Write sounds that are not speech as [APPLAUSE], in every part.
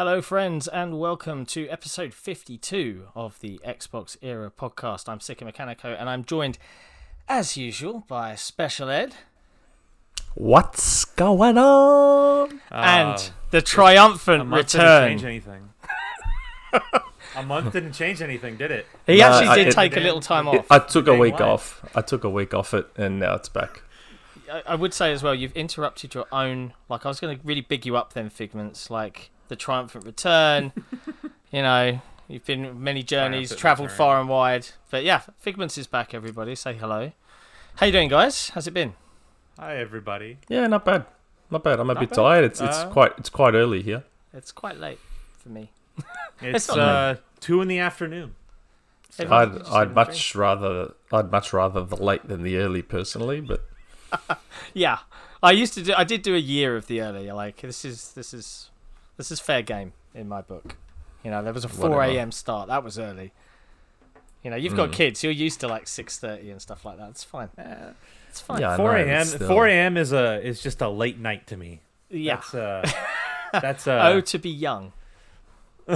Hello, friends, and welcome to episode 52 of the Xbox Era podcast. I'm Sikamikanico, and I'm joined, as usual, by Shpeshal Ed What's going on? and ah, the triumphant a month didn't return. change anything. [LAUGHS] a month didn't change anything, did it? He No, actually I- did it- take a little time off. I took a Dang week life. off. I took a week off it, and now it's back. I, I would say as well, you've interrupted your own. Like, I was going to really big you up then, Figments. Like the triumphant return. [LAUGHS] you know, you've been many journeys, travelled far and wide. But yeah, Figments is back. Everybody, say hello. How you doing, guys? How's it been? Hi, everybody. Yeah, not bad. Not bad. I'm a Not bit bad. tired. It's it's Uh, quite it's quite early here. It's quite late for me. [LAUGHS] It's not uh, two in the afternoon. Everyone I'd I'd having a much rather I'd much rather the late than the early personally, but [LAUGHS] Yeah, I used to do. I did do a year of the early. Like this is this is this is fair game in my book. You know, there was a four a.m. start. That was early. You know, you've got Mm. kids. You're used to like six thirty and stuff like that. It's fine. Uh, It's fine. Yeah, Four a.m. still. Four a.m. is a is just a late night to me. Yeah. That's uh, [LAUGHS] that's uh, oh, to be young. [LAUGHS]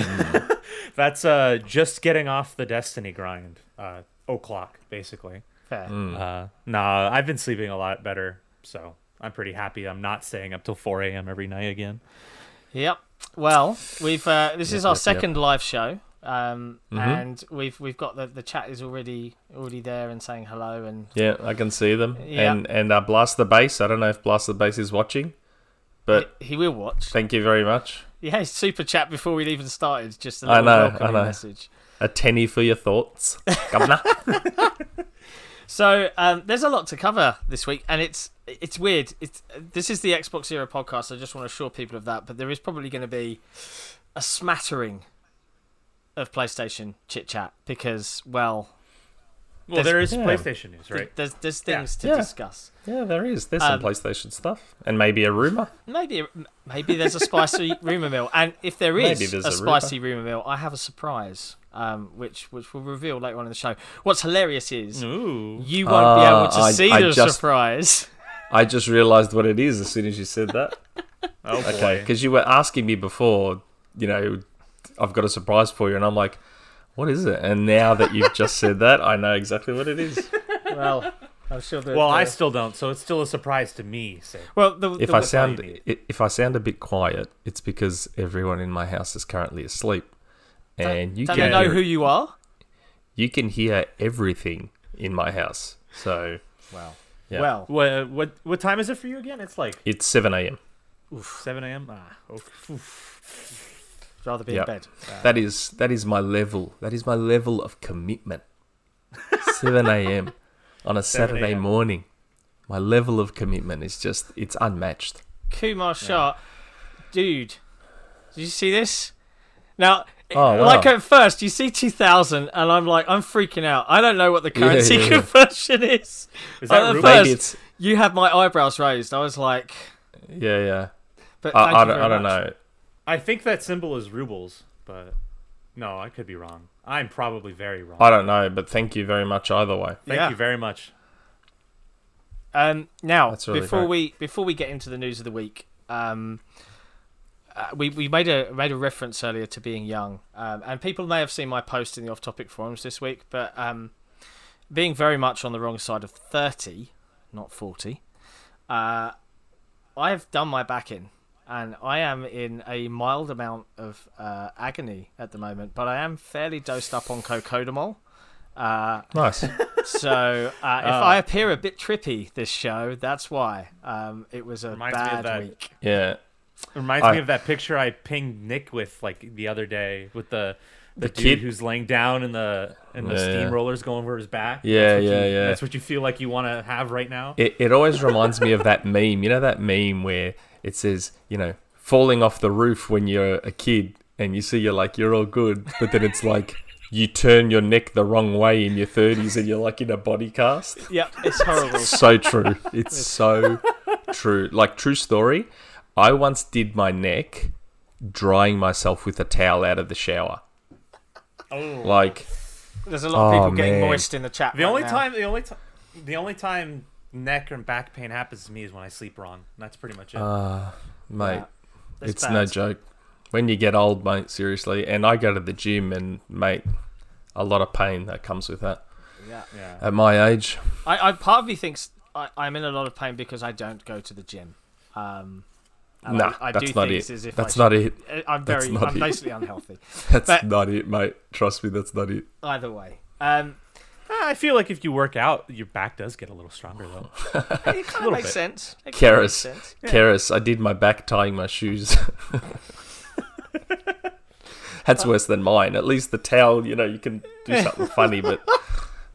that's uh, just getting off the Destiny grind. Uh, o'clock basically. Fair. mm. Uh, nah, I've been sleeping a lot better, so I'm pretty happy. I'm not staying up till 4 a.m. every night again. Yep. Well, we've uh, this Yep, is our yep, yep. second live show, um, Mhm. and we've we've got the the chat is already already there and saying hello and yeah, I can see them. Yeah. And and uh, blast the base. I don't know if blast the base is watching, but he, he will watch. thank you very much. Yeah, super chat before we'd even started. Just a I know, I know. message. A tenny for your thoughts, [LAUGHS] governor. [LAUGHS] So um, there's a lot to cover this week, and it's it's weird. It's this is the Xbox Era podcast. I just want to assure people of that. But there is probably going to be a smattering of PlayStation chit chat because, well, Well, there is Yeah. PlayStation news, right? there's there's Yeah. things to Yeah. discuss. yeah, there is. There's some Um, PlayStation stuff, and maybe a rumor. Maybe maybe there's a spicy [LAUGHS] rumor mill, and if there is Maybe a, a spicy rumor mill, I have a surprise, um, which which we'll reveal later on in the show. What's hilarious is Ooh. you won't be able to Ah, I- see I the just- surprise. I just realised what it is as soon as you said that. [LAUGHS] Oh boy. Okay, because you were asking me before, you know, I've got a surprise for you, and I'm like, what is it? And now that you've just said that, I know exactly what it is. well, I'm sure that. Well, I still don't, so it's still a surprise to me. So. well the, If the, I that's all you sound if I sound a bit quiet, it's because everyone in my house is currently asleep, and you don't can they know hear, who you are? you can hear everything in my house. So Well, Yeah. well, What what what time is it for you again? It's like it's seven a.m. 7 a.m. Ah, oof, oof. rather be Yep. in bed. That is that is my level. That is my level of commitment. [LAUGHS] Seven a.m. on a Saturday morning. My level of commitment is just it's unmatched. Kumar Shah, dude, did you see this? Now, Oh, [LAUGHS] wow. like at first, you see 2000, and I'm like, I'm freaking out. I don't know what the currency yeah, yeah. conversion is. Is that the Ruben? first- You had my eyebrows raised. I was like, yeah, yeah. but I, thank I don't, I don't know. I think that symbol is rubles, but no, I could be wrong. I'm probably very wrong. I don't know, but thank you very much either way. Thank Yeah. you very much. Um, now, really before great. we before we get into the news of the week, um, uh, we we made a made a reference earlier to being young, um, and people may have seen my post in the off-topic forums this week, but um, being very much on the wrong side of thirty, not forty, uh, I have done my back in, and I am in a mild amount of uh, agony at the moment, but I am fairly dosed up on cocodamol. Uh, Nice. so uh, if Oh. I appear a bit trippy this show, that's why. Um, it was a Reminds me of bad that- week. Yeah. Reminds I- me of that picture I pinged Nick with like the other day with the the, The dude kid? who's laying down in the in the Yeah, yeah. steamrollers going over his back. Yeah, yeah, you- yeah. That's what you feel like you want to have right now. It it always reminds me of that [LAUGHS] meme. You know that meme where it says, you know, falling off the roof when you're a kid and you see you're like you're all good, but then it's like you turn your neck the wrong way in your 30s and you're like in a body cast. Yeah, it's horrible. so true. It's so true. Like true story. I once did my neck drying myself with a towel out of the shower. Oh, Like There's a lot of people Oh, getting man. moist in the chat. the right only now. time the only time the only time neck and back pain happens to me is when I sleep wrong. That's pretty much it. uh mate, Yeah, it's bad. no joke. when you get old, mate, seriously. And I go to the gym, and mate, a lot of pain that comes with that. Yeah. Yeah. At my age, I, I part of me thinks I, I'm in a lot of pain because I don't go to the gym. Um, and nah, I, I that's do not things it. as if That's I not it. I'm That's very, not I'm it. basically unhealthy. [LAUGHS] That's But- not it, mate. Trust me, that's not it. Either way, um, I feel like if you work out, your back does get a little stronger though. [LAUGHS] it kind of makes bit. sense. It kinda makes Karis. Karis, I did my back tying my shoes. [LAUGHS] That's worse than mine. At least the towel, you know, you can do something funny, but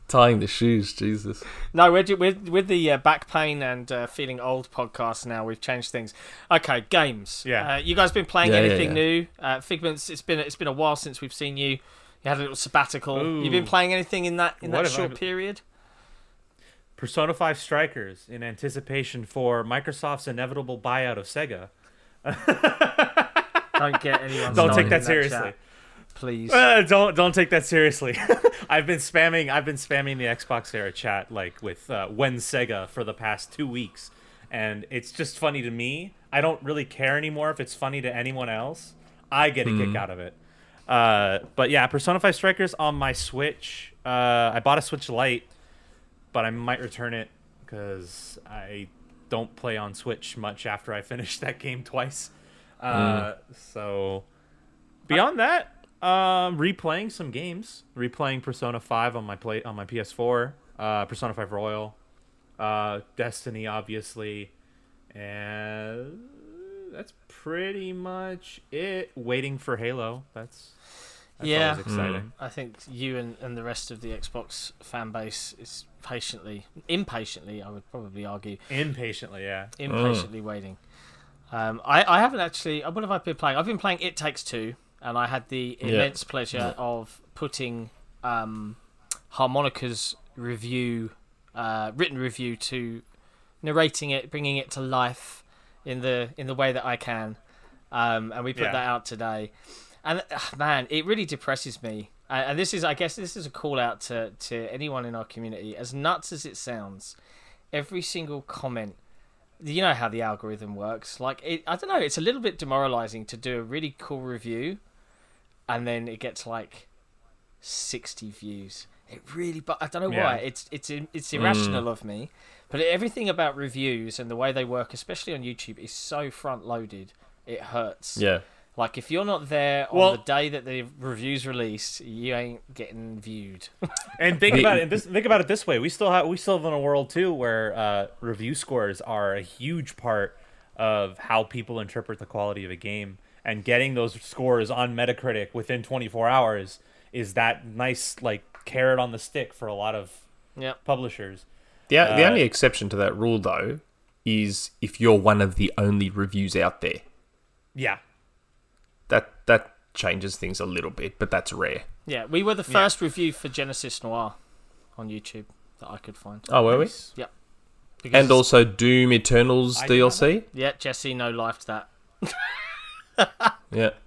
tying the shoes, Jesus. No, we're, with with the uh, back pain and uh, feeling old podcast now. We've changed things. Okay, games. Yeah. Uh, you guys been playing Yeah, yeah, anything yeah. new? Uh, Figments. It's been it's been a while since we've seen you. You had a little sabbatical. You've been playing anything in that in What that short I- period? Persona 5 Strikers in anticipation for Microsoft's inevitable buyout of Sega. Don't get [LAUGHS] anyone. Don't take in that seriously. chat, please. Uh, don't don't take that seriously. [LAUGHS] I've been spamming I've been spamming the Xbox era chat like with uh, when Sega for the past 2 weeks and it's just funny to me. I don't really care anymore if it's funny to anyone else. I get a kick out of it. Uh, but yeah, Persona 5 Strikers on my Switch. Uh, I bought a Switch Lite, but I might return it because I don't play on Switch much after I [LAUGHS] finish that game twice. Uh, So beyond that, um, replaying some games, replaying Persona 5 on my play on my PS4, uh, Persona 5 Royal, uh, Destiny, obviously, and that's pretty much it. Waiting for Halo. That's, that's Yeah. always exciting. I think you and, and the rest of the Xbox fan base is patiently, impatiently, I would probably argue, Impatiently, yeah. impatiently waiting. Um, I, I haven't actually. What have I been playing? I've been playing It Takes Two, and I had the Yeah. immense pleasure of putting um, Harmonica's review, uh, written review, to narrating it, bringing it to life in the in the way that I can. Um, and we put Yeah. that out today. And ah, man, it really depresses me. Uh, and this is, I guess, this is a call out to to anyone in our community. As nuts as it sounds, every single comment you know how the algorithm works. Like it, I don't know. It's a little bit demoralizing to do a really cool review, and then it gets like sixty views. It really, but I don't know why. It's it's it's irrational of me. But everything about reviews and the way they work, especially on YouTube, is so front loaded. It hurts. Yeah. Like if you're not there on Well- the day that the review's released, you ain't getting viewed. [LAUGHS] And think about it. This, think about it this way: we still have we still live in a world too where uh, review scores are a huge part of how people interpret the quality of a game. And getting those scores on Metacritic within 24 hours is that nice like carrot on the stick for a lot of yep. publishers. The, the Uh, only exception to that rule, though, is if you're one of the only reviews out there. Yeah, That that changes things a little bit, but that's rare. Yeah, we were the first review for Genesis Noir on YouTube that I could find. Oh, were we? Nice. Because And also Doom Eternals I DLC. yeah, Jesse no lifed that. [LAUGHS] Yeah. [LAUGHS]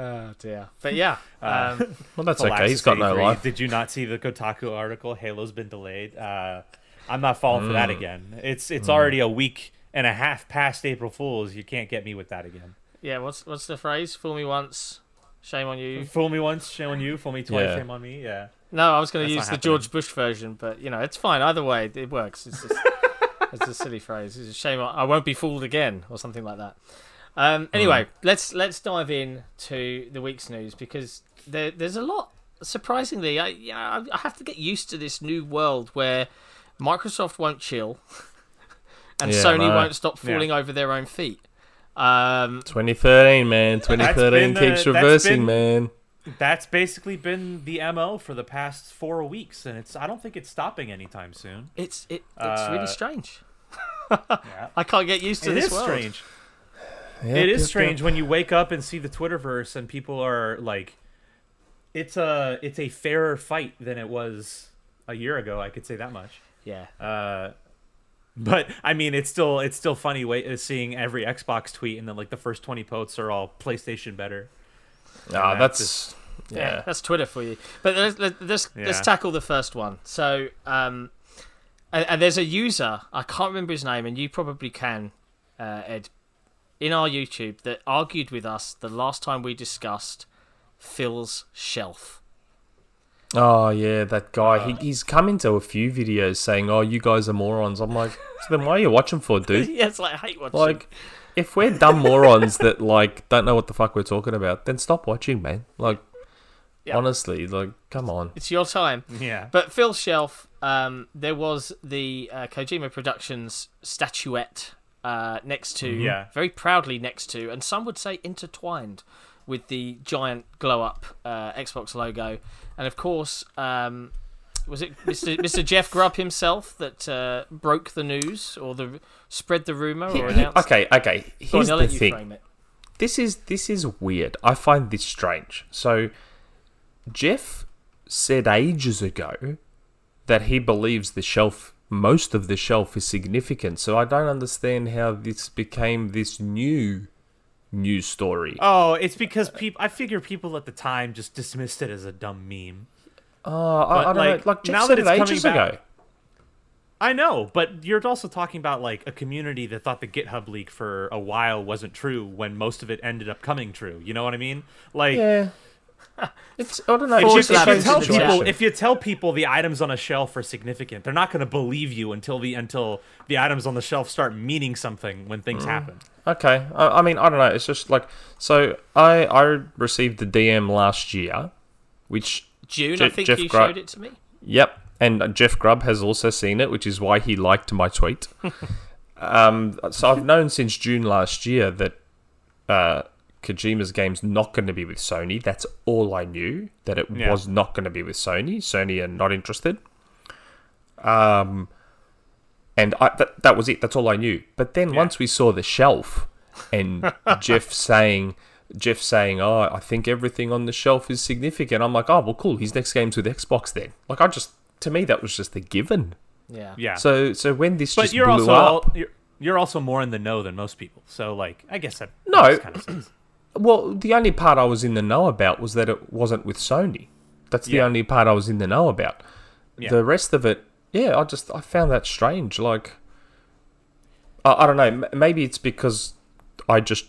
Oh dear. But yeah, Uh, um, Well, that's okay. He's got no 83. life. Did you not see the Kotaku article? Halo's been delayed. Uh, I'm not falling for Mm. that again. It's it's already a week and a half past April Fools. You can't get me with that again. yeah. What's what's the phrase? Fool me once, shame on you. Fool me once, shame on you. Fool me twice, Yeah. shame on me. Yeah. No, I was going to That's use not the George Bush version, but you know it's fine either way. It works. It's just [LAUGHS] it's a silly phrase. It's a shame. On, I won't be fooled again, or something like that. Um, anyway, let's let's dive in to the week's news because there, there's a lot. Surprisingly, I yeah, I have to get used to this new world where Microsoft won't chill, [LAUGHS] and Yeah, Sony no. won't stop falling over their own feet. Um, 2013, man. 2013 been the- keeps reversing, been- man. That's basically been the mo for the past four weeks, and it's I don't think it's stopping anytime soon. it's it, it's really Uh, strange. [LAUGHS] Yeah. I can't get used to It this is world. strange. Yep, it is yep, strange yep. when you wake up and see the Twitterverse and people are like, it's a it's a fairer fight than it was a year ago. I could say that much. Yeah. Uh, but I mean, it's still it's still funny wait, uh, seeing every Xbox tweet and then like the first twenty posts are all PlayStation better. Ah, And that's Yeah, yeah. that's Twitter for you. But let's let's, let's, let's tackle the first one. So, um, and, and there's a user I can't remember his name, and you probably can, uh, Ed. In our YouTube that argued with us the last time we discussed Phil's shelf. Oh yeah, that guy. he, he's come into a few videos saying, "Oh, you guys are morons." I'm like, [LAUGHS] so then why are you watching for, dude? [LAUGHS] yeah, it's like I hate watching. Like, if we're dumb morons that like don't know what the fuck we're talking about, then stop watching, man. Like, Yeah. honestly, like, come on. it's your time. Yeah. But Phil's shelf, um, there was the uh, Kojima Productions statuette uh, next to, Yeah. very proudly next to, and some would say intertwined with the giant glow up uh, Xbox logo. And of course, um, was it Mr. [LAUGHS] Mr. Jeff Grubb himself that uh, broke the news or the spread the rumor or announced? Okay, okay. On, Here's I'll the let you thing. frame it. this is this is weird. I find this strange. So Jeff said ages ago that he believes the shelf most of the shelf is significant. So I don't understand how this became this new news story. Oh, it's because people. I figure people at the time just dismissed it as a dumb meme. Oh, I, I don't like, know. Like Jeff now that it it's coming ages back- ago. I know, but you're also talking about like a community that thought the GitHub leak for a while wasn't true when most of it ended up coming true. You know what I mean? Like, Yeah. [LAUGHS] It's I don't know. if, it's you, if you tell people if you tell people the items on a shelf are significant, they're not going to believe you until the until the items on the shelf start meaning something when Mm. things happen. Okay. I, I mean, I don't know. It's just like so. I I received the DM last year, which June, Je- I think Jeff you Grubb- showed it to me. Yep, and Jeff Grubb has also seen it, which is why he liked my tweet. [LAUGHS] um, so I've known since June last year that uh, Kojima's game's not going to be with Sony. That's all I knew. That it Yeah. was not going to be with Sony. Sony are not interested. Um, and I, that that was it. That's all I knew. But then once we saw the shelf, and [LAUGHS] Jeff saying. Jeff saying, "Oh, I think everything on the shelf is significant." I'm like, "Oh, well, cool. His next game's with Xbox then." Like, I just to me that was just a given. Yeah. Yeah, So, so when this but just you're blew also up, you're, you're also more in the know than most people. So like, I guess that No. makes kind of sense. Well, the only part I was in the know about was that it wasn't with Sony. That's the Yeah. only part I was in the know about. Yeah. The rest of it, yeah, I just I found that strange. Like, I, I don't know. m- Maybe it's because I just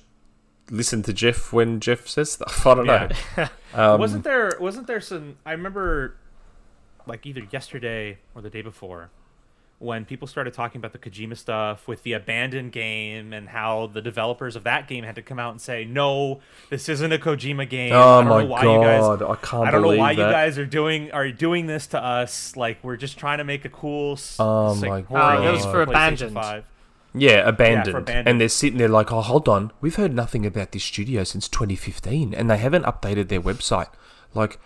listen to Jeff when Jeff says stuff. [LAUGHS] I don't know. [LAUGHS] Um, wasn't there wasn't there some I remember like either yesterday or the day before when people started talking about the Kojima stuff with the abandoned game and how the developers of that game had to come out and say no this isn't a Kojima game Oh I don't my know why you guys god! I can't I don't know why that. you guys are doing are doing this to us like we're just trying to make a cool s- Oh s- my horror uh, God. game that was for Abandoned. 5. Yeah, abandoned. abandoned. And they're sitting there like, oh, hold on. We've heard nothing about this studio since 2015, and they haven't updated their website. Like,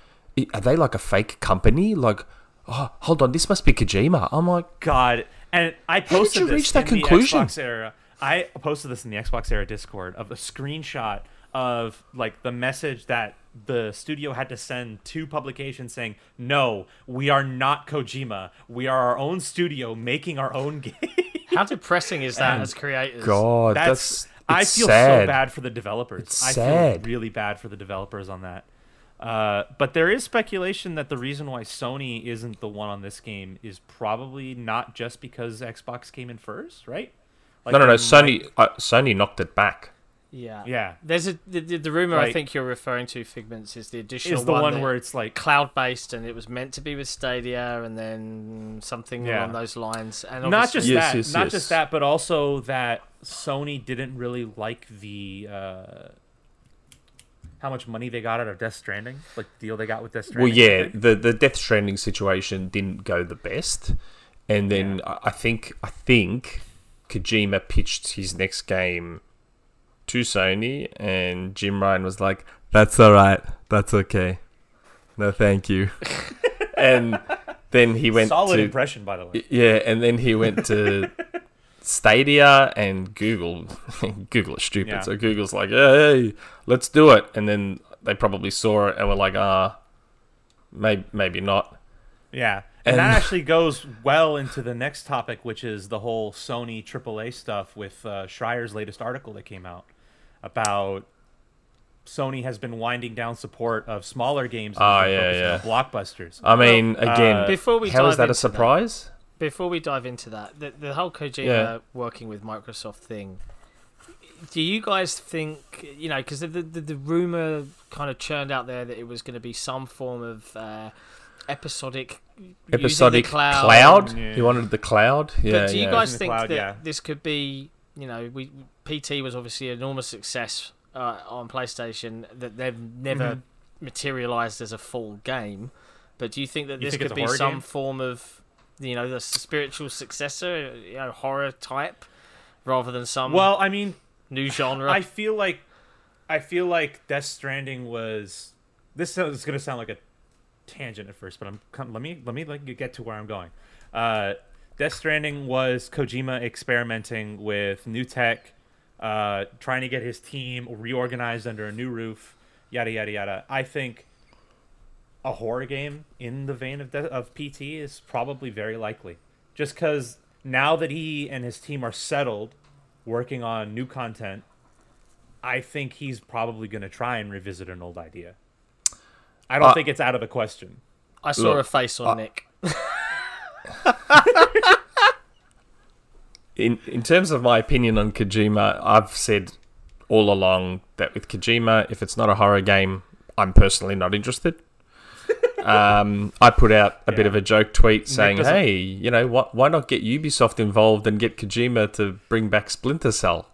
are they like a fake company? Like, oh, hold on, this must be Kojima. Oh I'm like, God, and I posted. did posted you this reach that in conclusion? the Xbox era. I posted this in the Xbox era Discord of a screenshot of like the message that the studio had to send to publications saying, "No, we are not Kojima. We are our own studio making our own [LAUGHS] game." How depressing is that as creators? God, That's, that's, I feel sad. so bad for the developers. It's I sad. feel really bad for the developers on that. Uh, but there is speculation that the reason why Sony isn't the one on this game is probably not just because Xbox came in first, right? Like No, no, no. they Sony, uh, Sony knocked it back. Yeah. Yeah. There's a the, the, the rumor I think you're referring to, Figments, is the might- additional is the one that- where it's like cloud based and it was meant to be with Stadia and then something Yeah. along those lines. And not just Yes, that, yes, not yes. just that, but also that Sony didn't really like the uh, how much money they got out of Death Stranding, like the deal they got with Death Stranding. Well, yeah, the the Death Stranding situation didn't go the best, and then I I think I think Kojima pitched his next game to Sony, and Jim Ryan was like, "That's all right, that's okay, no, thank you," [LAUGHS] and then he went solid to impression, by the way. yeah, and then he went to [LAUGHS] Stadia and Google. [LAUGHS] Google is stupid, Yeah. so Google's like, "Hey, let's do it," and then they probably saw it and were like, "Ah, maybe maybe not." Yeah. And, And- that [LAUGHS] actually goes well into the next topic, which is the whole Sony AAA stuff with uh, Schreier's latest article that came out about Sony has been winding down support of smaller games and Ah, has been yeah, blockbusters. I mean, uh, again, Before we how is that a into that- surprise? Before we dive into that, the, the whole Kojima Yeah. working with Microsoft thing, do you guys think you know because the, the the rumor kind of churned out there that it was going to be some form of uh, episodic Episodic cloud. cloud. Yeah. He wanted the cloud. Yeah, but do you yeah. guys think cloud, that yeah. this could be you know we PT was obviously an enormous success uh, on PlayStation that they've never Mhm. materialized as a full game. But do you think that You this think could be some game? form of you know the spiritual successor, you know, horror type, rather than some Well, I mean, new genre? I feel like I feel like Death Stranding was. This is going to sound like a tangent at first, but I'm come, let me let me like get to where I'm going. Uh, Death Stranding was Kojima experimenting with new tech, uh, trying to get his team reorganized under a new roof, yada yada yada. I think a horror game in the vein of De- of PT is probably very likely, just because now that he and his team are settled, working on new content, I think he's probably going to try and revisit an old idea. I don't Uh, think it's out of the question. I saw Look, a face on uh, Nick. [LAUGHS] in in terms of my opinion on Kojima, I've said all along that with Kojima, if it's not a horror game, I'm personally not interested. Um, I put out a bit of a joke tweet saying, "Hey, you know what? Why not get Ubisoft involved and get Kojima to bring back Splinter Cell?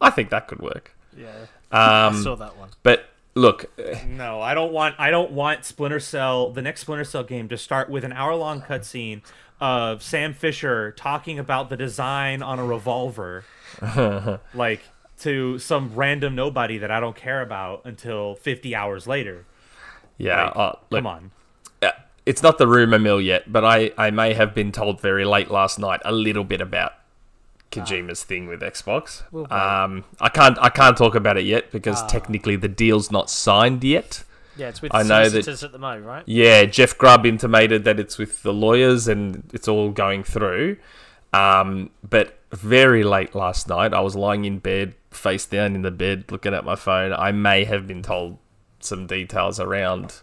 I think that could work." Yeah, I Um, saw that one. but look, No, I don't want. I don't want Splinter Cell, the next Splinter Cell game, to start with an hour-long cutscene of Sam Fisher talking about the design on a revolver, [LAUGHS] like to some random nobody that I don't care about until 50 hours later. yeah, Like, uh, look, Come on. It's not the rumor mill yet, but I, I may have been told very late last night a little bit about Kojima's thing with Xbox. We'll. Um, I can't I can't talk about it yet because Ah. technically the deal's not signed yet. Yeah, it's with I know that- at the moment, right? Yeah, Jeff Grubb intimated that it's with the lawyers and it's all going through. Um, but very late last night, I was lying in bed, face down in the bed, looking at my phone. I may have been told some details around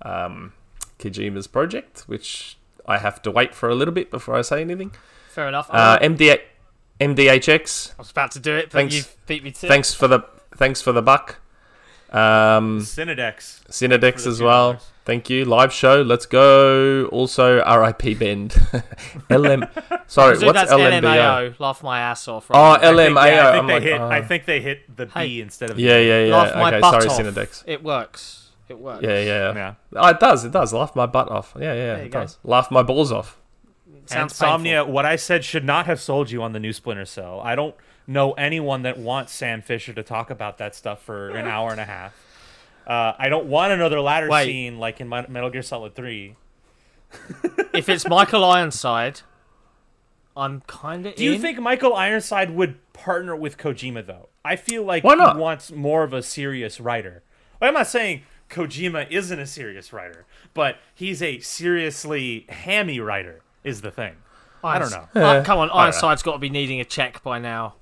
um, Kojima's project, which I have to wait for a little bit before I say anything. Fair enough. Uh, I, MD- MDHX, I was about to do it, but thanks- you beat me to thanks for the thanks for the buck. Um, Cinedex. Cinedex as well. dollars. Thank you. Live show. Let's go. Also, RIP Bend. [LAUGHS] LM. Sorry, what's that's LMBO? LMAO. Laugh my ass off. Oh, Right? I think, yeah, I think they like, hit. oh. I think they hit the B Hey. instead of the Yeah, yeah, yeah. Laugh my okay, butt sorry, off. Cinedex. It works. It works. Yeah, yeah. Yeah. Oh, it does. It does. Laugh my butt off. Yeah, yeah. It go. does. Laugh my balls off. Sounds Insomnia, what I said should not have sold you on the new Splinter Cell. I don't know anyone that wants Sam Fisher to talk about that stuff for an [LAUGHS] hour and a half. Uh, I don't want another ladder Wait. scene like in Metal Gear Solid 3. if it's Michael Ironside, I'm kind of Do you think Michael Ironside would partner with Kojima, though? I feel like Why not? he wants more of a serious writer. I'm not saying Kojima isn't a serious writer, but he's a seriously hammy writer, is the thing. I don't know. Uh, come on, I. Ironside's got to be needing a check by now.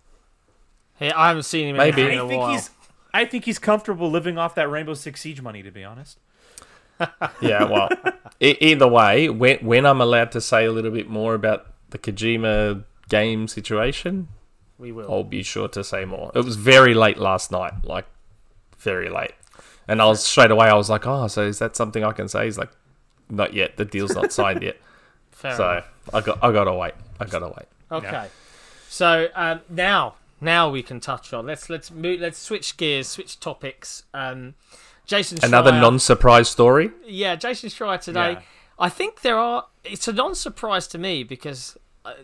Hey, I haven't seen him Maybe. in a think while. he's I think he's comfortable living off that Rainbow Six Siege money, to be honest. [LAUGHS] Yeah, well, e- either way, when, when I'm allowed to say a little bit more about the Kojima game situation, We will. I'll be sure to say more. It was very late last night, like very late, and I was straight away. I was like, "Oh, so is that something I can say?" He's like, "Not yet. The deal's not signed yet." [LAUGHS] Fair so enough. I got, I gotta wait. I gotta wait. Okay. So um, now, now we can touch on. Let's let's move. Let's switch gears, switch topics. Um, Jason. Another non-surprise story. Yeah, Jason Schreier today. Yeah. I think there are. It's a non-surprise to me because. Uh,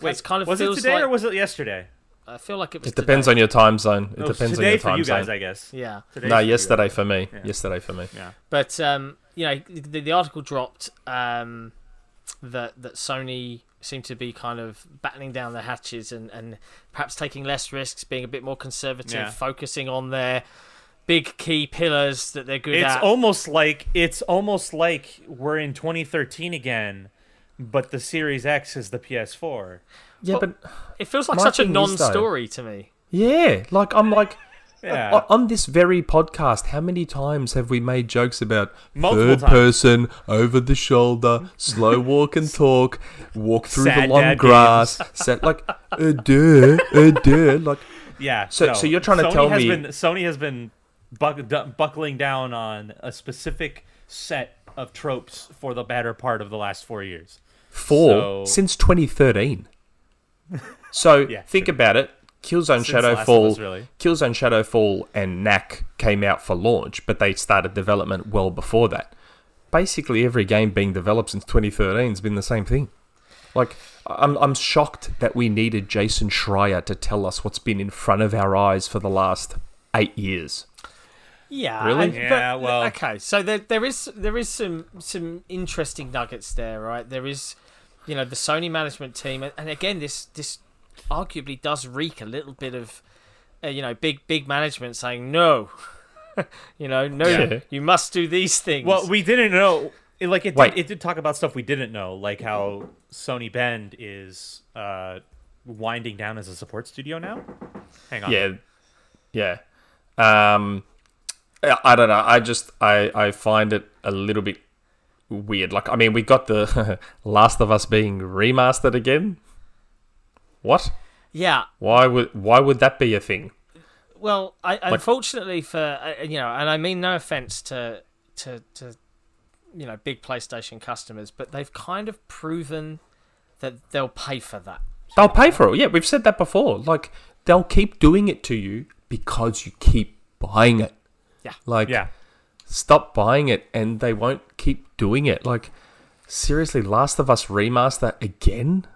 Wait, it's kind of was it today like, or was it yesterday? I feel like it was. It depends today. on your time zone. It No, it's depends on today your for time you guys, zone. I guess. Yeah, Today's No, yesterday guys. for me. Yeah. Yesterday for me. Yeah. but um, you know, the, the article dropped um, that that Sony seemed to be kind of battening down the hatches and and perhaps taking less risks, being a bit more conservative, Yeah. focusing on their big key pillars that they're good It's at. almost like it's almost like we're in 2013 again, but the Series X is the PS4. Yeah, Well, but it feels like such a thing is, though- non-story to me. yeah, like I'm like. Yeah. Uh, o- On this very podcast, how many times have we made jokes about Multiple third times. person, over the shoulder, slow [LAUGHS] walk and talk, walk through the long grass, set like a duh, a duh, like Yeah. So- no. so you're trying to Sony tell has me- been, Sony has been buck, du- buckling down on a specific set of tropes for the better part of the last four years. Four So- since 2013. So [LAUGHS] Yeah, think true. about it. Killzone Since Last of Shadowfall, Us, really. Killzone Shadowfall, and Knack came out for launch, but they started development well before that. Basically, every game being developed since 2013 has been the same thing. Like, I'm I'm shocked that we needed Jason Schreier to tell us what's been in front of our eyes for the last eight years. Yeah. Really? and- Yeah, but- well- Okay, so there there is there is some some interesting nuggets there, right? There is, you know, the Sony management team, and, and again, this this arguably does reek a little bit of, uh, you know, big big management saying no. [LAUGHS] you know, no, Yeah. you must do these things. Well, we didn't know. It, like it did, it did talk about stuff we didn't know, like how Sony Bend is uh, winding down as a support studio now. Hang on. Yeah, yeah. Um, I I don't know. I just I I find it a little bit weird. Like, I mean, we got the [LAUGHS] Last of Us being remastered again. What? yeah, Why would why would that be a thing? Well, I, unfortunately for uh, you know, and I mean no offense to to to you know big PlayStation customers, but they've kind of proven that they'll pay for that. They'll pay for it. Yeah, we've said that before. Like, they'll keep doing it to you because you keep buying it. Yeah. Like, Yeah. Stop buying it and they won't keep doing it. Like, seriously, Last of Us remaster again?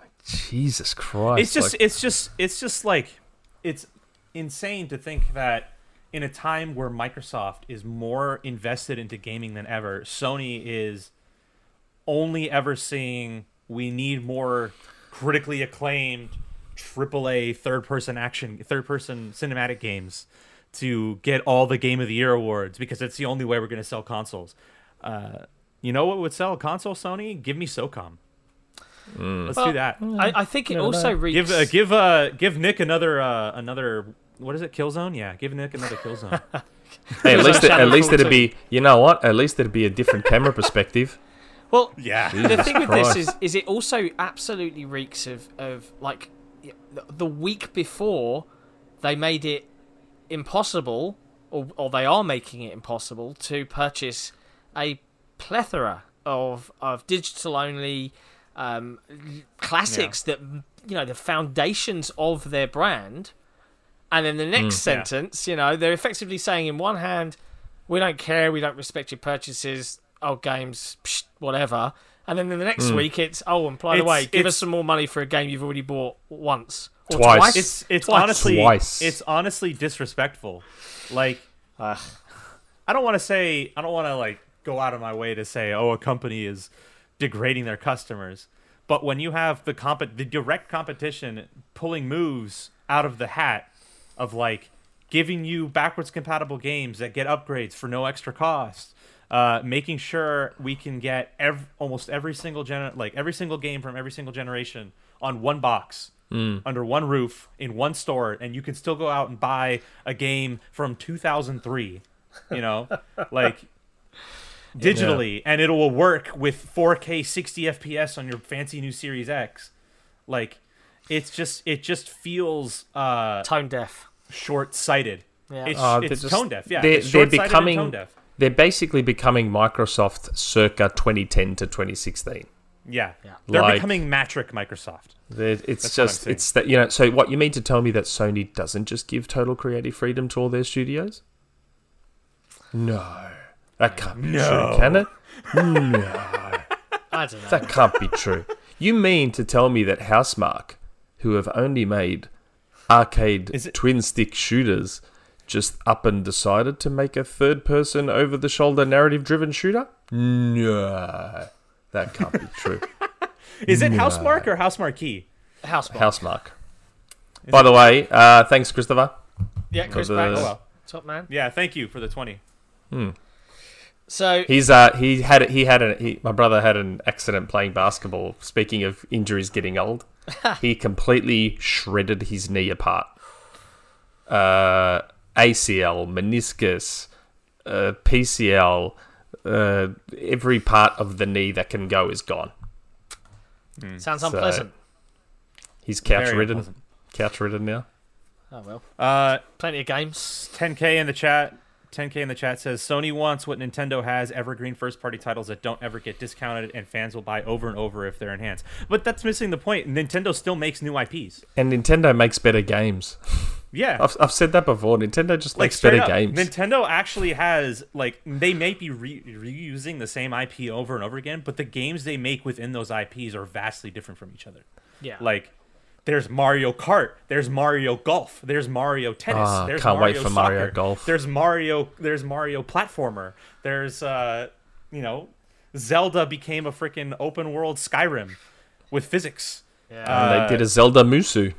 Like, Jesus Christ. it's just like- it's just it's just like it's insane to think that in a time where Microsoft is more invested into gaming than ever, Sony is only ever seeing we need more critically acclaimed AAA third person action third person cinematic games to get all the game of the year awards because it's the only way we're going to sell consoles. Uh, you know what would sell a console Sony? Give me SOCOM. Let's Well, do that. I, I think it No, also no. reeks. Give uh, give uh give Nick another uh another what is it Killzone? Yeah, give Nick another Killzone. [LAUGHS] Hey, at least, it, at Shadow least Fall it'd be, you know what? At least it'd be a different camera [LAUGHS] perspective. well, yeah. the thing with Christ. this is, is it also absolutely reeks of, of like the- the week before they made it impossible, or, or they are making it impossible to purchase a plethora of of digital only um, classics that you know the foundations of their brand. And then the next Mm. Yeah. sentence, you know, they're effectively saying in one hand, we don't care, we don't respect your purchases, old games, psh, whatever. And then in the next hmm. week, it's oh, and by the way, give us some more money for a game you've already bought once or Twice. twice. It's it's Twice. honestly Twice. it's honestly disrespectful. Like Ugh. I don't want to say I don't want to like go out of my way to say oh a company is degrading their customers. But when you have the comp the direct competition pulling moves out of the hat of like giving you backwards compatible games that get upgrades for no extra cost, uh, making sure we can get ev- almost every single gen like every single game from every single generation on one box under one roof in one store, and you can still go out and buy a game from 2003. You know, [LAUGHS] like digitally, and it will work with 4K 60 FPS on your fancy new Series X. Like, it's just it just feels uh tone deaf. short-sighted. Yeah. It's, Uh, it's just- tone deaf. Yeah, they're- it's they're short-sighted and becoming- tone deaf. They're basically becoming Microsoft circa 2010 to 2016. Yeah, Yeah. they're Like- becoming Mattrick Microsoft. It's That's just it's that you know. So what you mean to tell me that Sony doesn't just give total creative freedom to all their studios? No, that can't be No. true, can it? [LAUGHS] No, I don't know. That can't be true. You mean to tell me that Housemarque, who have only made arcade it- twin stick shooters, just up and decided to make a third person over the shoulder narrative driven shooter? No, that can't be true. [LAUGHS] Is it Housemark or House Marquee? House Housemark. By the way, uh, thanks, Christopher. Yeah, Chris the- Banks, Oh, top man. Yeah, thank you for the 20. So He's uh he had he had a he, my brother had an accident playing basketball. Speaking of injuries getting old, [LAUGHS] he completely shredded his knee apart. Uh, ACL, meniscus, uh, PCL, uh, every part of the knee that can go is gone. sounds So- unpleasant. He's couch Very ridden. unpleasant. couch ridden now. Oh well, Uh, plenty of games. 10k in the chat. 10k in the chat says Sony wants what Nintendo has: evergreen first-party titles that don't ever get discounted, and fans will buy over and over if they're enhanced. But that's missing the point. Nintendo still makes new IPs. And Nintendo makes better games. [LAUGHS] Yeah, I've, I've said that before. Nintendo just like makes better up, games. Nintendo actually has like they may be re- reusing the same IP over and over again, but the games they make within those IPs are vastly different from each other. Yeah, Like there's Mario Kart, there's Mario Golf, there's Mario Tennis, Ah, there's can't wait Mario for Mario Soccer, Golf. There's Mario there's Mario Platformer. There's uh you know Zelda became a freaking open world Skyrim with physics. yeah. and uh, they did a Zelda Musou.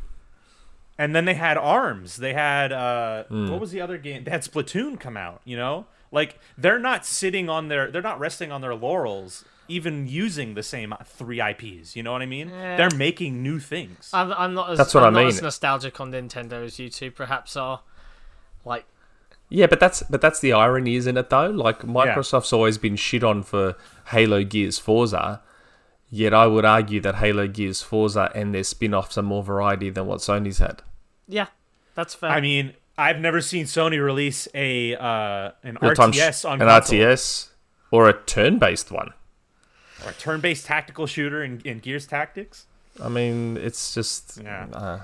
And then they had Arms. They had uh Hmm. what was the other game? They had Splatoon come out, you know? Like they're not sitting on their they're not resting on their laurels even using the same three IPs, you know what I mean? Yeah. They're making new things. I'm, I'm not as That's what I'm I not as nostalgic on Nintendo as you two perhaps are. Like, Yeah, but that's but that's the irony, isn't it? Though, like Microsoft's always been shit on for Halo, Gears, Forza. Yet I would argue that Halo, Gears, Forza, and their spin-offs are more variety than what Sony's had. yeah, that's fair. I mean, I've never seen Sony release a uh, an Real-time sh- RTS on an console, RTS or a turn-based one. or a turn-based tactical shooter in, in Gears Tactics. I mean, it's just. Yeah. uh,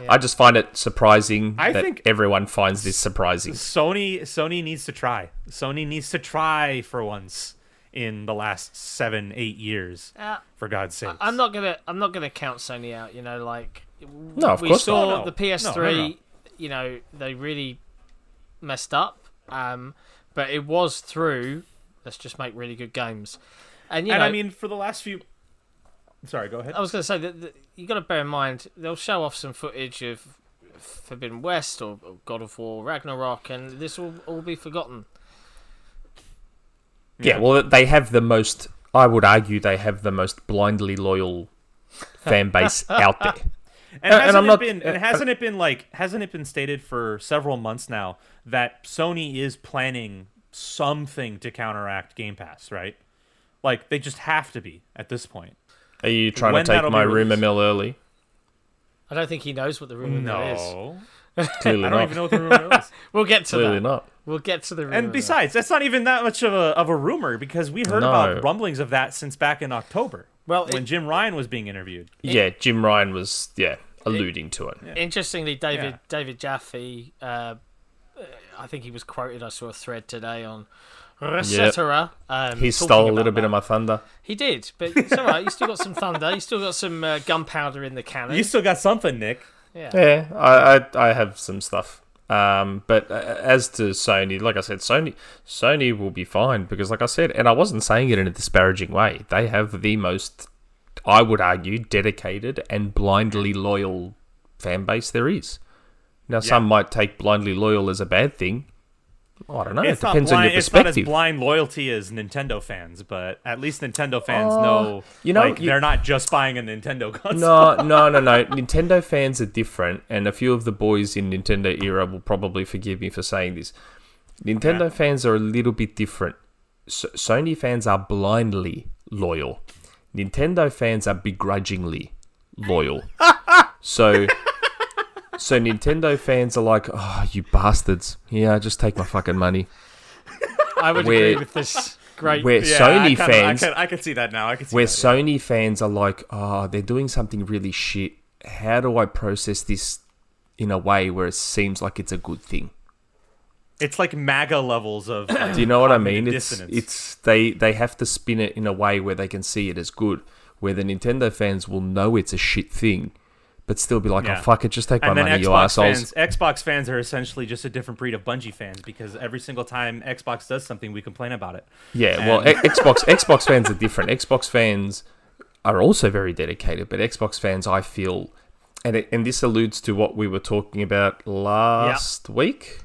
Yeah. I just find it surprising I that think- everyone finds this surprising. Sony Sony needs to try. Sony needs to try for once in the last seven eight years. Uh, For God's sake, I'm not gonna I'm not gonna count Sony out. You know, like No, of we course saw not. No, the. PS3. No, no, no. You know, they really messed up. Um, but it was through. Let's just make really good games. And you and know, I mean, for the last few. Sorry, go ahead. I was going to say that, that you got to bear in mind they'll show off some footage of Forbidden West or, or God of War Ragnarok, and this will all be forgotten. Yeah, well, they have the most. I would argue they have the most blindly loyal [LAUGHS] fan base out there. [LAUGHS] And Uh, and hasn't I'm it not- been? uh, And hasn't it been like? Hasn't it been stated for several months now that Sony is planning something to counteract Game Pass? Right? Like they just have to be at this point. Are you trying When to take my be rumor mill early? I don't think he knows what the rumor mill is. No, [LAUGHS] Clearly I don't not. even know what the rumor mill is. [LAUGHS] We'll get to Clearly that. not. We'll get to the rumor. And besides, that's not even that much of a of a rumor because we heard No. about rumblings of that since back in October well, when it, Jim Ryan was being interviewed. Yeah, Jim Ryan was yeah alluding to it. interestingly, David Yeah. David Jaffe, uh, I think he was quoted. I saw a thread today on ResetEra. Um, He stole a little bit that. of my thunder. He did, but it's all right. You still got some thunder. You still got some uh, gunpowder in the cannon. You still got something, Nick. Yeah. Yeah, I I, I have some stuff. Um, but uh, as to Sony, like I said, Sony Sony will be fine because, like I said, and I wasn't saying it in a disparaging way. They have the most, I would argue, dedicated and blindly loyal fan base there is. Now, some might take blindly loyal as a bad thing. I don't know. it's it depends blind, on your It's not as blind loyalty as Nintendo fans, but at least Nintendo fans Oh, know. you know, like, you- they're not just buying a Nintendo [LAUGHS] console. No, no, no, no. Nintendo fans are different, and a few of the boys in Nintendo era will probably forgive me for saying this. Nintendo Yeah. fans are a little bit different. S Sony fans are blindly loyal. Nintendo fans are begrudgingly loyal. so, so Nintendo fans are like, "Oh, you bastards! Yeah, just take my fucking money." I would Where- agree with this. Great. Where Yeah, Sony I kinda- fans, I can, I can see that now. I can see where that, Sony fans are like, oh, they're doing something really shit. How do I process this in a way where it seems like it's a good thing? It's like MAGA levels of. [CLEARS THROAT] Do you know what I mean? It's dissonance. it's they they have to spin it in a way where they can see it as good. Where the Nintendo fans will know it's a shit thing, but still be like, oh, Yeah. oh fuck it, just take my and then money, you Xbox assholes. fans, Xbox fans are essentially just a different breed of Bungie fans because every single time Xbox does something, we complain about it. Yeah, well, And- X- Xbox [LAUGHS] Xbox fans are different. Xbox fans are also very dedicated, but Xbox fans, I feel, and it, and this alludes to what we were talking about last week,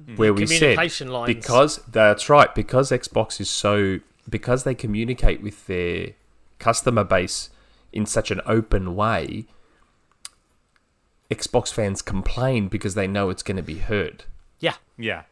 mm-hmm. where we said lines. because that's right, because Xbox is so because they communicate with their customer base in such an open way. Xbox fans complain because they know it's going to be heard. Yeah. Yeah.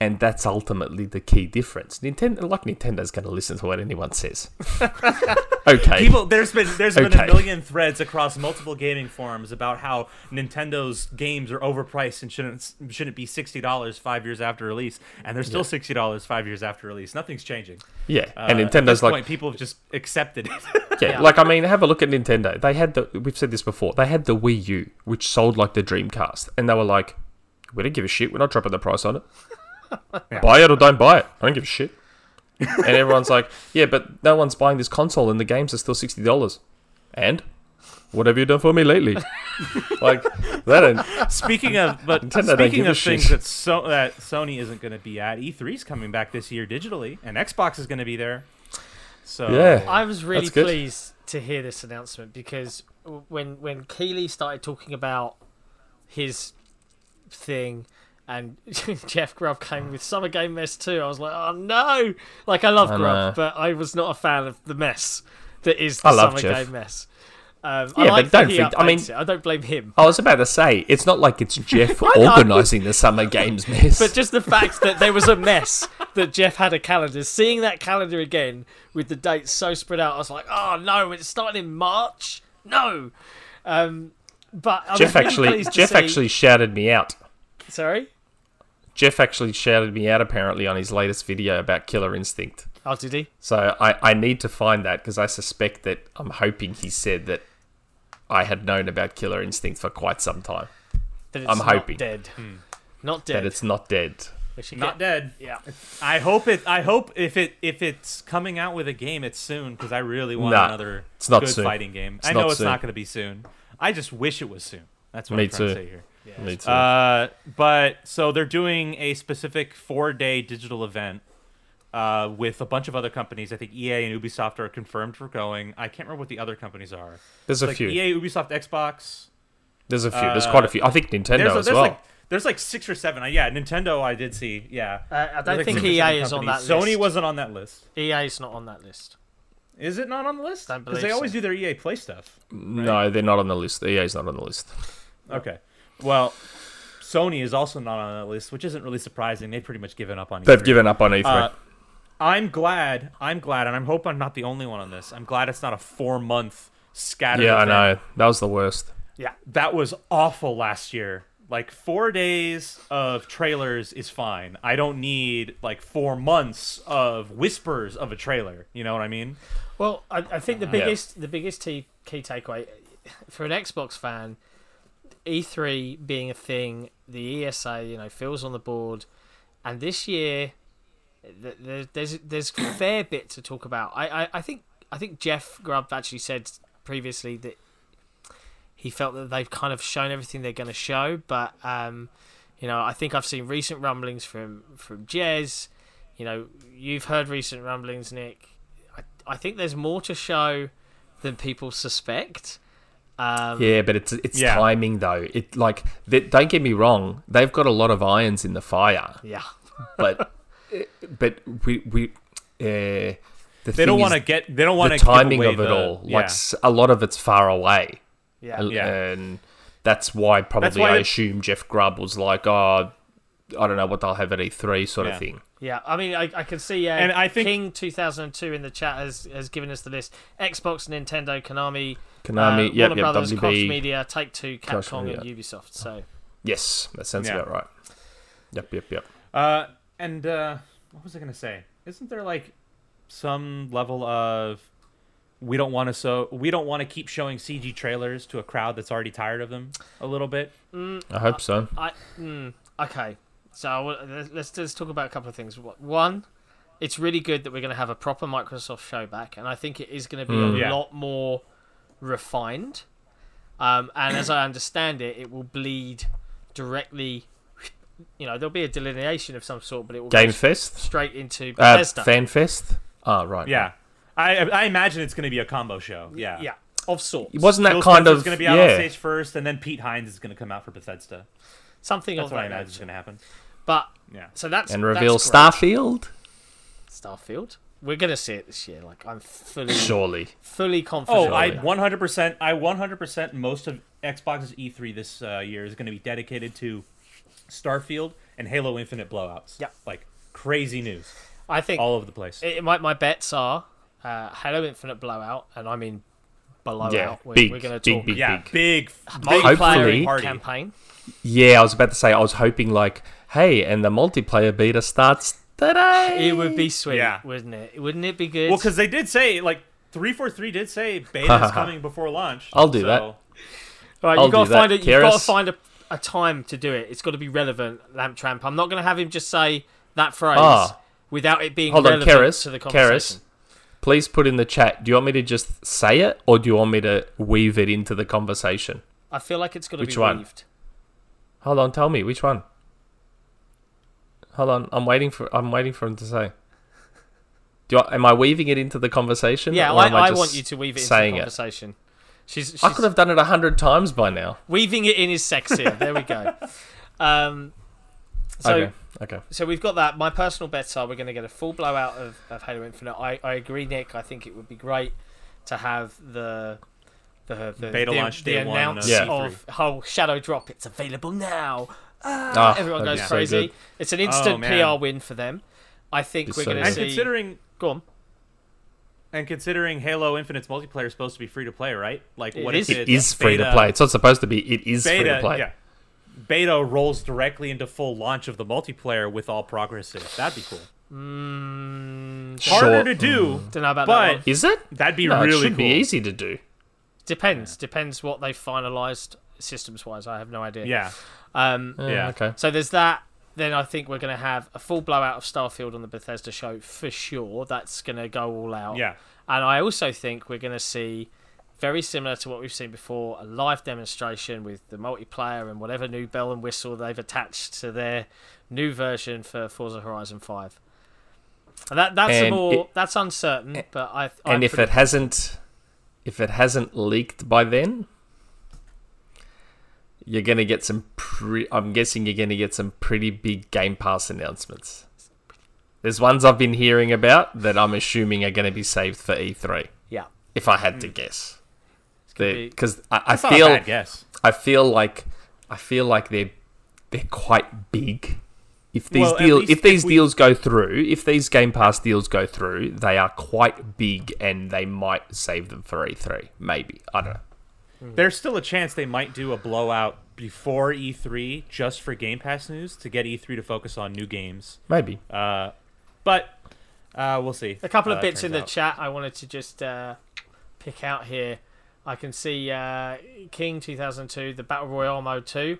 And that's ultimately the key difference. Nintendo, like Nintendo's going to listen to what anyone says. [LAUGHS] okay, People, there's been there's been a million threads across multiple gaming forums about how Nintendo's games are overpriced and shouldn't shouldn't be sixty dollars five years after release, and they're still sixty dollars five years after release. Nothing's changing. yeah, Uh, and at Nintendo's this like, point, people have just accepted it. [LAUGHS] yeah, Yeah. like I mean, have a look at Nintendo. They had the we've said this before. They had the Wii U, which sold like the Dreamcast, and they were like, we don't give a shit. We're not dropping the price on it. Yeah. Buy it or don't buy it. I don't give a shit. and everyone's like, yeah, but no one's buying this console, and the games are still sixty dollars. And what have you done for me lately? [LAUGHS] like that. Ain't, Speaking of, but Nintendo speaking of things shit. that so that Sony isn't going to be at, E3's coming back this year digitally, and Xbox is going to be there. So Yeah. I was really pleased to hear this announcement because when when Keighley started talking about his thing and [LAUGHS] Jeff Grubb came with Summer Game Mess too, I was like, oh no! Like I love I Grubb, but I was not a fan of the mess that is the I love Summer Jeff. Game Mess. Um, Yeah, I like but don't think- I mean- it. I don't blame him. I was about to say, it's not like it's [LAUGHS] Jeff organising the Summer Games [LAUGHS] mess. But just the fact that there was a mess that Jeff had a calendar, seeing that calendar again with the dates so spread out, I was like, oh no, it's starting in March. No. Um, but I was Jeff actually, Jeff see- actually shouted me out. Sorry. Jeff actually shouted me out apparently on his latest video about Killer Instinct. Oh, did he? So I, I need to find that because I suspect that I'm hoping he said that I had known about Killer Instinct for quite some time. That it's I'm not hoping. dead. Hmm. Not dead. That it's not dead. Not get- dead. Yeah. I hope it. I hope if it if it's coming out with a game, it's soon because I really want Nah, another it's not good soon. fighting game. It's I know not it's soon. not going to be soon. I just wish it was soon. That's what Me I'm trying too. to say here. Yeah. Me too. Uh, but so they're doing a specific four-day digital event uh, with a bunch of other companies. I think EA and Ubisoft are confirmed for going. I can't remember what the other companies are. There's a like few. EA, Ubisoft, Xbox. There's a few. There's uh, quite a few. I think Nintendo There's, as there's well. like there's like six or seven. Uh, yeah, Nintendo. I did see. Yeah. Uh, I don't like think EA seven is on that list. Sony wasn't on that list. EA is not on that list. Is it not on the list? Because believe they always do their EA Play stuff. No, they're not on the list. EA's not on the list. Okay. Well, Sony is also not on that list, which isn't really surprising. They've pretty much given up on. They've E3. given up on E E3. Uh, I'm glad. I'm glad, and I'm hope I'm not the only one on this. I'm glad it's not a four month scattered. yeah, I know. That was the worst. Yeah. That was awful last year. Like four days of trailers is fine. I don't need like four months of whispers of a trailer. You know what I mean? Well, I, I think the Yeah. biggest the biggest t- key takeaway for an Xbox fan, E3 being a thing, the ESA you know feels on the board, and this year th- th- there's there's a fair bit to talk about. I, I, I think I think Jeff Grubb actually said previously that he felt that they've kind of shown everything they're going to show, but um, you know I think I've seen recent rumblings from from Jez. You know, you've heard recent rumblings, Nick. I, I think there's more to show than people suspect. Um, Yeah, but it's it's Yeah. timing though. It like they, don't get me wrong. They've got a lot of irons in the fire, Yeah. but [LAUGHS] but we we uh, the They don't want to get. They don't want the to timing of it the, all. Yeah. Like a lot of it's far away. Yeah. And- Yeah. And that's why probably why I assume Jeff Grubb was like, oh, I don't know what they'll have at E3 sort Yeah. of thing. Yeah, I mean, I, I can see. Uh, And I think- King two thousand and two in the chat has, has given us the list: Xbox, Nintendo, Konami, Konami, uh, yep, Warner yep, Brothers, Koch WB. Media, Take Two, Koch Capcom, Media. and Ubisoft. So Yes, that sounds Yeah. about right. Yep, yep, yep. Uh, and uh, what was I gonna say? Isn't there like some level of we don't want to so we don't want to keep showing CG trailers to a crowd that's already tired of them a little bit? I hope so. I mm, okay. So let's- let's let's talk about a couple of things. One, it's really good that we're going to have a proper Microsoft show back, and I think it is going to be Mm. a Yeah. lot more refined. Um, and as I understand it, it will bleed directly. You know, there'll be a delineation of some sort, but it will Game go Fest, straight into uh, Bethesda. Fan Fest. Oh, right. Yeah, I I imagine it's gonna be a combo show. Yeah, yeah, of sorts. It wasn't that Phil kind Spencer's of gonna be out yeah? on stage first, and then Pete Hines is gonna come out for Bethesda. Something That's of what I imagine is gonna happen. But Yeah. so that's and reveal great. Starfield. Starfield. We're gonna see it this year. Like I'm fully, Surely. fully confident. Oh, I 100%. I 100% most of Xbox's E3 this uh, year is going to be dedicated to Starfield, and Halo Infinite blowouts. Yep. Like crazy news I think all over the place. it, my my bets are uh, Halo Infinite blowout, and I mean blowout. Yeah, we're, big, we're going to big, talk big, yeah, big. big, big multiplayer Hopefully- party. campaign. Yeah, I was about to say I was hoping like, hey, and the multiplayer beta starts today. It would be sweet, Yeah. wouldn't it? Wouldn't it be good? Well, because they did say like three four three did say beta is [LAUGHS] coming before launch. I'll do so- that. All right, I'll you gotta find that. it. You've got to find a, a time to do it. It's got to be relevant, Lamp Tramp. I'm not going to have him just say that phrase Ah. without it being Hold on, relevant to the Keras, conversation. please put in the chat. Do you want me to just say it, or do you want me to weave it into the conversation? I feel like it's got to Which be one? weaved. Hold on, tell me which one. Hold on, I'm waiting for I'm waiting for him to say. Do you, am I weaving it into the conversation? Yeah, or I, am I, just want you to weave it into saying the it? conversation. She's, she's I could have done it a hundred times by now. weaving it in is sexier. [LAUGHS] there we go. Um, so okay, okay. so we've got that. My personal bets are we're going to get a full blowout of, of Halo Infinite. I, I agree, Nick. I think it would be great to have the the, the Beta the, launch the day one announce Yeah. of whole Shadow Drop. It's available now. Ah, Ah, everyone goes be so crazy. it's an instant man. PR win for them. I think Be we're so going good. to And considering Go on. and considering Halo Infinite's multiplayer is supposed to be free to play, right? Like It what is, it? It is is free to beta- play. It's not supposed to be. It is free Beta, to play. yeah. Beta rolls directly into full launch of the multiplayer with all progress saved. That'd be cool. Mm, Sure. Harder to do, don't know about that but one. Is it? that'd be no, really it should cool. be easy to do. Depends. Depends what they finalised systems wise. I have no idea. Yeah, Um, Yeah. Yeah. Okay. So there's that. Then I think we're going to have a full blowout of Starfield on the Bethesda show for sure. That's going to go all out. yeah. And I also think we're going to see, very similar to what we've seen before, a live demonstration with the multiplayer and whatever new bell and whistle they've attached to their new version for Forza Horizon 5. And that that's a And more it- that's uncertain, but I I'm and if pretty- it hasn't, if it hasn't leaked by then, you're gonna get some. Pre- I'm guessing you're gonna get some pretty big Game Pass announcements. There's ones I've been hearing about that I'm assuming are gonna be saved for E3. yeah, If I had to mm. guess, gonna be- because I, I That's not a feel bad guess. I feel like I feel like they're they're quite big. If these Well, at deals if these if we- deals go through, if these Game Pass deals go through, they are quite big and they might save them for E3. Maybe I don't know. There's still a chance they might do a blowout before E3 just for Game Pass news to get E3 to focus on new games. Maybe. Uh, but uh, we'll see. A couple of that bits in the out. chat I wanted to just uh, pick out here. I can see uh, King 2002, the Battle Royale mode 2.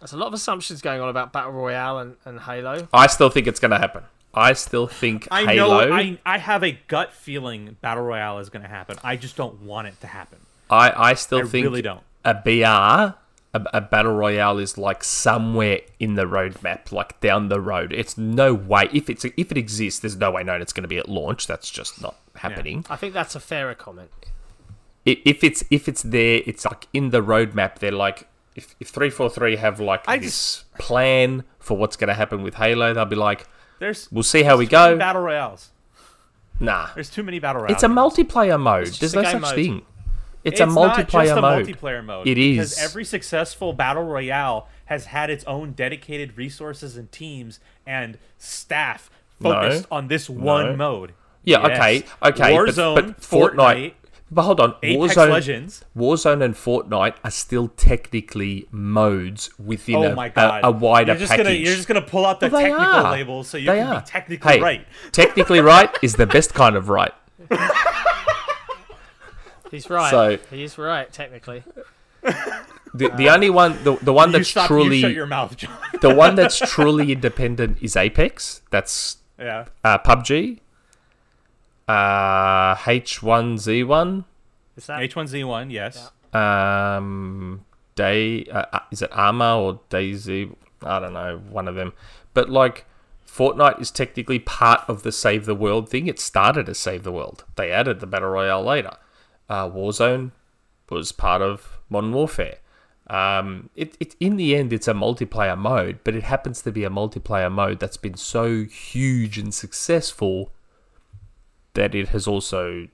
There's a lot of assumptions going on about Battle Royale and, and Halo. I still think it's going to happen. I still think I Halo. know. I I have a gut feeling Battle Royale is going to happen. I just don't want it to happen. I, I still I think really don't. a BR, a, a battle royale, is like somewhere in the roadmap, like down the road. It's no way if it's if it exists, there's no way known it's going to be at launch. That's just not happening. I think that's a fairer comment. If it's if it's there, it's like in the roadmap. They're like if if three four three have like I this plan for what's going to happen with Halo, they'll be like, There's we'll see how we too many go. battle royales. Nah, There's too many battle royales. it's a multiplayer mode. There's no such mode. thing. It's, a not just multiplayer a mode. multiplayer mode. It because every successful battle royale has had its own dedicated resources and teams and staff No. focused on this one No. mode. Yeah, Yes. okay, okay, but- Warzone, but, Fortnite, Fortnite, But hold on, Apex Warzone, Legends. Warzone and Fortnite are still technically modes within Oh a, my god! a, a wider you're just package. Gonna, you're just gonna pull out the Well, technical are. labels so you They can are. be technically hey, right. [LAUGHS] technically right is the best kind of right. He's right. So- he's right, technically. The, the only one, the, the one that's stop. truly, You shut your mouth, John. the one that's truly independent is Apex. That's yeah. uh, PUBG. Uh, H1Z1. Is that H1Z1, yes. um day uh, uh, is it Arma or DayZ i don't know one of them. But like fortnite is technically part of the save the world thing. It started as save the world. They added the battle royale later. Uh, warzone was part of modern warfare. Um, it, it in the end it's a multiplayer mode but it happens to be a multiplayer mode that's been so huge and successful that it has also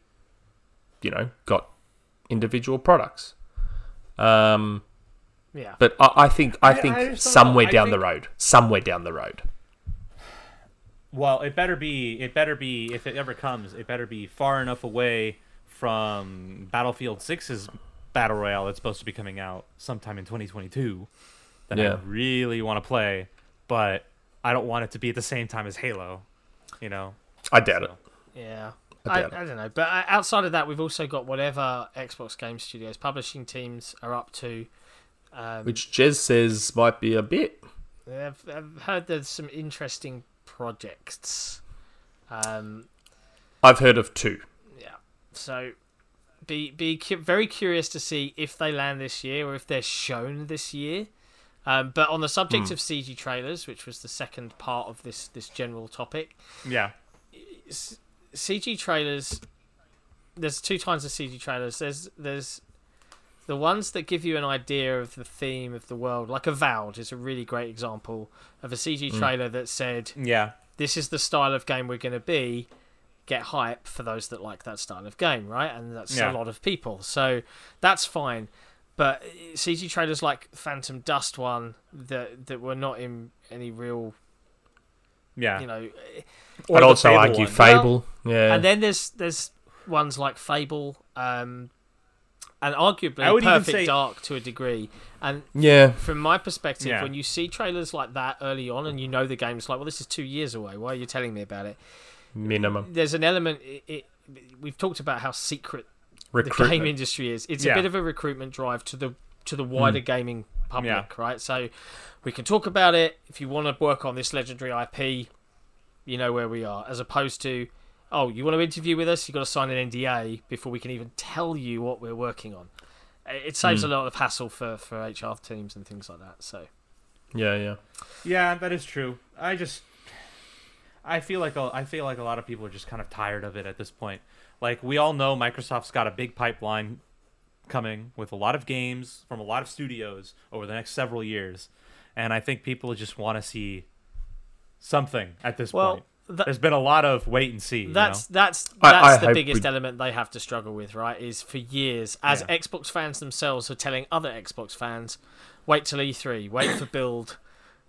you know got individual products um, Yeah. But I, I think I I- think I somewhere down the road, somewhere down the road. Well, it better be. It better be. If it ever comes, it better be far enough away from Battlefield 6's battle royale that's supposed to be coming out sometime in 2022 that Yeah. I really want to play, but I don't want it to be at the same time as Halo. You know. I doubt it. Yeah. I I. I don't know. But uh, outside of that, we've also got whatever Xbox Game Studios publishing teams are up to. Um, Which Jez says might be a bit. I've, I've heard there's some interesting projects. Um, I've heard of two. yeah. So be be cu- very curious to see if they land this year or if they're shown this year. Um, but on the subject of CG trailers, which was the second part of this this general topic, Yeah. CG trailers. There's two kinds of CG trailers. There's there's the ones that give you an idea of the theme of the world, like Avowed is a really great example of a CG mm. trailer that said, Yeah. "This is the style of game we're going to be." Get hype for those that like that style of game, right? And that's Yeah. a lot of people, so that's fine. But CG trailers like Phantom Dust one that that were not in any real, Yeah. you know, I'd also argue one. Fable. yeah. and then there's there's ones like Fable, um, and arguably I would even Perfect say- Dark to a degree. And yeah. from my perspective, Yeah. when you see trailers like that early on, and you know the game's like, well, this is two years away. Why are you telling me about it? Minimum. There's an element. It, it, we've talked about how secret the game industry is. It's Yeah. a bit of a recruitment drive to the to the wider gaming public, Yeah. right? So we can talk about it. If you want to work on this legendary IP, you know where we are. As opposed to, oh, you want to interview with us? You've got to sign an NDA before we can even tell you what we're working on. It saves hmm. a lot of hassle for for HR teams and things like that. So Yeah, yeah. Yeah, that is true. I just I feel like a, I feel like a lot of people are just kind of tired of it at this point. Like we all know Microsoft's got a big pipeline coming with a lot of games from a lot of studios over the next several years. And I think people just want to see something at this Well, point. that- There's been a lot of wait and see. you That's know? that's that's I the biggest we- element they have to struggle with, right? Is for years as Yeah. Xbox fans themselves are telling other Xbox fans, wait till E3, wait for build,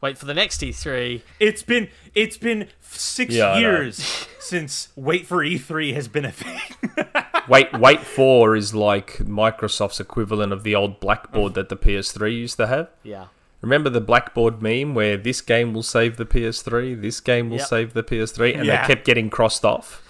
wait for the next E E3. it's been it's been six Yeah, years [LAUGHS] since wait for E3 has been a thing. [LAUGHS] Wait, Wait for is like Microsoft's equivalent of the old blackboard that the PS3 used to have. Yeah, Remember the blackboard meme where this game will save the PS3, this game will Yep. save the PS3, and Yeah. they kept getting crossed off.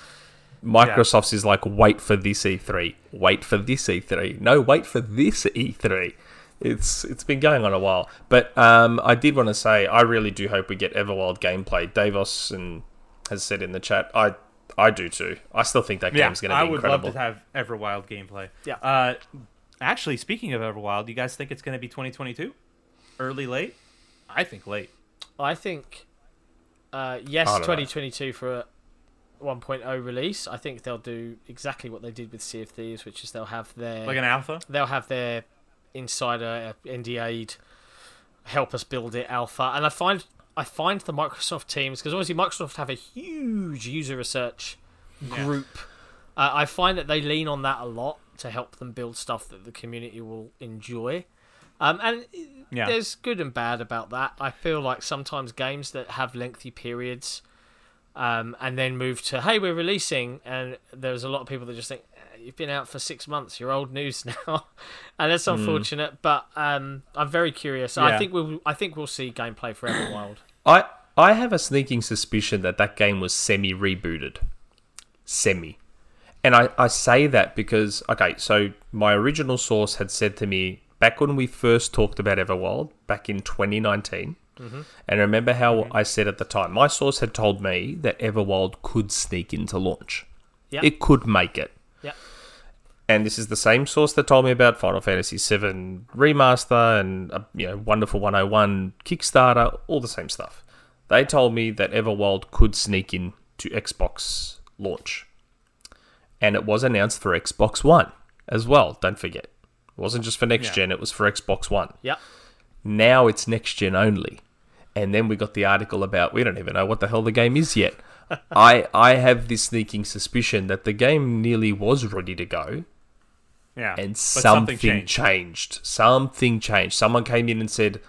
Microsoft's is like, wait for this E3, wait for this E3, no, wait for this E3. It's it's been going on a while, but um, I did want to say I really do hope we get Everwild gameplay. Davos and has said in the chat, I I do too. I still think that game's going to be incredible. I would incredible. love to have Everwild gameplay. Yeah. Uh, actually, speaking of Everwild, do you guys think it's going to be 2022? Early, late? I think late. I think uh, yes, I don't know. 2022 for a 1.0 release. I think they'll do exactly what they did with Sea of Thieves, which is they'll have their Like an alpha? they'll have their insider NDA'd help us build it alpha. And I find I find the Microsoft teams because obviously Microsoft have a huge user research group. Uh, I find that they lean on that a lot to help them build stuff that the community will enjoy. Um, and Yeah. there's good and bad about that. I feel like sometimes games that have lengthy periods um, and then move to hey we're releasing and there's a lot of people that just think "Eh, you've been out for six months you're old news [LAUGHS] now. And that's hmm. unfortunate but um, i'm very curious. I think we'll i think we'll see gameplay for everwild. I I have a sneaking suspicion that that game was semi rebooted, semi, and I I say that because okay, so my original source had said to me back when we first talked about Everwild back in 2019. Mm-hmm. And remember how mm-hmm. I said at the time, my source had told me that Everwild could sneak into launch. yeah. It could make it. yeah And this is the same source that told me about Final Fantasy VII Remaster and uh, you know Wonderful 101 Kickstarter, all the same stuff. They told me that Everwild could sneak in to Xbox launch. And it was announced for Xbox One as well, don't forget. It wasn't just for next Yeah. gen, it was for Xbox One. yeah Now it's next gen only. And then we got the article about we don't even know what the hell the game is yet. [LAUGHS] I I have this sneaking suspicion that the game nearly was ready to go, Yeah, and but something, changed. changed. Something changed. Someone came in and said,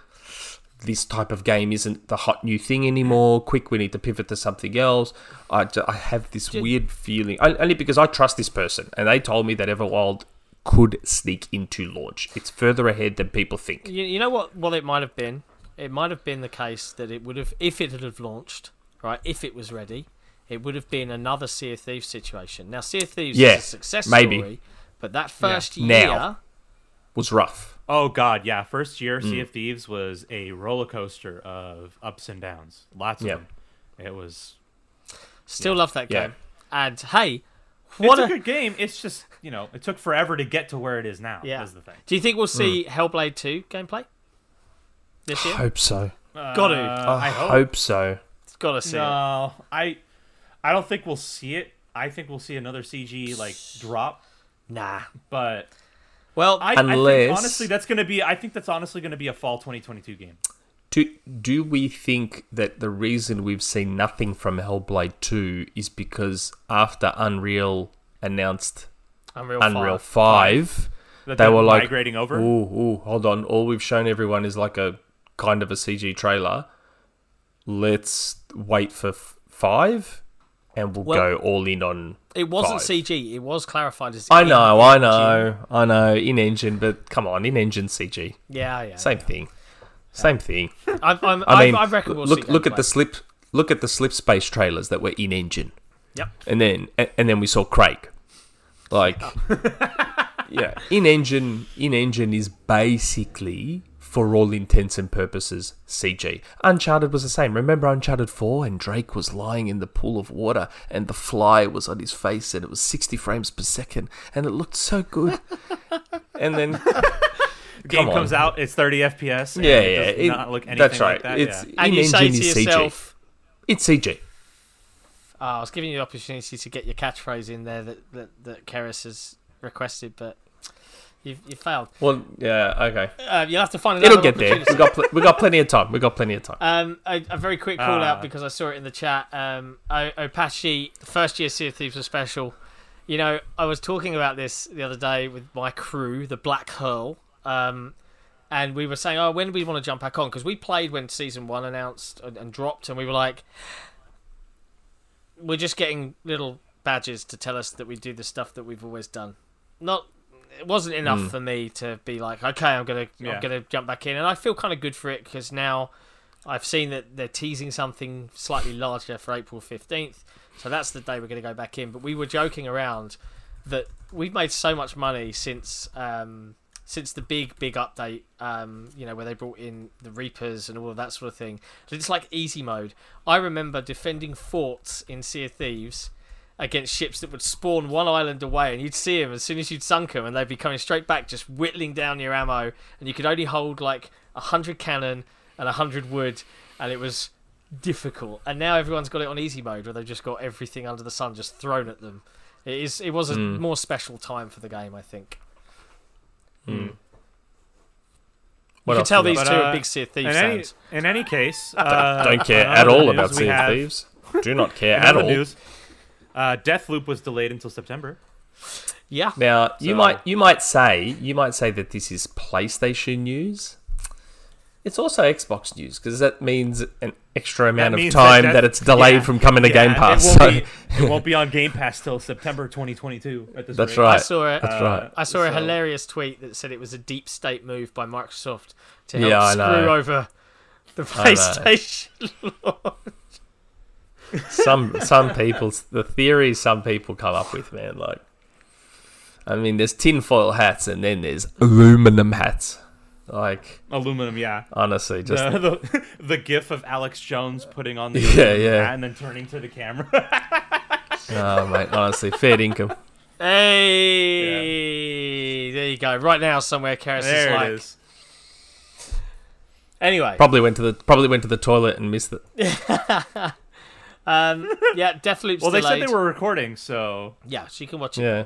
"This type of game isn't the hot new thing anymore. Quick, we need to pivot to something else." I, I have this Did- weird feeling, only because I trust this person, and they told me that Everwild could sneak into launch. It's further ahead than people think. You, you know what? What it might have been. It might have been the case that it would have, if it had have launched, right? If it was ready, it would have been another Sea of Thieves situation. Now, Sea of Thieves Yeah, is a success maybe. story, but that first Now. year, Was rough. Oh God, yeah. First year, Mm. Sea of Thieves was a roller coaster of ups and downs. Lots of Yeah. them. It was. still love that Yeah. game. And hey, what it's a, a, good game. It's just you know it took forever to get to where it is now. Yeah. is the thing. do you think we'll see Mm. Hellblade 2 gameplay this year? I hope so. Gotta. Uh, I, I hope. hope so. It's got to see it. No, I, I don't think we'll see it. I think we'll see another CG like drop. Nah. But Well, I, I think Unless- honestly that's gonna be. I think that's honestly gonna be a fall 2022 game. Do, do we think that the reason we've seen nothing from Hellblade 2 is because after Unreal announced Unreal, Unreal 5. 5, That they they're were like, migrating over. Ooh, ooh, hold on. All we've shown everyone is like a kind of a CG trailer. Let's wait for f- 5 and we'll Well, go all in on. It wasn't Five. CG. It was clarified as. I know, I know, I know, in engine, but come on, in engine CG. Yeah, yeah. Same thing. Same thing. [LAUGHS] I'm, I'm, I mean, I, I reckon we'll look see look at the slip look at the Slipspace trailers that were in engine, Yep. and then and, and then we saw Craig, like, [LAUGHS] yeah, in engine in engine is basically for all intents and purposes CG. Uncharted was the same. Remember Uncharted Four, and Drake was lying in the pool of water, and the fly was on his face, and it was sixty frames per second, and it looked so good. [LAUGHS] and then game on. comes out. It's 30 FPS. and yeah, it yeah, does it- not look anything that's right. like that. it's yeah. And you say engine to is yourself, CG. It's CG. oh, ah, I was giving you the opportunity to get your catchphrase in there that that, that Keris has requested, but you you failed. Well, yeah, okay. Uh, you'll have to find another It'll get there. opportunity. We got pl- we got plenty of time. We got plenty of time. Um, a, a very quick call out Ah. because I saw it in the chat. Um, o- Opashi, first year Sea of Thieves was special. You know, I was talking about this the other day with my crew, the Black Hurl, um, and we were saying, "Oh, when do we want to jump back on?" Because we played when season one announced and, and dropped, and we were like, "We're just getting little badges to tell us that we do the stuff that we've always done." Not, it wasn't enough for me to be like, "Okay, I'm gonna, Yeah. I'm gonna jump back in," and I feel kind of good for it because now. I've seen that they're teasing something slightly larger for April 15th. So that's the day we're going to go back in. But we were joking around that we've made so much money since um, since the big, big update, um, you know, where they brought in the Reapers and all of that sort of thing. So it's like easy mode. I remember defending forts in Sea of Thieves against ships that would spawn one island away, and you'd see them as soon as you'd sunk them, and they'd be coming straight back, just whittling down your ammo, and you could only hold like a hundred cannon and a hundred wood, and it was difficult. And now everyone's got it on easy mode, where they've just got everything under the sun just thrown at them. It is. It was a Mm. more special time for the game, I think. Mm. You can tell these got? But, two uh, are big Sea of Thieves in any, fans. in any case, uh, Don't care at all about we Sea of Thieves. Do not care at all. news, uh, Deathloop was delayed until September. Yeah. Now you might you might say you might say that this is PlayStation news. It's also Xbox news because that means an extra amount of time that that, that- it's delayed yeah, from coming to Yeah, Game Pass. It won't, So be, it won't be on Game Pass till September 2022. At this that's rate. I saw it. That's Uh, right. I saw a so- hilarious tweet that said it was a deep state move by Microsoft to help Yeah, screw know. over the I know. PlayStation. [LAUGHS] some some people the theories some people come up with, man. Like, I mean, there's tinfoil hats and then there's aluminum hats. Like, Aluminum, yeah. honestly, just the, the [LAUGHS] the gif of Alex Jones putting on the Yeah, aluminum yeah. hat and then turning to the camera. [LAUGHS] oh mate, honestly, fair income. hey, there you go. Right now, somewhere, Karis is there like. it is. Anyway, Probably went to the probably went to the toilet and missed it. [LAUGHS] um, yeah, Deathloop's [LAUGHS] Well, they delayed. said they were recording, so Yeah, so you can watch it. Yeah.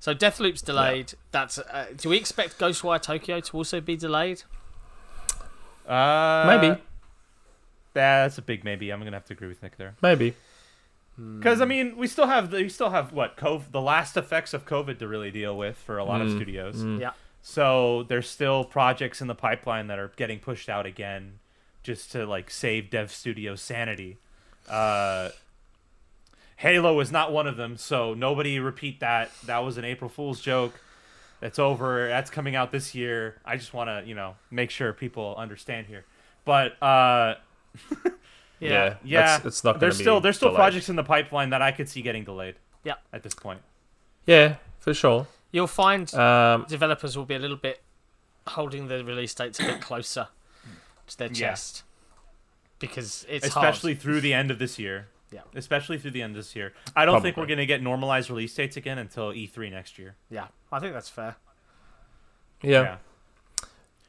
So Deathloop's delayed. That's. Uh, do we expect Ghostwire Tokyo to also be delayed? uh, Maybe. Yeah, that's a big maybe. I'm gonna have to agree with Nick there. Maybe. Because I mean, we still have the, we still have what COVID, the last effects of COVID to really deal with for a lot of Mm, studios. mm. Yeah. So there's still projects in the pipeline that are getting pushed out again, just to like save Dev Studio sanity. Uh, Halo is not one of them, so nobody repeat that. That was an April Fool's joke. That's over. That's coming out this year. I just want to, you know, make sure people understand here. But uh, [LAUGHS] Yeah. yeah, that's- it's not. gonna there's be still there's still delayed. projects in the pipeline that I could see getting delayed. Yeah. At this point. Yeah, for sure. You'll find Um, developers will be a little bit holding the release dates a bit closer to their Yeah. chest because it's especially through the end of this year. Yeah. Especially through the end of this year. I don't think we're going to get normalized release dates again until E3 next year. Yeah, I think that's fair. yeah.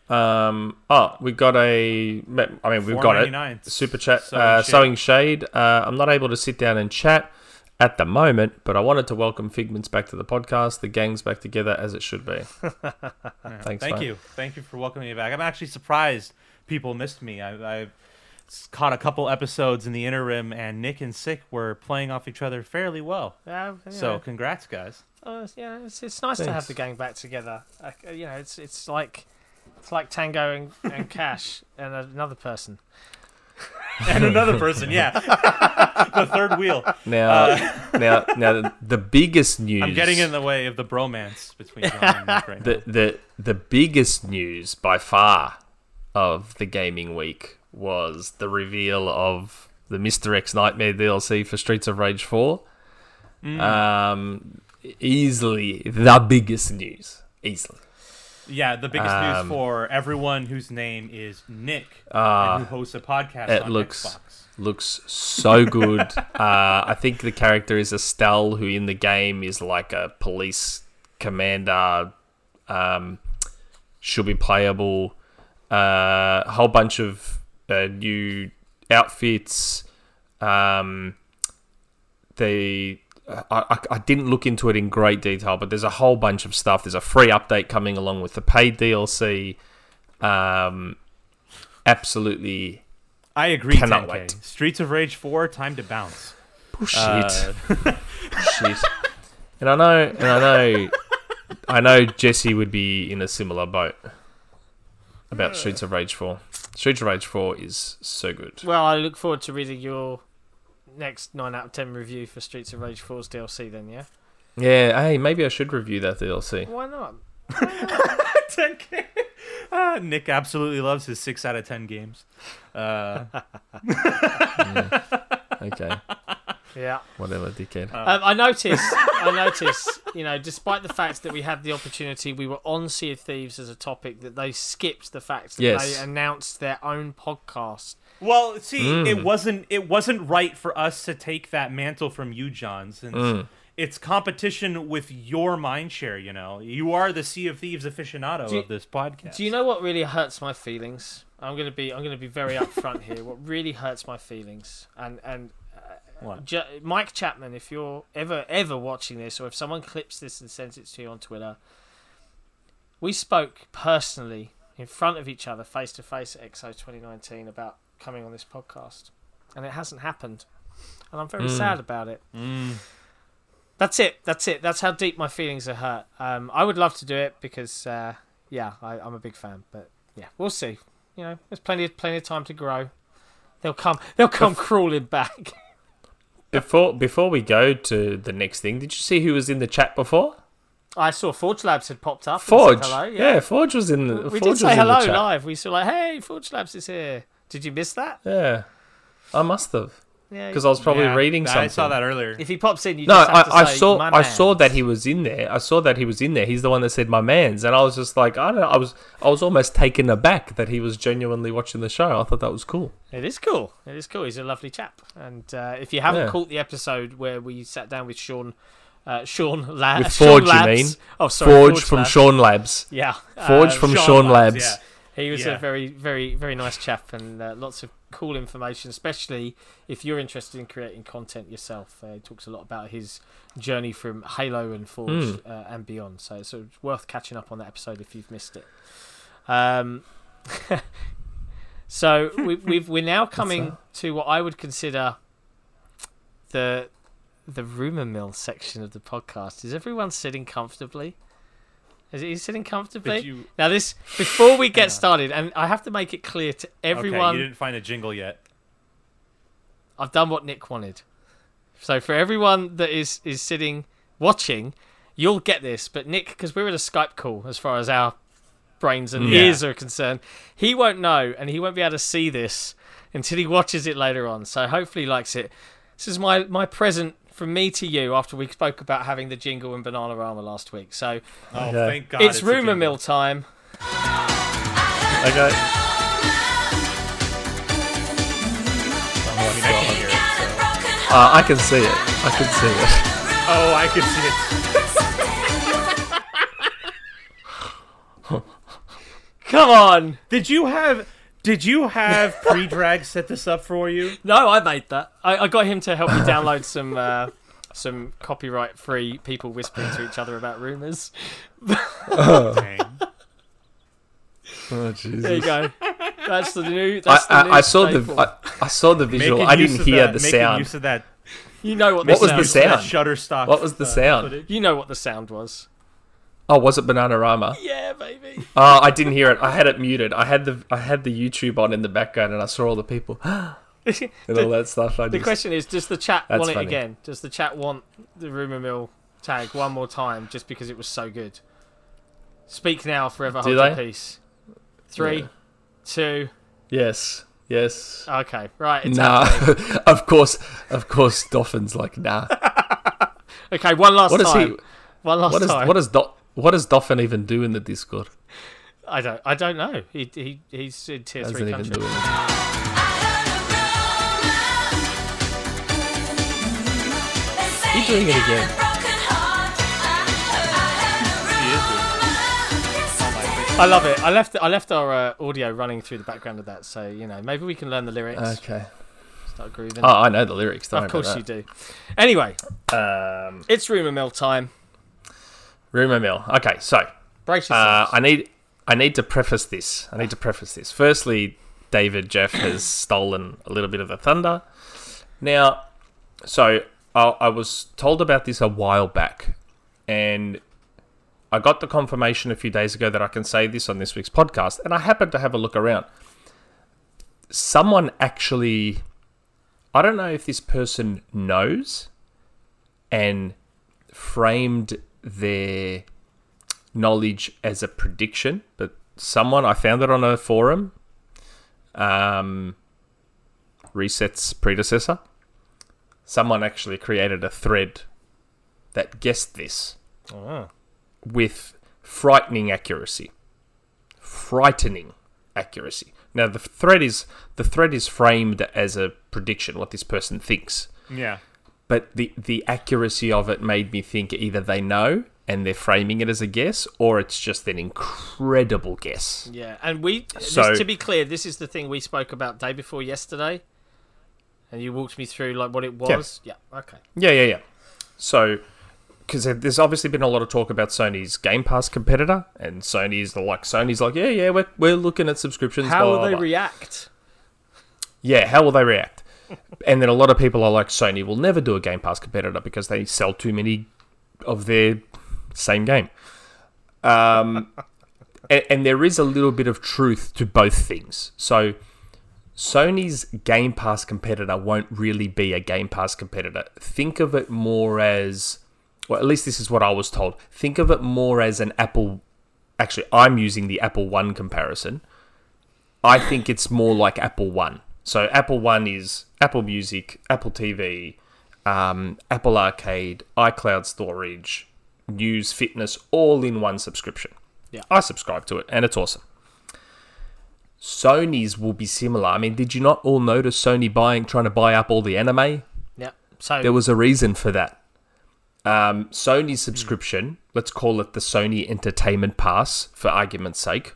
Um. Oh, we got a. I mean, we've got it. Super chat. Sewing uh, Shade. sewing shade. Uh, I'm not able to sit down and chat at the moment, but I wanted to welcome Figments back to the podcast. The gang's back together as it should be. [LAUGHS] Thanks, Thank mate. you. Thank you for welcoming me back. I'm actually surprised people missed me. I, I've s- caught a couple episodes in the interim, and Nick and Sick were playing off each other fairly well. Yeah, you So congrats, guys. uh, yeah, it's, it's nice to have the gang back together. Uh, you know, it's it's like it's like Tango and, and [LAUGHS] Cash and another person. and another person, yeah. [LAUGHS] the third wheel. Now, [LAUGHS] now, now, the, the biggest news. Uh, I'm getting in the way of the bromance between John and Nick right now. the the the biggest news by far of the gaming week was the reveal of the Mr. X Nightmare DLC for Streets of Rage 4. Mm. Um, easily the biggest news. Easily. Yeah, the biggest Um, news for everyone whose name is Nick Uh, and who hosts a podcast it on looks- Xbox. looks so good. [LAUGHS] uh, I think the character is Estelle, who in the game is like a police commander. Um, should be playable. Uh, a whole bunch of uh, new outfits. Um, they. I, I, didn't look into it in great detail, but there's a whole bunch of stuff. There's a free update coming along with the paid DLC. Um, absolutely I agree, Cannot 10K. wait. Streets of Rage 4, time to bounce. bullshit. Uh, [LAUGHS] shit. And I know, and I know, I know Jesse would be in a similar boat about Streets of Rage Four. Streets of Rage Four is so good. Well, I look forward to reading your next nine out of ten review for Streets of Rage 4's DLC. Then, yeah. Yeah, hey, maybe I should review that DLC. Why not? 10K. [LAUGHS] Ah, Nick absolutely loves his 6 out of 10 games. Uh, [LAUGHS] Okay, [LAUGHS] Yeah. whatever, dickhead. Um, I noticed. I noticed. You know, despite the fact that we had the opportunity, we were on Sea of Thieves as a topic. That they skipped the fact that Yes. they announced their own podcast. well, see, Mm. it wasn't it wasn't right for us to take that mantle from you, John, since Mm. it's competition with your mindshare, you know. You are the Sea of Thieves aficionado you- of this podcast. Do you know what really hurts my feelings? I'm gonna be. I'm gonna be very upfront here. What really hurts my feelings, and and what? J- Mike Chapman, if you're ever ever watching this, or if someone clips this and sends it to you on Twitter, we spoke personally in front of each other, face to face at XO 2019 about coming on this podcast, and it hasn't happened, and I'm very Mm. sad about it. Mm. That's it. That's it. That's how deep my feelings are hurt. Um, I would love to do it because, uh, yeah, I, I'm a big fan. But yeah, we'll see. You know, there's plenty of plenty of time to grow. They'll come. They'll come crawling back. [LAUGHS] Before before we go to the next thing, did you see who was in the chat before? I saw Forge Labs had popped up. Forge. hello. yeah. Yeah, Forge was in the. we Forge did say hello live. We saw like, hey, Forge Labs is here. Did you miss that? Yeah, I must have Yeah. because I was probably Yeah, reading something. I saw that earlier. if he pops in, you No, just have to I, I say, saw "My I saw that he was in there. I saw that he was in there. He's the one that said my man's, and I was just like, I don't know. I was I was almost taken aback that he was genuinely watching the show. I thought that was cool. It is cool. It is cool. He's a lovely chap. And uh, if you haven't Yeah. caught the episode where we sat down with Sean, uh, Sean, La- With Sean Forge, you mean? Oh, sorry, Forge, from Labs. Sean Labs. Yeah, Forge uh, from Sean Sean, Labs, Labs. yeah. He was Yeah. a very, very, very nice chap, and uh, lots of cool information. Especially if you're interested in creating content yourself. Uh, he talks a lot about his journey from Halo and Forge Mm. uh, and beyond. So it's uh, worth catching up on that episode if you've missed it. Um, [LAUGHS] so we, we've we're now coming to what I would consider the the rumor mill section of the podcast. Is everyone sitting comfortably? Is he sitting comfortably? You? Now this before we get started, and I have to make it clear to everyone. Okay, you didn't find a jingle yet. I've done what Nick wanted. So for everyone that is is sitting watching, you'll get this. But Nick, because we're in a Skype call as far as our brains and mm. Yeah. ears are concerned, he won't know and he won't be able to see this until he watches it later on. So hopefully he likes it. This is my my present from me to you after we spoke about having the jingle and Bananarama last week. So Oh, Okay. thank God! it's a rumor mill time. Okay. I mean, I can hear it. So. Uh, I can see it. I can see it. Oh, I can see it. [LAUGHS] Come on! Did you have? Did you have pre-drag set this up for you? [LAUGHS] No, I made that. I, I got him to help me download some uh, some copyright free people whispering to each other about rumors. Dang. Oh, Jesus. [LAUGHS] There you go. That's the new. I, That's the I, new I saw the. I, I saw the visual. Making I didn't hear that- the sound. Use of that, you know what, What the was the sound, that sound? Shutterstock. What was the uh, sound? footage. You know what the sound was. Oh, was it Bananarama? Yeah, baby. Oh, I didn't hear it. I had it muted. I had the I had the YouTube on in the background, and I saw all the people [GASPS] and all that stuff. I The just, question is, does the chat want it again? Does the chat want the rumor mill tag one more time just because it was so good? Speak now, forever hold your peace. Three, Yeah. two. yes, yes. Okay, right. It's nah, [LAUGHS] of course, of course. Dolphin's like nah. [LAUGHS] Okay, one last What time. he? One last What time. what does Do, what does Dolphin even do in the Discord? I don't. I don't know. He he he's in tier Doesn't three even countries. do. He's doing it again. He is I love it. I left I left our uh, audio running through the background of that, so you know maybe we can learn the lyrics. Okay. Start grooving. Oh, I know the lyrics. Don't of course you do. Anyway. Um, it's rumor mill time. Rumor mill. Okay, so Brace Uh. I need I need to preface this. I need to preface this. Firstly, David Jeff has [COUGHS] stolen a little bit of the thunder. Now, so I, I was told about this a while back, and I got the confirmation a few days ago that I can say this on this week's podcast, and I happened to have a look around. Someone actually, I don't know if this person knows, and framed their knowledge as a prediction, but someone I found it on a forum. Um, Reset's predecessor. Someone actually created a thread that guessed this Oh. with frightening accuracy. Frightening accuracy. Now the thread is the thread is framed as a prediction, what this person thinks. Yeah. But the the accuracy of it made me think either they know and they're framing it as a guess, or it's just an incredible guess. Yeah, and we So- this, to be clear, this is the thing we spoke about day before yesterday, and you walked me through like what it was. Yeah. Okay. Yeah, yeah, yeah. So, because there's obviously been a lot of talk about Sony's Game Pass competitor, and Sony's the like Sony's like, yeah, yeah, we're we're looking at subscriptions. How blah, will blah, they blah. react? Yeah, how will they react? And then a lot of people are like, Sony will never do a Game Pass competitor because they sell too many of their same game. Um, and, and there is a little bit of truth to both things. So, Sony's Game Pass competitor won't really be a Game Pass competitor. Think of it more as, well, at least this is what I was told. Think of it more as an Apple. Actually, I'm using the Apple One comparison. I think it's more like Apple One. So Apple One is Apple Music, Apple TV, um, Apple Arcade, iCloud storage, news, fitness, all in one subscription. Yeah. I subscribe to it, and it's awesome. Sony's will be similar. I mean, did you not all notice Sony buying, trying to buy up all the anime? Yeah. So There was a reason for that. Um, Sony's subscription, let's call it the Sony Entertainment Pass for argument's sake,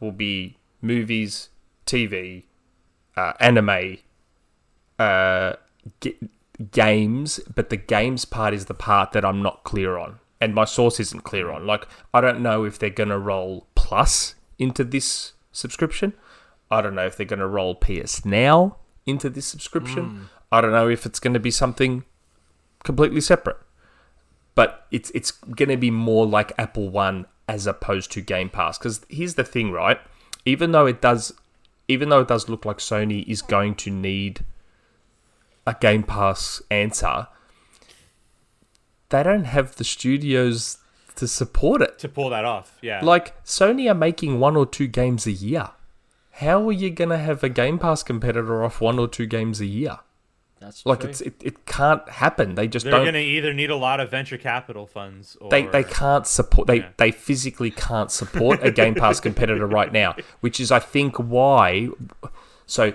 will be movies, TV, uh, anime, uh, g- games, but the games part is the part that I'm not clear on. And my source isn't clear on. Like, I don't know if they're going to roll Plus into this subscription. I don't know if they're going to roll PS Now into this subscription. I don't know if it's going to be something completely separate. But it's it's going to be more like Apple One as opposed to Game Pass. Because here's the thing, right? Even though it does, even though it does look like Sony is going to need a Game Pass answer, they don't have the studios to support it. to pull that off. Yeah. Like Sony are making one or two games a year. How are you gonna have a Game Pass competitor off one or two games a year? That's Like true. it's it, it can't happen. They just they're don't. gonna either need a lot of venture capital funds or they, they can't support they, Yeah. they physically can't support a Game Pass competitor right now, [LAUGHS] which is I think why so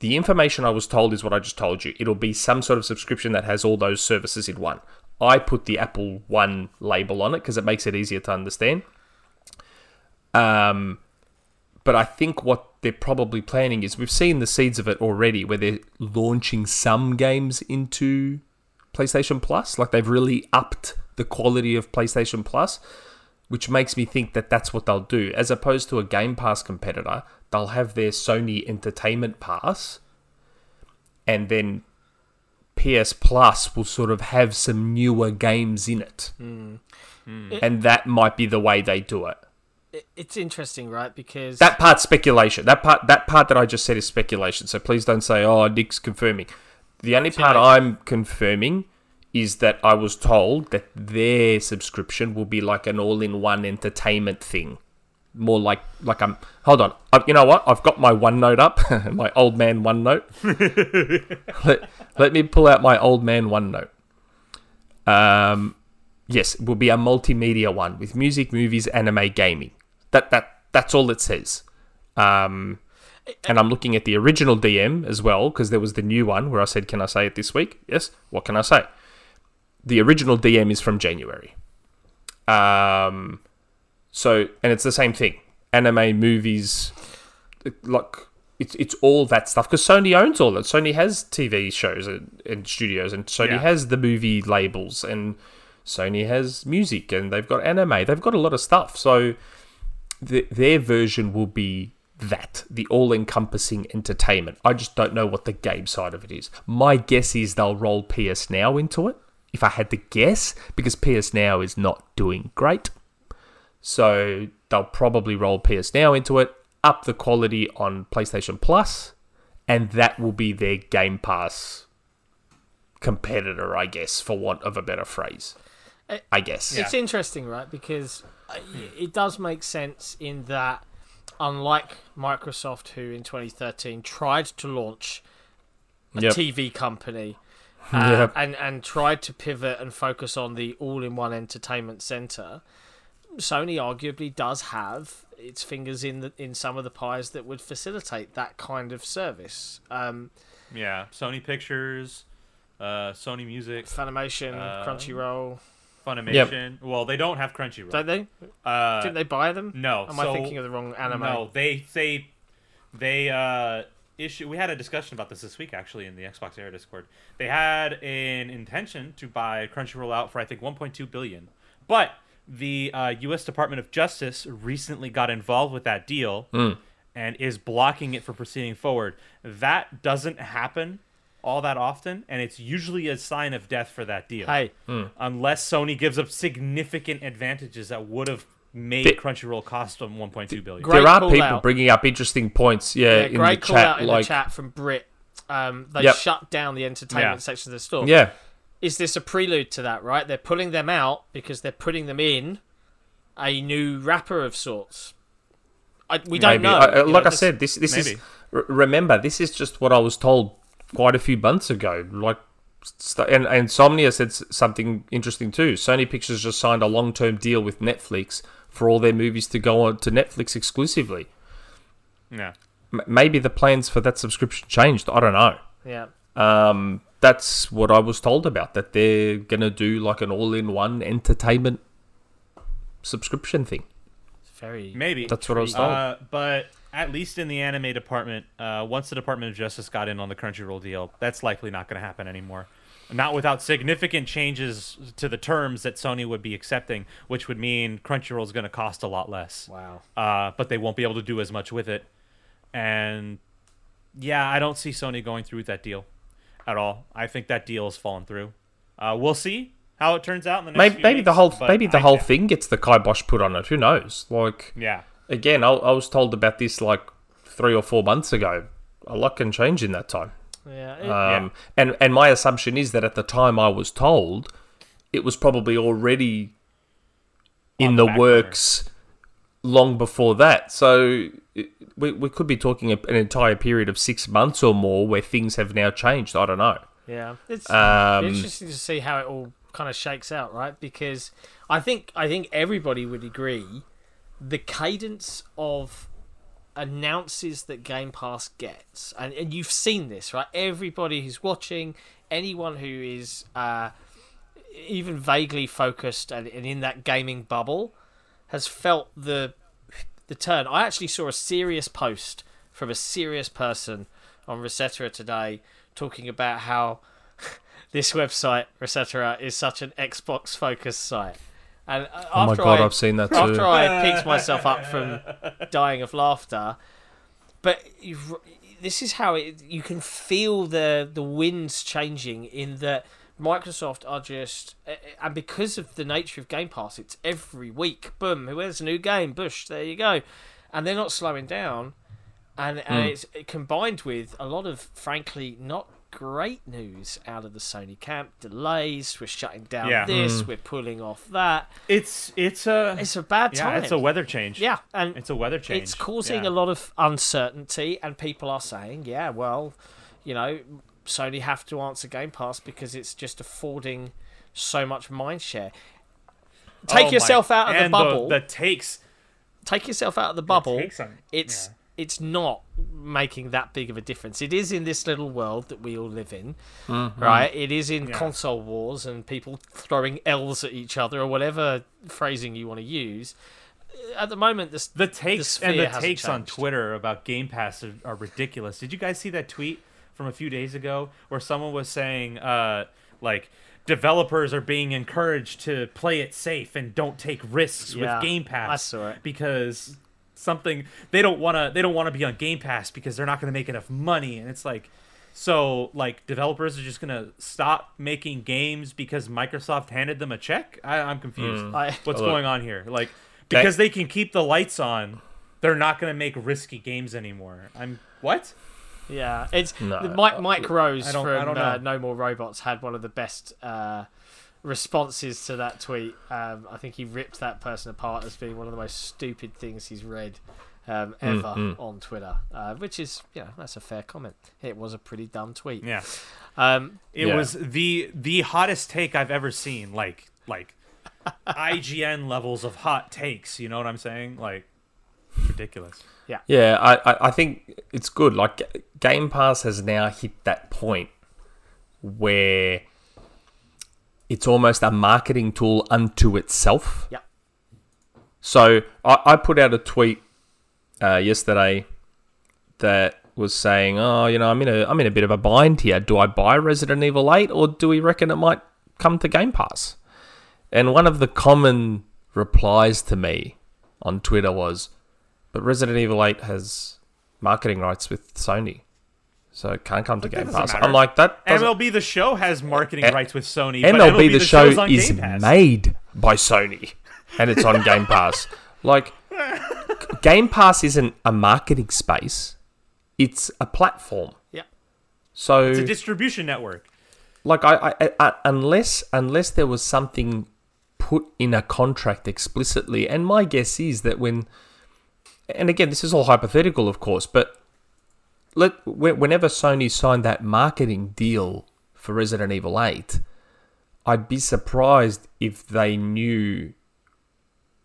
the information I was told is what I just told you. It'll be some sort of subscription that has all those services in one. I put the Apple One label on it because it makes it easier to understand. Um, but I think what they're probably planning is we've seen the seeds of it already, where they're launching some games into PlayStation Plus. Like they've really upped the quality of PlayStation Plus, which makes me think that that's what they'll do. As opposed to a Game Pass competitor, they'll have their Sony Entertainment Pass, and then PS Plus will sort of have some newer games in it. Hmm. Hmm. And that might be the way they do it. It- it's interesting, right? Because That part's speculation. That part that part that I just said is speculation. So please don't say, "Oh, Nick's confirming." The only part late. I'm confirming is that I was told that their subscription will be like an all-in-one entertainment thing. More like like I'm. Hold on. Uh, you know what? I've got my OneNote up, [LAUGHS] my old man OneNote. [LAUGHS] let, let me pull out my old man OneNote. Um, yes, it will be a multimedia one with music, movies, anime, gaming. That that that's all it says. Um, and I'm looking at the original DM as well because there was the new one where I said, "Can I say it this week?" Yes. What can I say? The original DM is from January. Um, so and it's the same thing. Anime, movies, like it's it's all that stuff because Sony owns all that. Sony has TV shows and, and studios, and Sony Yeah. has the movie labels, and Sony has music, and they've got anime. They've got a lot of stuff. So the, their version will be that the all-encompassing entertainment. I just don't know what the game side of it is. My guess is they'll roll PS Now into it. If I had to guess, because PS Now is not doing great. So they'll probably roll PS Now into it, up the quality on PlayStation Plus, and that will be their Game Pass competitor, I guess, for want of a better phrase. I guess. It's interesting, right? Because it does make sense in that, unlike Microsoft, who in 2013 tried to launch a Yep. TV company [LAUGHS] uh, Yep. and and tried to pivot and focus on the all-in-one entertainment center, Sony arguably does have its fingers in the in some of the pies that would facilitate that kind of service. Um, yeah. Sony Pictures, uh, Sony Music, Funimation, Uh, Crunchyroll, Funimation. Well, they don't have Crunchyroll. don't they? Uh, Didn't they buy them? no. Am so, I thinking of the wrong anime? No, they they they uh issue. We had a discussion about this this week actually in the Xbox Era Discord. They had an intention to buy Crunchyroll out for I think 1.2 billion, but the uh, U.S. Department of Justice recently got involved with that deal and is blocking it from proceeding forward. That doesn't happen all that often, and it's usually a sign of death for that deal Hey, unless Sony gives up significant advantages that would have made The- Crunchyroll cost them 1.2 billion. Great there are people out. bringing up interesting points. Yeah, Yeah, in great the call chat. out in like, the chat from Brit. Um, they Yep. shut down the entertainment Yeah. section of the store. yeah, Is this a prelude to that? Right, they're pulling them out because they're putting them in a new wrapper of sorts. I, we don't maybe. know. I- like know, I this- said, this this is maybe. r- remember this is just what I was told quite a few months ago. Like, and, and Insomnia said something interesting too. Sony Pictures just signed a long term deal with Netflix for all their movies to go on to Netflix exclusively. Yeah. M- maybe the plans for that subscription changed. I don't know. yeah. Um, that's what I was told about. That they're gonna do like an all-in-one entertainment subscription thing. Very. Maybe. That's what I was told. Uh, but at least in the anime department, uh, once the Department of Justice got in on the Crunchyroll deal, that's likely not going to happen anymore. Not without significant changes to the terms that Sony would be accepting, which would mean Crunchyroll is going to cost a lot less. Wow. Uh, but they won't be able to do as much with it. And yeah, I don't see Sony going through with that deal at all. I think that deal has fallen through. Uh, we'll see how it turns out in the next. Maybe, few maybe the whole maybe the I- whole thing gets the kibosh put on it. Who knows? Like Yeah. Again, I, I was told about this like three or four months ago. A lot can change in that time. Yeah, it- Um, and and my assumption is that at the time I was told, it was probably already in On the, the works long before that. So it, we we could be talking an entire period of six months or more where things have now changed. I don't know. Yeah, it's Um, interesting to see how it all kind of shakes out, right? Because I think I think everybody would agree the cadence of announces that Game Pass gets, and, and you've seen this, right? Everybody who's watching, anyone who is uh, even vaguely focused and, and in that gaming bubble, has felt the the turn. I actually saw a serious post from a serious person on ResetEra today talking about how [LAUGHS] this website ResetEra is such an Xbox focused site. And uh, Oh my god, I, I've seen that too. after. I picked myself up from dying of laughter, but you've, this is how it, you can feel the the winds changing in that Microsoft are just and because of the nature of Game Pass, it's every week. Boom, where's a new game? Bush, there you go, and they're not slowing down, and and Hmm. it's combined with a lot of frankly not great news out of the Sony camp. Delays, we're shutting down Yeah. this, Hmm. we're pulling off that. It's it's a It's a bad yeah. time. It's a weather change. Yeah, and It's a weather change. it's causing Yeah. a lot of uncertainty, and people are saying, "Yeah, well, you know, Sony have to answer Game Pass because it's just affording so much mind share." Take Oh my- yourself out of the bubble. The, takes. Take yourself out of the bubble. takes on- It's yeah. It's not making that big of a difference. It is in this little world that we all live in, right? It is in Yeah. console wars and people throwing L's at each other or whatever phrasing you want to use. At the moment, this The takes sphere and the hasn't takes on. Twitter about Game Pass are, are ridiculous. Did you guys see that tweet from a few days ago where someone was saying, uh, like, developers are being encouraged to play it safe and don't take risks Yeah, with Game Pass I saw it. because something they don't want to they don't want to be on Game Pass because they're not going to make enough money and it's like so like developers are just going to stop making games because Microsoft handed them a check? I, I'm confused. I- What's Look. going on here? Like That- because they can keep the lights on, they're not going to make risky games anymore. I'm what? Yeah, it's No, Mike Mike Rose I don't- I from don't uh. No More Robots had one of the best uh, responses to that tweet. Um, I think he ripped that person apart as being one of the most stupid things he's read um, Mm, ever on Twitter, uh, which is yeah, that's a fair comment. It was a pretty dumb tweet. Yeah. Um, It Yeah. was the the hottest take I've ever seen. Like like [LAUGHS] IGN levels of hot takes. You know what I'm saying? Like ridiculous. Yeah, I, I, I think it's good. Like Game Pass has now hit that point where it's almost a marketing tool unto itself. yeah, So I, I put out a tweet uh, yesterday that was saying, "Oh, you know, I'm in a I'm in a bit of a bind here. Do I buy Resident Evil 8 or do we reckon it might come to Game Pass?" And one of the common replies to me on Twitter was, "But Resident Evil 8 has marketing rights with Sony." So it can't come to Game Pass. matter. I'm like that. MLB The Show has marketing rights with Sony. but MLB the, show on is made by Sony and it's on Game Pass. Like Game Pass isn't a marketing space. It's a platform. yeah, So It's a distribution network. like I, I, I unless unless there was something put in a contract explicitly and my guess is that when and again this is all hypothetical of course but let whenever Sony signed that marketing deal for Resident Evil 8 I'd be surprised if they knew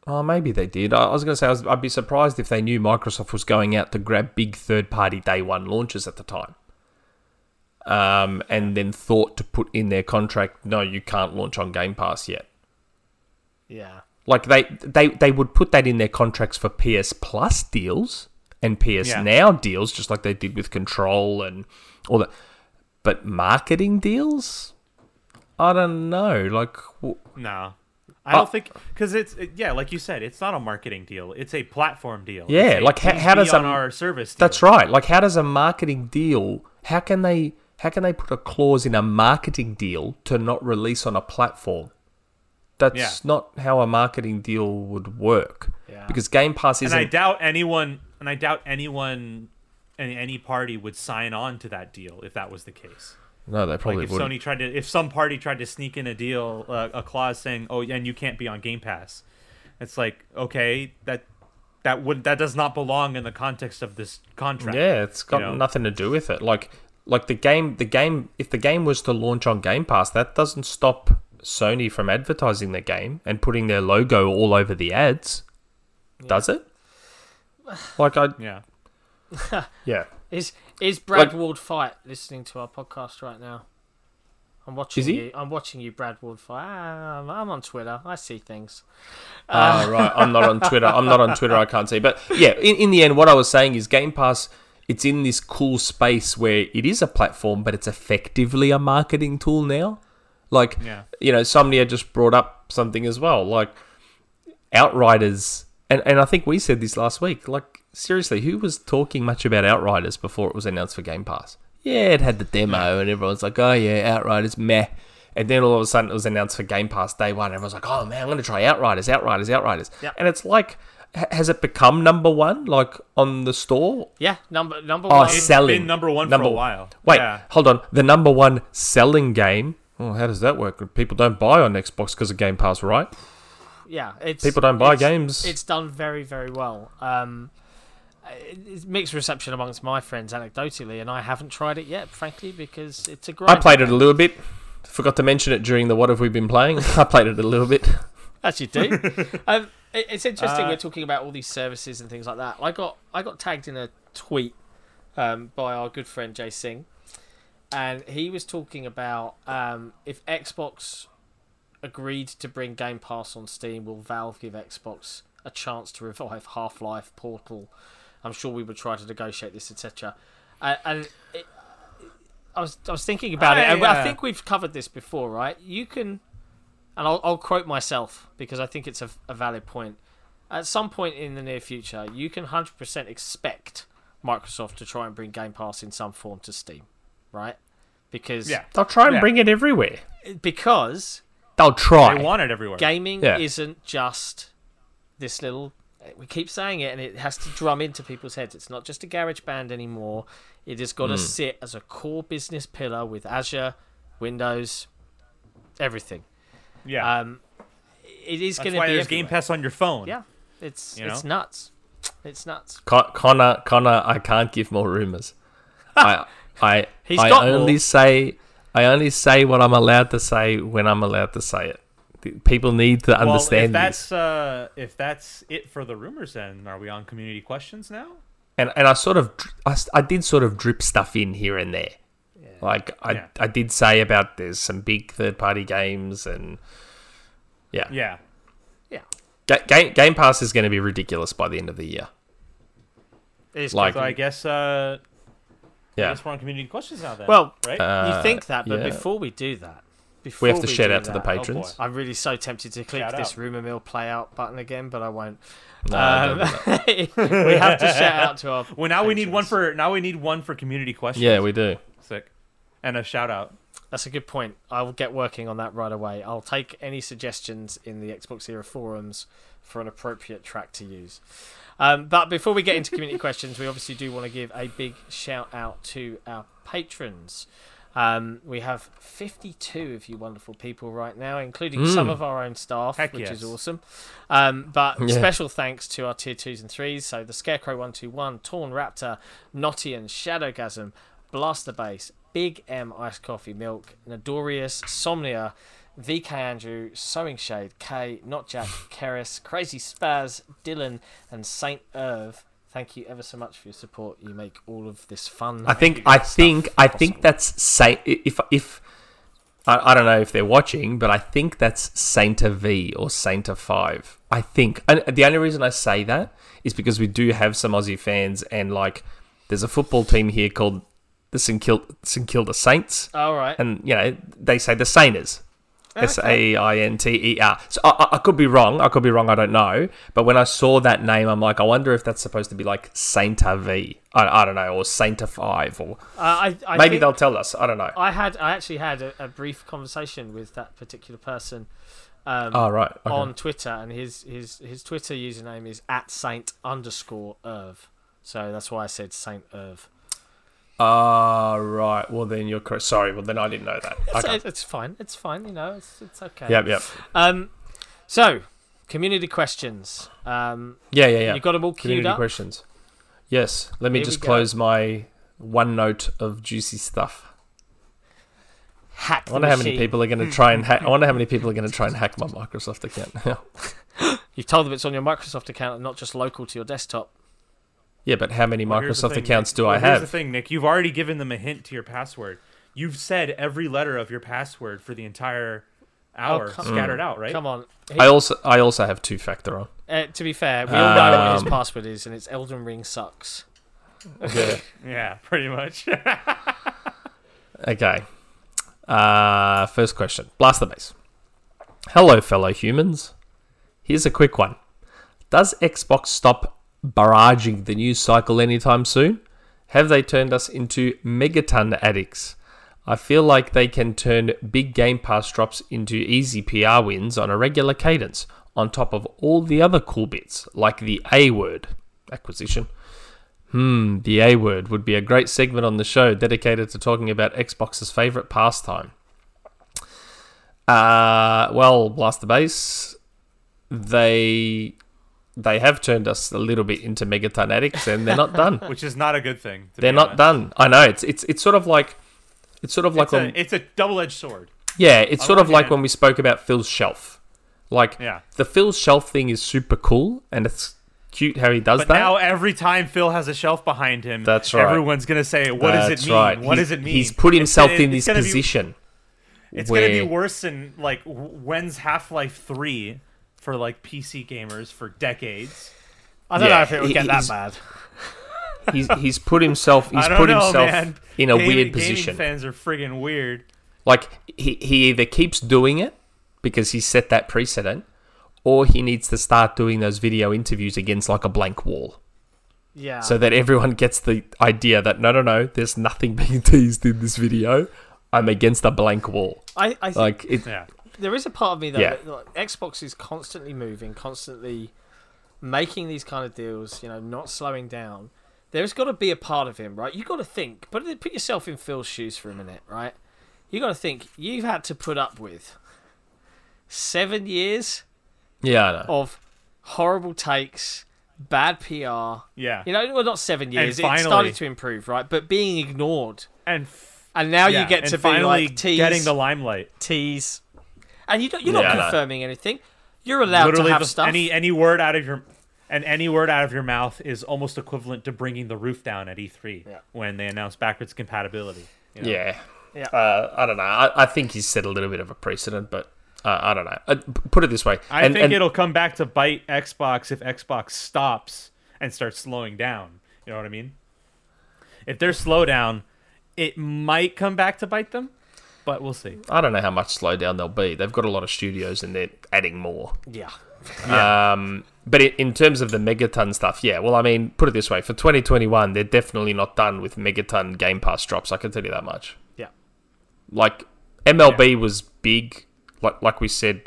Oh, maybe they did. I was going to say I was, I'd be surprised if they knew Microsoft was going out to grab big third-party day one launches at the time um, and then thought to put in their contract, no, you can't launch on Game Pass yet. yeah. Like they they they would put that in their contracts for PS Plus deals and PS Yeah. Now deals, just like they did with Control and all that. But marketing deals, I don't know. Like, w- No. I don't Uh, think because it's it, yeah, like you said, it's not a marketing deal. It's a platform deal. Yeah, like, how- how does on a- our service? Deal. that's right. Like, how does a marketing deal? How can they? how can they put a clause in a marketing deal to not release on a platform? That's Yeah. not how a marketing deal would work. Yeah. Because Game Pass isn't I doubt anyone and I doubt anyone and any party would sign on to that deal if that was the case. No, they probably Like if wouldn't. Sony tried to, if some party tried to sneak in a deal, uh, a clause saying, "Oh, and you can't be on Game Pass," it's like, okay, that that would that does not belong in the context of this contract. Yeah, it's got you know? nothing to do with it. Like like the game the game if the game was to launch on Game Pass, that doesn't stop Sony from advertising the game and putting their logo all over the ads. Does it? Like I Yeah. [LAUGHS] yeah. Is is Brad Like- Ward fight listening to our podcast right now? I'm watching Is he? you. I'm watching you, Brad Ward fight. Ah, I'm, I'm on Twitter. I see things. Ah, right. I'm not on [LAUGHS] Twitter. I'm not on Twitter. I can't see. But yeah, in, in the end, what I was saying is Game Pass. It's in this cool space where it is a platform, but it's effectively a marketing tool now. Like, Yeah. you know, Somnia just brought up something as well. Like, Outriders, and, and I think we said this last week. Like, seriously, who was talking much about Outriders before it was announced for Game Pass? Yeah, it had the demo, and everyone's like, oh, yeah, Outriders, meh. And then all of a sudden it was announced for Game Pass day one. Everyone's like, oh, man, I'm going to try Outriders, Outriders, Outriders. Yep. And it's like, ha- has it become number one, like, on the store? Yeah, number number Oh, one. It's selling. been number one Number- for a while. Wait, Yeah. hold on. The number one selling game. Oh, how does that work? People don't buy on Xbox because of Game Pass, right? Yeah, it's People don't buy it's- games. It's done very very well. Um, it's mixed reception amongst my friends anecdotally, and I haven't tried it yet, frankly, because it's a great. I played it a little bit. Forgot to mention it during the what have we been playing. [LAUGHS] I played it a little bit. As you do. [LAUGHS] um, it- it's interesting Uh, we're talking about all these services and things like that. I got I got tagged in a tweet um, by our good friend Jay Singh, and he was talking about um, if Xbox agreed to bring Game Pass on Steam, will Valve give Xbox a chance to revive Half Life, Portal? I'm sure we would try to negotiate this, etc. Uh, and it, I was I was thinking about it, I, and I uh, think we've covered this before, right? You can and I'll, I'll quote myself because I think it's a, a valid point. At some point in the near future, you can 100% expect Microsoft to try and bring Game Pass in some form to Steam, right? Because Yeah. They'll try and Yeah. bring it everywhere. because They'll try. They want it everywhere. gaming Yeah. isn't just this little. We keep saying it, and it has to drum into people's heads. It's not just a garage band anymore. It has got to sit as a core business pillar with Azure, Windows, everything. yeah. Um, it is That's going to why be there's Game everywhere. Pass on your phone. Yeah, it's You it's know? nuts. It's nuts. Con- Connor, Connor, I can't give more rumors. [LAUGHS] I, I, He's I got only more. say, I only say what I'm allowed to say when I'm allowed to say it. People need to understand. Well, if understand that's this. uh, if that's it for the rumors, then are we on community questions now? And and I sort of, I, I, s- I did sort of drip stuff in here and there. Like I, Yeah. I did say about there's some big third party games and yeah, Yeah. Yeah, Ga- Game Game Pass is going to be ridiculous by the end of the year. it is Like- I guess uh, I Yeah, guess we're on community questions now. Then. Well, right? Uh, you think that, but yeah. before we do that, before we have to shout do out to the that, oh patrons. boy. I'm really so tempted to click Shout this out. rumor mill play out button again, but I won't. No, Um, don't do that. [LAUGHS] we have to shout out to our. well, now we need one for now we need one for community questions. yeah, we do. sick, and a shout out. That's a good point. I will get working on that right away. I'll take any suggestions in the Xbox Era forums for an appropriate track to use. Um, but before we get into community questions, we obviously do want to give a big shout out to our patrons. Um, we have 52 of you wonderful people right now, including some Mm. of our own staff, Heck which is awesome. Um, but Yeah. special thanks to our tier twos and threes. So the Scarecrow 121, Torn Raptor, Nottian, Shadowgasm, Blaster Base, Big M Iced Coffee Milk, Nadorius, Somnia, VK Andrew, Sewing Shade, K, Not Jack, Keris, Crazy Spaz, Dylan, and Saint Irv. Thank you ever so much for your support. You make all of this fun. I think I think I think that's Saint. If if I, I don't know if they're watching, but I think that's Sainta V or Sainta Five. I think, and the only reason I say that is because we do have some Aussie fans, and like there's a football team here called the St Kilda, St Kilda Saints, All right. and you know they say the Sainters. S A I N T E R. So I, I- could be wrong. I could be wrong. I don't know. But when I saw that name, I'm like, I wonder if that's supposed to be like Sainta V. I, I don't know, or Sainta Five, or Uh, I, I maybe they'll tell us. I don't know. I had I actually had a, a brief conversation with that particular person um, oh right. Okay. on Twitter, and his his his Twitter username is at Saint underscore Irv. So that's why I said Saint Irv. Ah, right. Well, then you're correct. Sorry. Well, then I didn't know that. It's, Okay. it's fine. It's fine. You know, it's it's okay. Yep. Yep. Um, so community questions. Um, Yeah. Yeah. Yeah. you got them all queued Community up. questions. Yes. Let me Here just close my OneNote of juicy stuff. Hack I the wonder how many people are going to try and hack. I wonder how many people are going to try and hack my Microsoft account. [LAUGHS] You've told them it's on your Microsoft account and not just local to your desktop. Yeah, but how many Well, Microsoft thing, accounts Nick. do Well, I have? Here's the thing, Nick. You've already given them a hint to your password. You've said every letter of your password for the entire hour come- scattered out, right? Come on. I also I also have two factor on. Uh, to be fair, we all know what his Um, password is, and it's Elden Ring sucks. Yeah. [LAUGHS] Yeah, pretty much. [LAUGHS] Okay. Uh, first question. Blast the base. Hello, fellow humans. Here's a quick one. Does Xbox stop barraging the news cycle anytime soon? Have they turned us into megaton addicts? I feel like they can turn big Game Pass drops into easy PR wins on a regular cadence, on top of all the other cool bits, like the A word acquisition. Hmm, the A word would be a great segment on the show dedicated to talking about Xbox's favorite pastime. Uh, well, Blast the Base, they they have turned us a little bit into megaton addicts, and they're not done. [LAUGHS] Which is not a good thing. they're not honest. done. I know it's it's it's sort of like it's sort of like It's a, it's a double-edged sword. yeah, it's on sort of one like hand- when we spoke about Phil's shelf. Like Yeah. the Phil's shelf thing is super cool, and it's cute how he does But that. now every time Phil has a shelf behind him, That's right. Everyone's gonna say, "What does it mean? right. What He's- does it mean?" He's put himself gonna- in it's this gonna be- position. It's where gonna be worse than like when's Half Life Three for like PC gamers for decades. I don't Yeah, know if it would get that bad. [LAUGHS] he's he's put himself he's [LAUGHS] put know, himself man. in a Game- weird position. Fans are friggin' weird. Like he he either keeps doing it because he set that precedent, or he needs to start doing those video interviews against like a blank wall, Yeah. so that everyone gets the idea that no no no, there's nothing [LAUGHS] being teased in this video. I'm against a blank wall. I, I think Like it, Yeah. There is a part of me though. Yeah. That, like, Xbox is constantly moving, constantly making these kind of deals. You know, not slowing down. There's got to be a part of him, right? You got to think. Put put yourself in Phil's shoes for a minute, right? You got to think. You've had to put up with seven years yeah, I know. of horrible takes, bad PR. Yeah. You know, well, not seven years. It finally- started to improve, right? But being ignored, And f- and now yeah, you get to be finally like tease, getting the limelight. tease, and you don't, you're Yeah, not know. confirming anything. You're allowed Literally, to have the- stuff. any any word out of your and any word out of your mouth is almost equivalent to bringing the roof down at E3 Yeah. when they announced backwards compatibility. you know? Yeah. Yeah. Uh, I don't know. I, I think he's set a little bit of a precedent, but uh, I don't know. Uh, put it this way. I and, think and- it'll come back to bite Xbox if Xbox stops and starts slowing down. You know what I mean? If they're slow down, it might come back to bite them, but we'll see. I don't know how much slowdown there'll be. They've got a lot of studios and they're adding more. yeah. Um, but in, in terms of the megaton stuff, yeah. Well, I mean, put it this way: for 2021, they're definitely not done with megaton Game Pass drops. I can tell you that much. Yeah. Like MLB was big. Like like we said,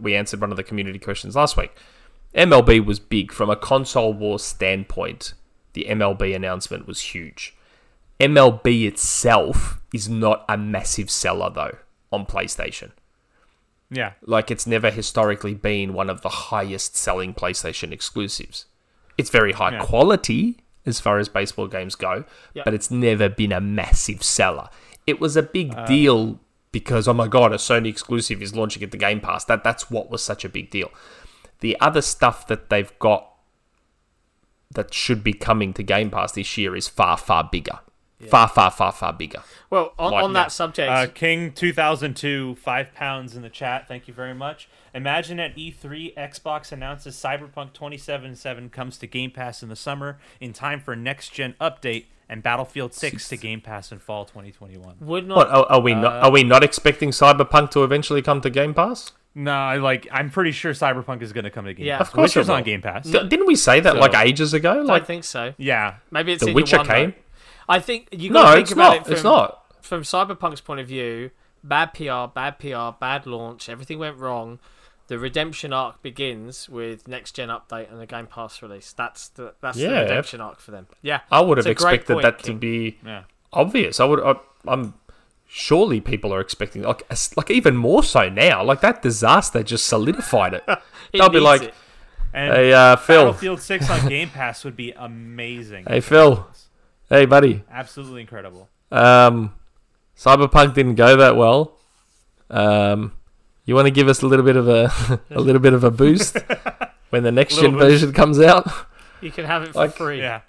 we answered one of the community questions last week. MLB was big from a console war standpoint. The MLB announcement was huge. MLB itself is not a massive seller though on PlayStation. Yeah. Like it's never historically been one of the highest selling PlayStation exclusives. It's very high Yeah. quality as far as baseball games go, Yeah. but it's never been a massive seller. It was a big uh, deal because oh my god, a Sony exclusive is launching at the Game Pass. That that's what was such a big deal. The other stuff that they've got that should be coming to Game Pass this year is far far bigger. Far, far, far, far bigger. Well, on, Like on that. that subject, Uh, King 2002, five pounds in the chat. Thank you very much. Imagine at E3, Xbox announces Cyberpunk 2077 comes to Game Pass in the summer in time for next gen update, and Battlefield 6 to Game Pass in fall 2021. would not What are, are we not? Uh, Are we not expecting Cyberpunk to eventually come to Game Pass? No, I like. I'm pretty sure Cyberpunk is going to come to Game Yeah. Pass. Of course it Witcher's will. on Game Pass. D- didn't we say that So- like ages ago? I think so. Yeah. Maybe it's The Witcher one, though. Came. I think you got to think it's about not. it from, It's not. from Cyberpunk's point of view. Bad PR, bad PR, bad launch. Everything went wrong. The redemption arc begins with next gen update and the Game Pass release. That's the that's the redemption arc for them. Yeah, I would have It's a great expected point, that to be Yeah. obvious. I would. I, I'm surely people are expecting like like even more so now. Like that disaster just solidified it. [LAUGHS] It They'll be like, it. And Hey, uh, Phil. Battlefield 6 on Game Pass would be amazing. Hey, Phil. Hey, buddy. Absolutely incredible. Um, Cyberpunk didn't go that well. Um, you want to give us a little bit of a [LAUGHS] a little bit of a boost [LAUGHS] when the next gen boost. version comes out? you can have it for like- free. Yeah.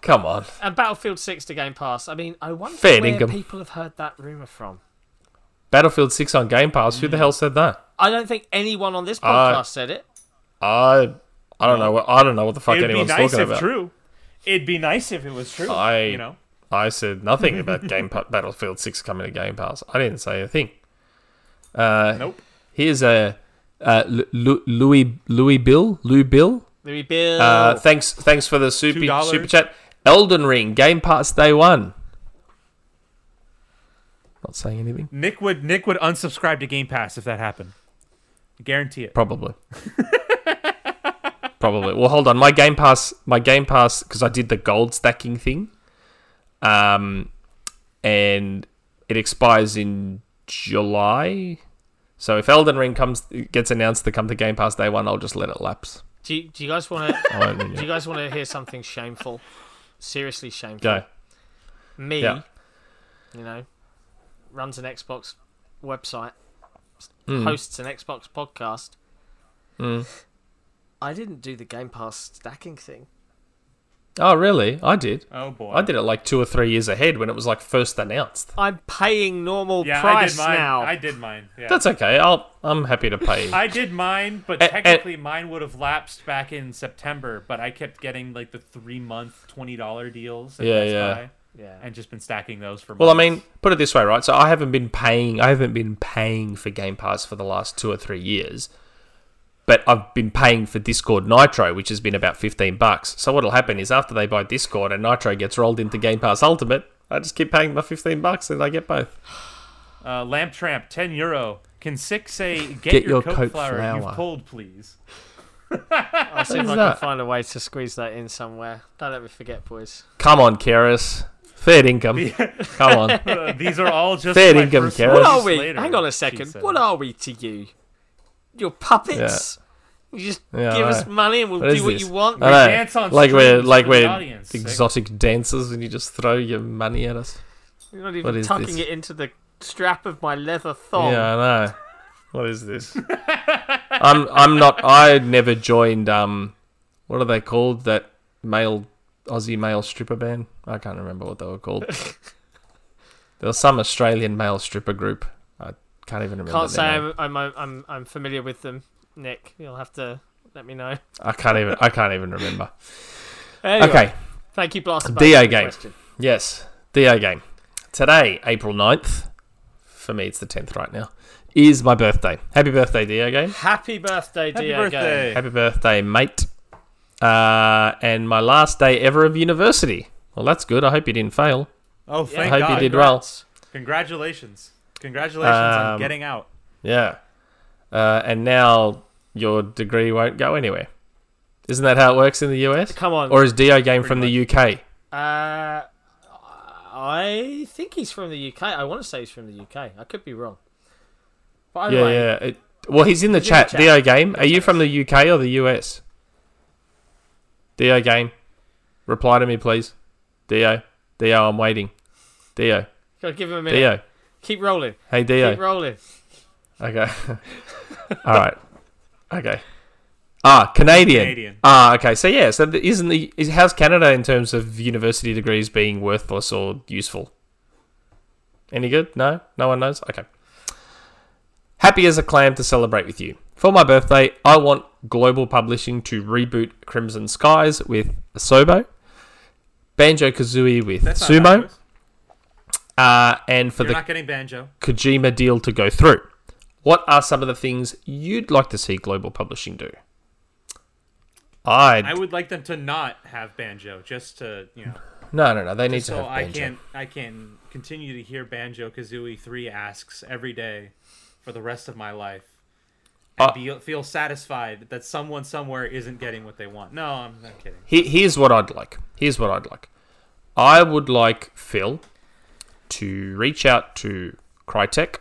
Come on. And Battlefield Six to Game Pass. I mean, I wonder Fair where income. people have heard that rumor from. Battlefield 6 on Game Pass. Who the hell said that? I don't think anyone on this Uh, podcast said it. I I don't know. What, I don't know what the fuck It'd be anyone's nice talking if about. true. It'd be nice if it was true. I- you know. I said nothing about [LAUGHS] Game pa- Battlefield 6 coming to Game Pass. I didn't say a thing. Uh, Nope. Here's a uh, Lu- Lu- Louis Louis Bill Lou Bill. Louis Bill. Uh, thanks thanks for the super $2. super chat. Elden Ring Game Pass day one. Not saying anything. Nick would Nick would unsubscribe to Game Pass if that happened. Guarantee it. Probably. [LAUGHS] Probably. Well, hold on. My Game Pass, my Game Pass, because I did the gold stacking thing, um, and it expires in July. So if Elden Ring comes gets announced to come to Game Pass day one, I'll just let it lapse. do, you, do you guys want [LAUGHS] to? Do you guys want to hear something shameful? Seriously shameful. Go. Me, Yeah. you know, runs an Xbox website, Mm. hosts an Xbox podcast. Mm. I didn't do the Game Pass stacking thing. Oh, really? I did. Oh boy. I did it like two or three years ahead when it was like first announced. I'm paying normal Yeah, price I did mine. now. I did mine. Yeah. That's okay. I'll. I'm happy to pay. I did mine, but eh. technically mine would have lapsed back in September. But I kept getting like the three month twenty dollar deals. At Yeah, yeah. Buy, yeah. and just been stacking those for. Months. Well, I mean, put it this way, right? So I haven't been paying. I haven't been paying for Game Pass for the last two or three years, but I've been paying for Discord Nitro, which has been about fifteen bucks. So what'll happen is after they buy Discord and Nitro gets rolled into Game Pass Ultimate, I just keep paying my fifteen bucks and I get both. uh, Lamp Tramp, ten euro. Can Six say [LAUGHS] get, Get your, your Coke, Coke flour, flour." you've pulled, please? I'll [LAUGHS] see if is I can find a way to squeeze that in somewhere. Don't let me forget, boys. Come on, Keras. Fair income. [LAUGHS] Come on. Uh, these are all just Fair my income, personal Karen. What are we? later, Hang on a second. What are we to you? Your puppets? You just Yeah, give us money and we'll What is do what this? you want. I know. dance on like we're like we're audience, sick. exotic dancers and you just throw your money at us. You're not even is tucking this? it into the strap of my leather thong. Yeah, I know. What is this? [LAUGHS] I'm I'm not. I never joined. Um, what are they called? That male Aussie male stripper band. I can't remember what they were called. [LAUGHS] there was some Australian male stripper group. I can't even remember. Can't say. I'm, I'm I'm I'm familiar with them, Nick. You'll have to let me know. I can't even. I can't even remember. Anyway, Okay. Thank you, Blaster. DA Bugs, for the game. question. Yes. DA game. Today, April 9th. For me, it's the 10th right now. Is my birthday. Happy birthday, DA game. Happy birthday, Happy DA birthday. Game. Happy birthday, mate. Uh, and my last day ever of university. Well, that's good. I hope you didn't fail. Oh, Yeah. thank hope you God. did well. Congrats. Congratulations. Congratulations on Um, getting out. Yeah. Uh, and now your degree won't go anywhere. Isn't that how it works in the US? Come on. Or is Dio game Pretty from the UK? Uh, I think he's from the UK. I want to say he's from the UK. I could be wrong. But Yeah, way, yeah. It, well, he's in the He's in the chat. chat. Dio game. Are you from the UK or the US? Dio game. Reply to me, please. Dio. Dio, I'm waiting. Dio. gotta give him a minute. Dio. Keep rolling. Hey, Dio. Keep rolling. Okay. [LAUGHS] All right. Okay. Ah, Canadian. Canadian. Ah, okay. So yeah, so isn't the is how's Canada in terms of university degrees being worthless or useful? Any good? No, no one knows. Okay. Happy as a clam to celebrate with you. For my birthday, I want Global Publishing to reboot Crimson Skies with Asobo, Banjo Kazooie with That's not a bad Sumo, choice. Uh, and for You're the not getting banjo. Kojima deal to go through. What are some of the things you'd like to see Global Publishing do? I'd I would like them to not have banjo, just to you know, no, no, no. They need to so have I banjo. can I can continue to hear Banjo Kazooie three asks every day for the rest of my life, and Uh, be, feel satisfied that someone somewhere isn't getting what they want. No, I'm not kidding. Here, here's what I'd like. Here's what I'd like. I would like Phil to reach out to Crytek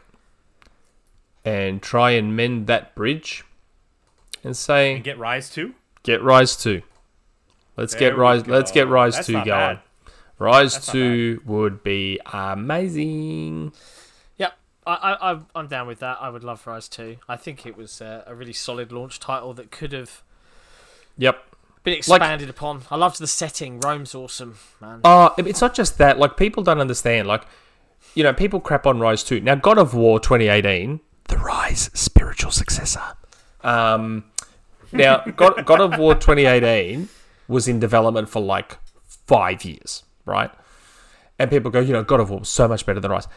and try and mend that bridge and say, And get Ryse two. get Ryse 2. Let's There get we Ryse let's get. Ryse That's 2 going. bad. Ryse That's 2 would be amazing. Yep, I, I, I'm- I'm down with that. I would love Ryse 2. I think it was uh, a really solid launch title that could have Yep. been expanded upon. I loved the setting. Rome's awesome, man. Oh, it's not just that. Like people don't understand. Like, you know, people crap on Ryse two. Now, God of War 2018, the Ryse spiritual successor. Um, now God God of War 2018 was in development for like five years, right? And people go, you know, God of War was so much better than Ryse.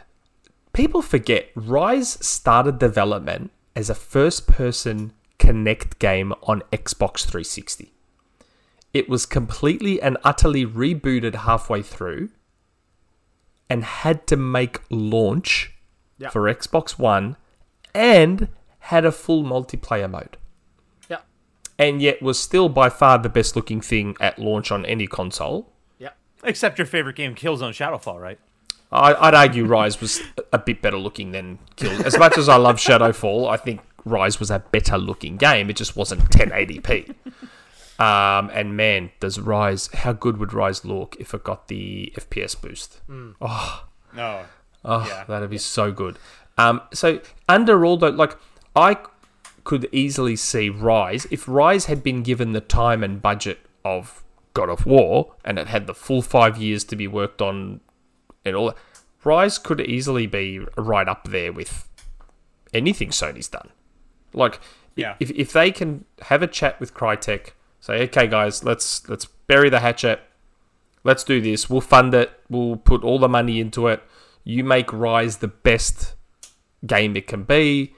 People forget Ryse started development as a first-person Kinect game on Xbox 360 it was completely and utterly rebooted halfway through and had to make launch Yep. for Xbox One and had a full multiplayer mode. Yep, And yet was still by far the best looking thing at launch on any console. yep. Except your favorite game, Killzone Shadowfall, right? I, I'd argue Ryse was a bit better looking than Kill. As much as I love Shadowfall, I think Ryse was a better looking game. It just wasn't 1080p. Um, and man, does Ryse, how good would Ryse look if it got the FPS boost? Oh, No. oh Yeah. that'd be so good. Um, so, under all the, like, I could easily see Ryse, if Ryse had been given the time and budget of God of War and it had the full five years to be worked on and all that, Ryse could easily be right up there with anything Sony's done. Like, Yeah. if, if they can have a chat with Crytek, say, okay, guys, let's let's bury the hatchet, let's do this. We'll fund it. We'll put all the money into it. You make Ryse the best game it can be,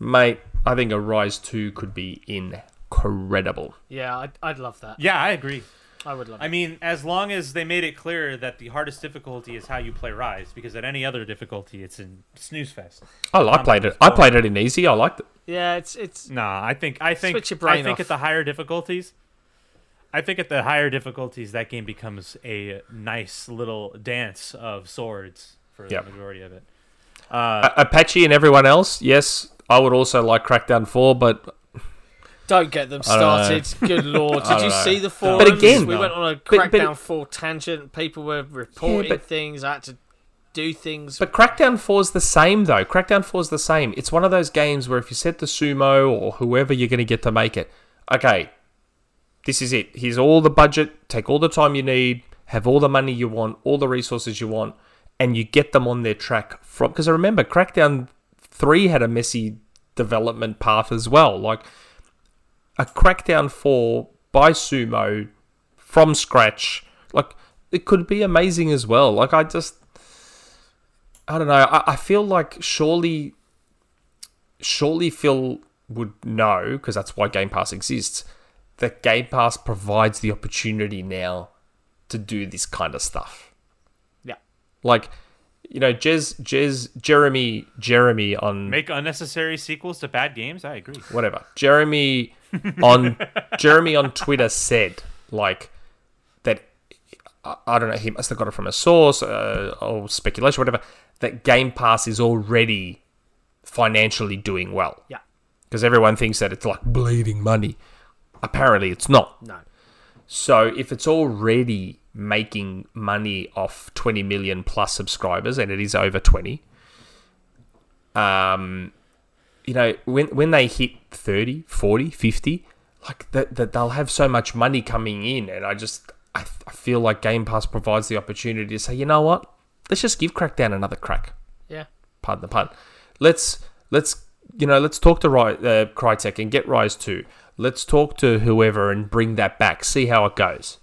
mate. I think a Ryse Two could be incredible. Yeah, I'd, I'd love that. Yeah, I agree. I would love I it. mean, as long as they made it clear that the hardest difficulty is how you play Ryse, because at any other difficulty, it's in snooze fest. Oh, I played it. I played it in easy. I liked it. Yeah, it's it's Nah, I think I think Switch your brain I think off. at the higher difficulties, I think at the higher difficulties that game becomes a nice little dance of swords for Yep. the majority of it. Uh, A- Apache and everyone else, yes, I would also like Crackdown Four, but don't get them I don't know. started. Good [LAUGHS] lord, did you see the forums? again- we went on a But- but- crackdown four tangent. People were reporting but- things. I had to do things. But Crackdown 4 is the same, though. Crackdown 4 is the same. It's one of those games where if you set the sumo or whoever you're going to get to make it, okay, this is it. Here's all the budget, take all the time you need, have all the money you want, all the resources you want, and you get them on their track from. Because I remember Crackdown 3 had a messy development path as well. Like a Crackdown 4 by sumo from scratch, like it could be amazing as well. Like I just. I don't know. I, I feel like surely, surely Phil would know because that's why Game Pass exists. That Game Pass provides the opportunity now to do this kind of stuff. yeah, Like, you know, Jez, Jez, Jeremy, Jeremy on make unnecessary sequels to bad games. I agree. whatever. Jeremy on Jeremy on Twitter said like that. I, I don't know. He must have got it from a source uh, or speculation, whatever. That Game Pass is already financially doing well yeah, because everyone thinks that it's like bleeding money. Apparently, it's not. no, So if it's already making money off 20 million plus subscribers, and it is over 20, um, you know, when when they hit 30, 40, 50, like that, that they'll have so much money coming in, and I just I, I feel like Game Pass provides the opportunity to say, you know what, let's just give Crackdown another crack. Yeah. Pardon the pun. Let's let's you know let's talk to Ry- uh, Crytek and get Ryse two. Let's talk to whoever and bring that back. See how it goes.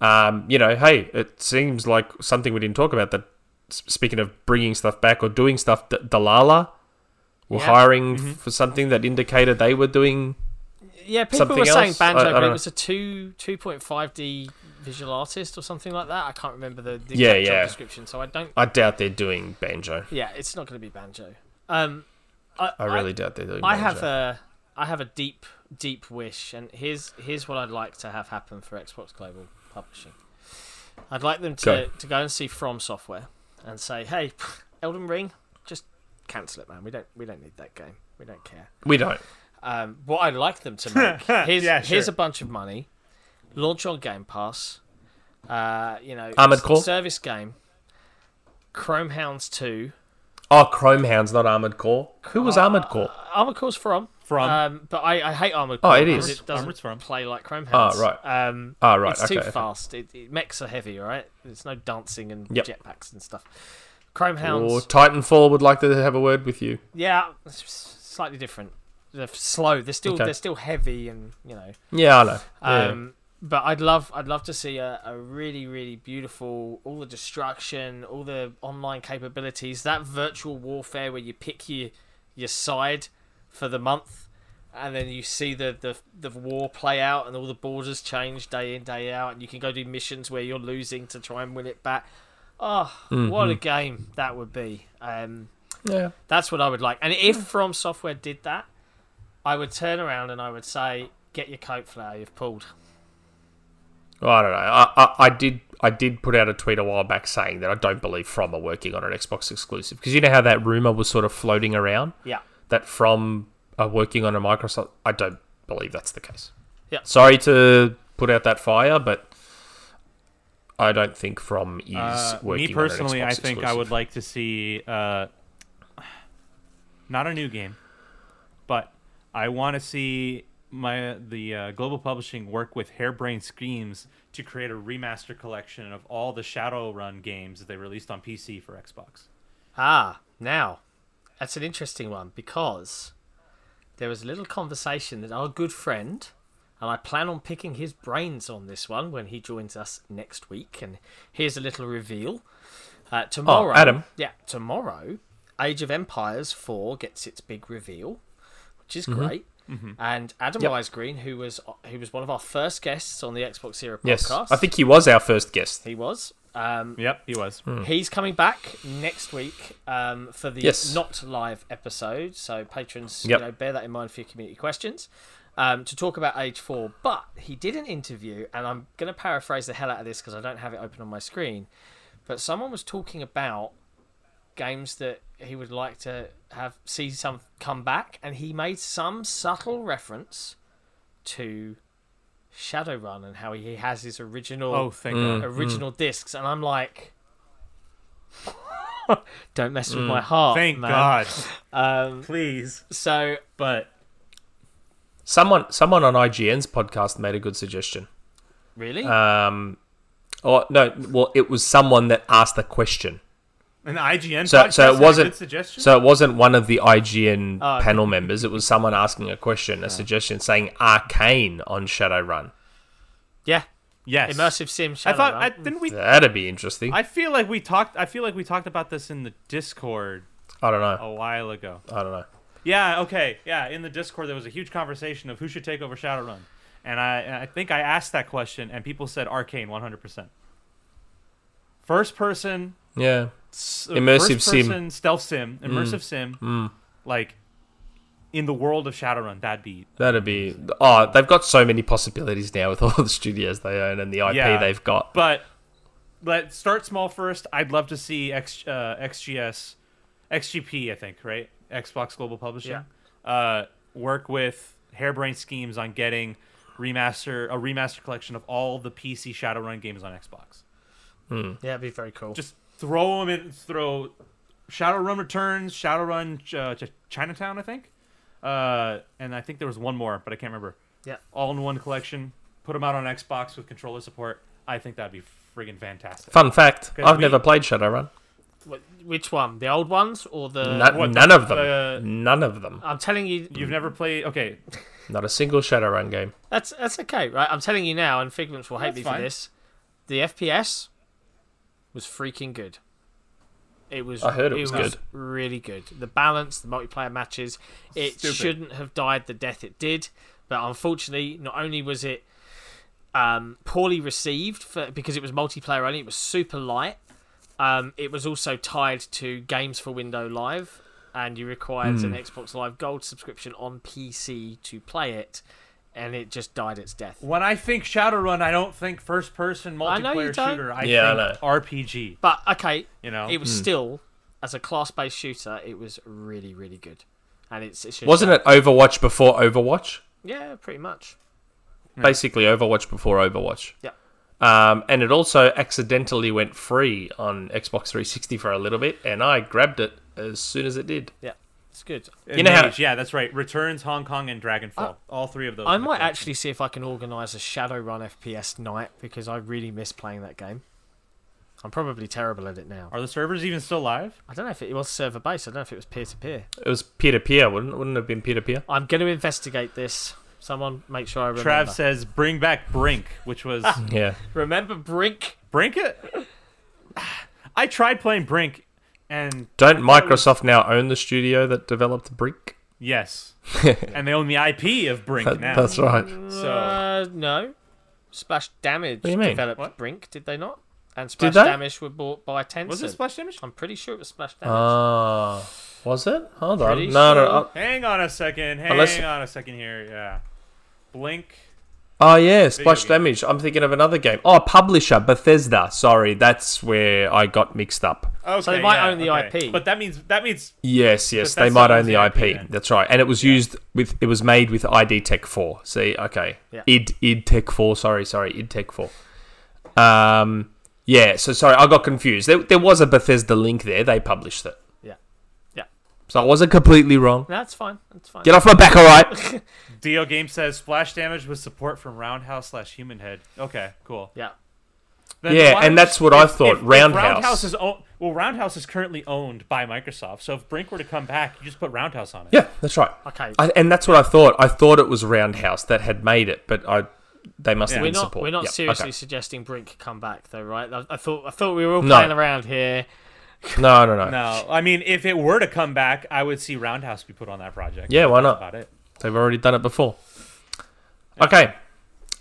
Um, you know, hey, it seems like something we didn't talk about. That speaking of bringing stuff back or doing stuff, D- Dlala were Yeah. hiring for something that indicated they were doing Yeah, people Something were saying else? Banjo, I but don't it was a two two point five D visual artist or something like that. I can't remember the, the Yeah, yeah. description, so I don't. I doubt they're doing banjo. Yeah, it's not going to be Banjo. Um, I, I really doubt they're doing. I banjo. have a I have a deep deep wish, and here's here's what I'd like to have happen for Xbox Global Publishing. I'd like them to Go. to go and see From Software and say, "Hey, [LAUGHS] Elden Ring, cancel it, man. We don't we don't need that game. We don't care." We don't. Um, what I'd like them to make [LAUGHS] here's Yeah, here's a bunch of money, launch on Game Pass, uh, you know, Armored Core? service game, Chrome Hounds two. Oh, Chrome Hounds, not Armored Core. Who was Armored Core? Armored Core's from From Um, but I, I hate Armored Oh, Core it because is. it doesn't Armored's from. play like Chrome Ah, Hounds. right. Um, Ah, right, It's okay, too okay. fast. It, it mechs are heavy, right? There's no dancing and Yep. jetpacks and stuff. Chrome Hounds, Or Titanfall would like to have a word with you. yeah, it's slightly different. They're slow. They're still Okay. they're still heavy and you know. Yeah, I know. Yeah. Um, but I'd love I'd love to see a, a really really beautiful all the destruction, all the online capabilities, that virtual warfare where you pick your your side for the month, and then you see the the the war play out and all the borders change day in day out, and you can go do missions where you're losing to try and win it back. Oh, what a game that would be! Um, yeah. that's what I would like. And if From Software did that, I would turn around and I would say, "Get your coat flower you've pulled." Well, I don't know. I, I, I did I did put out a tweet a while back saying that I don't believe From are working on an Xbox exclusive because you know how that rumor was sort of floating around Yeah. that From are working on a Microsoft. I don't believe that's the case. Yeah. Sorry to put out that fire, but I don't think From is Uh, working. me personally, on an I Xbox think I would like to see uh, [SIGHS] not a new game, but I want to see my the uh, global publishing work with Harebrained Schemes to create a remaster collection of all the Shadowrun games that they released on PC for Xbox. Ah, now that's an interesting one because there was a little conversation that our good friend, and I plan on picking his brains on this one when he joins us next week. And here's a little reveal. Uh, tomorrow, Adam. yeah, tomorrow, Age of Empires 4 gets its big reveal, which is Mm-hmm. great. And Adam Yep. Isgreen, who was who was one of our first guests on the Xbox Era Yes, I think he was our first guest. he was. Um, Yep, he was. He's coming back next week um, for the Yes. not live episode. So patrons, Yep. you know, bear that in mind for your community questions. Um, to talk about Age Four, but he did an interview, and I'm going to paraphrase the hell out of this because I don't have it open on my screen. But someone was talking about games that he would like to have see some come back, and he made some subtle reference to Shadowrun and how he has his original Oh, thank Mm. God. original discs, and I'm like, [LAUGHS] don't mess with my heart, Thank man. God. [LAUGHS] Um, Please. so But Someone, someone on IGN's podcast made a good suggestion. really, Um, or no, well, it was someone that asked the question. an IGN So, podcast so it wasn't. suggestion? So it wasn't one of the IGN Oh, okay. panel members. It was someone asking a question, a suggestion, saying Arkane on Shadowrun. yeah, yes. immersive sim. I thought I didn't we That'd be interesting. I, I feel like we talked I feel like we talked about this in the Discord I don't know. a while ago. I don't know. Yeah, okay. Yeah, in the Discord there was a huge conversation of who should take over Shadowrun. And I and I think I asked that question and people said Arkane 100%. First person Yeah. s- Immersive first sim. person stealth sim, immersive sim. Mm. Like in the world of Shadowrun, that'd be That'd be. Oh, they've got so many possibilities now with [LAUGHS] all the studios they own and the IP Yeah. they've got. But let's start small first. I'd love to see X, uh, XGS, XGP, I think, right? Xbox Global Publishing. Uh, work with Harebrained Schemes on getting remaster a remaster collection of all the PC Shadowrun games on Xbox. yeah, it'd be very cool. Just throw them in. Throw Shadowrun Returns, Shadowrun uh, Ch- Chinatown, I think. Uh, and I think there was one more, but I can't remember. Yeah. all in one collection. Put them out on Xbox with controller support. I think that'd be friggin' fantastic. Fun fact: I've we- never played Shadowrun. Wh- Which one? The old ones or the? None, what, none of them. uh, none of them. I'm telling you, You've never played? Okay, [LAUGHS] Not a single Shadowrun game. that's that's okay, right? I'm telling you now, and Figments will hate That's me fine. for this. The FPS was freaking good. It was. I heard it was good. Really good. The balance, the multiplayer matches. It Stupid. shouldn't have died the death it did, but unfortunately, not only was it um, poorly received for because it was multiplayer only, it was super light. Um, it was also tied to Games for Window Live, and you required an Hmm. Xbox Live Gold subscription on PC to play it, and it just died its death. when I think Shadowrun, I don't think first-person I know you multiplayer don't. shooter. I Yeah, I think RPG. But okay, You know, it was Hmm. still as a class-based shooter, it was really, really good, and it's, it's just Wasn't it Overwatch before Overwatch? Yeah, pretty much. Basically, Overwatch before Overwatch. Yeah. Um, and it also accidentally went free on Xbox 360 for a little bit, and I grabbed it as soon as it did. Yeah, it's good. You know how- yeah, that's right. Returns, Hong Kong, and Dragonfall. all three of those. I in the might collection. actually see if I can organise a Shadowrun FPS night because I really miss playing that game. I'm probably terrible at it now. Are the servers even still live? I don't know if it was server based. I don't know if it was peer to peer. It was peer to peer, wouldn't wouldn't it have been peer to peer? I'm going to investigate this. Someone make sure I remember. Trav says, "Bring back Brink," which was Yeah. remember Brink? Brink. It. [SIGHS] I tried playing Brink, and Don't Microsoft now own the studio that developed Brink? yes, [LAUGHS] and they own the IP of Brink That- now. that's right. So Uh, no. Splash Damage What do you mean? developed What? Brink, did they not? And Splash they? Damage were bought by Tencent. was it Splash Damage? I'm pretty sure it was Splash Damage. Ah, was it? Hold on. Pretty No, no. sure. Oh, Hang on a second. Hang Unless- on a second here. Yeah, Blink. oh yeah, Splash game. Damage. I'm thinking of another game. Oh, publisher Bethesda. Sorry, that's where I got mixed up. Okay, so they might yeah, own the okay. IP. but that means that means Yes, yes, But they might own the the IP. IP. That's right, and it was used with. It was made with id Tech Four. See, okay, Yeah. id id Tech Four. Sorry, sorry, id Tech Four. Um, yeah. So sorry, I got confused. There, there was a Bethesda link there. They published it. Yeah. Yeah. So I wasn't completely wrong. That's fine. That's fine. Get off my back, all right? [LAUGHS] Dio Game says splash damage with support from Roundhouse slash Human Head. Okay, cool. Yeah. Then Yeah, and that's you- what I thought, if- if Roundhouse. Roundhouse is own, well, Roundhouse is currently owned by Microsoft. So if Brink were to come back, you just put Roundhouse on it. yeah, that's right. Okay. I, and that's what I thought. I thought it was Roundhouse that had made it, but I they must have we're been not support. we're not Yep, seriously okay. suggesting Brink come back though, right? I, I thought I thought we were all No. playing around here. [LAUGHS] No, no, no, No, I mean if it were to come back, I would see Roundhouse be put on that project. Yeah, why not? About it. They've already done it before. Okay.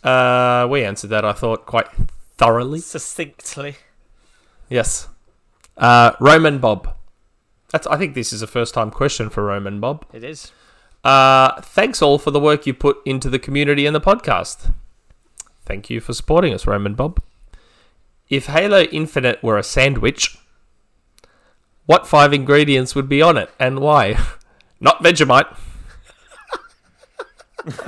Uh, we answered that, I thought, quite thoroughly. Succinctly. Yes. Uh, Roman Bob. That's. I think this is a first time question for Roman Bob. It is. Uh, thanks all for the work you put into the community and the podcast. Thank you for supporting us, Roman Bob. If Halo Infinite were a sandwich, what five ingredients would be on it and why? [LAUGHS] Not Vegemite.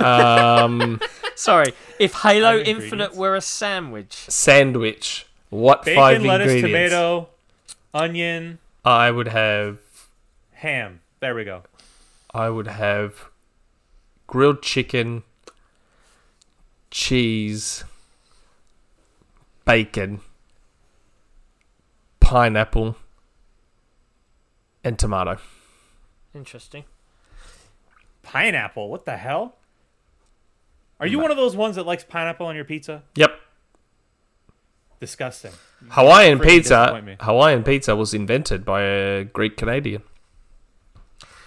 [LAUGHS] um, Sorry. If Halo Five Infinite were a sandwich. sandwich. What Bacon, five lettuce, ingredients? tomato, onion, I would have. ham. There we go. I would have grilled chicken, cheese, bacon, pineapple, and tomato. Interesting. Pineapple. What the hell? Are you mm. one of those ones that likes pineapple on your pizza? Yep. Disgusting. Hawaiian Freaking pizza. me. Hawaiian pizza was invented by a Greek Canadian.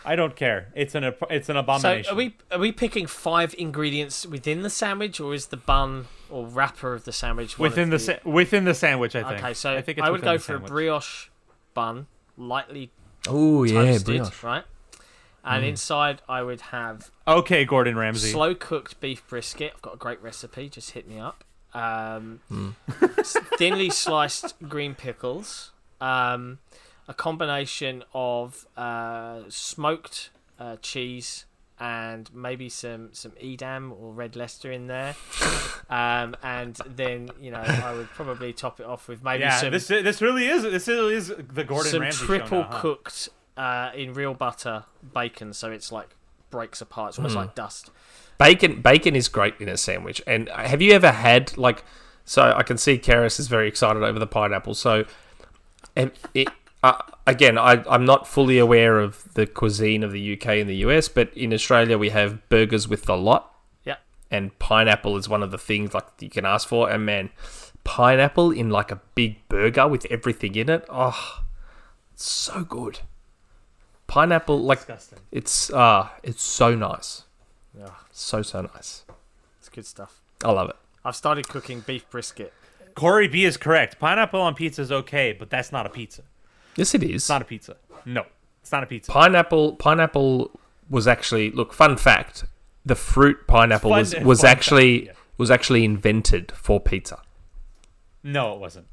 I don't care. It's an ab- it's an So abomination. are we are we picking five ingredients within the sandwich, or is the bun or wrapper of the sandwich one within of the sa- within the sandwich? I think. Okay, so I think it's I would within go the for a sandwich. brioche bun, lightly Oh toasted, right? Mm. And inside I would have Okay, Gordon Ramsay. slow cooked beef brisket. I've got a great recipe. Just hit me up. Um, Mm. thinly sliced green pickles. Um, a combination of uh, smoked uh, cheese and maybe some some Edam or red Leicester in there. [LAUGHS] Um, and then you know I would probably top it off with maybe yeah, some this this really is this really is the Gordon some Ramsay triple show now, huh? cooked uh, in real butter bacon, so it's like breaks apart. It's almost Hmm. like dust. Bacon bacon is great in a sandwich. And have you ever had like so I can see Karis is very excited over the pineapple. So and it uh, again, I, I'm not fully aware of the cuisine of the UK and the US, but in Australia we have burgers with the lot, Yeah. and pineapple is one of the things like you can ask for. And man, pineapple in like a big burger with everything in it, oh, it's so good. Pineapple, like Disgusting. it's uh it's so nice, Yeah, so so nice. it's good stuff. I love it. I've started cooking beef brisket. Corey B is correct. Pineapple on pizza is okay, but that's not a pizza. Yes, it is. It's not a pizza. No, it's not a pizza. pineapple pineapple was actually look fun fact the fruit pineapple Fun- was was actually fact, yeah. was actually invented for pizza No, it wasn't.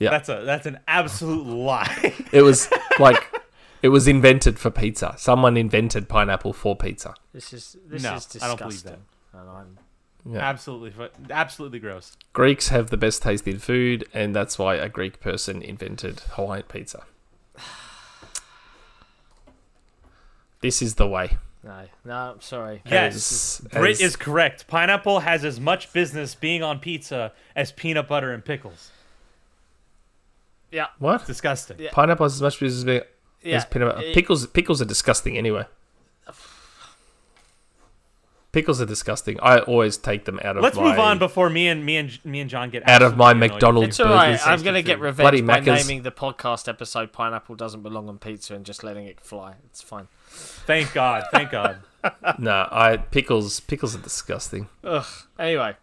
Yeah. That's a that's an absolute [LAUGHS] lie. it was like it was invented for pizza someone invented pineapple for pizza This is this No, is I disgusting. don't believe that. And I'm- yeah. absolutely, absolutely gross. greeks have the best tasting food and that's why a greek person invented hawaiian pizza [SIGHS] this is the way no, no, I'm sorry. Yes, As- Brit as- is correct. Pineapple has as much business being on pizza as peanut butter and pickles. Yeah, what Disgusting. Yeah. pineapple has as much business as being- yeah. as peanut butter. pickles pickles are disgusting anyway pickles are disgusting i always take them out of my. Let's my move on before me and me and me and John get Out of my absolutely annoyed. McDonald's It's all right. burgers. I'm gonna get revenge Bloody by Macca's. naming the podcast episode "Pineapple Doesn't Belong on Pizza" and just letting it fly. It's fine. Thank God. Thank God. [LAUGHS] No, I pickles pickles are disgusting. Ugh. Anyway,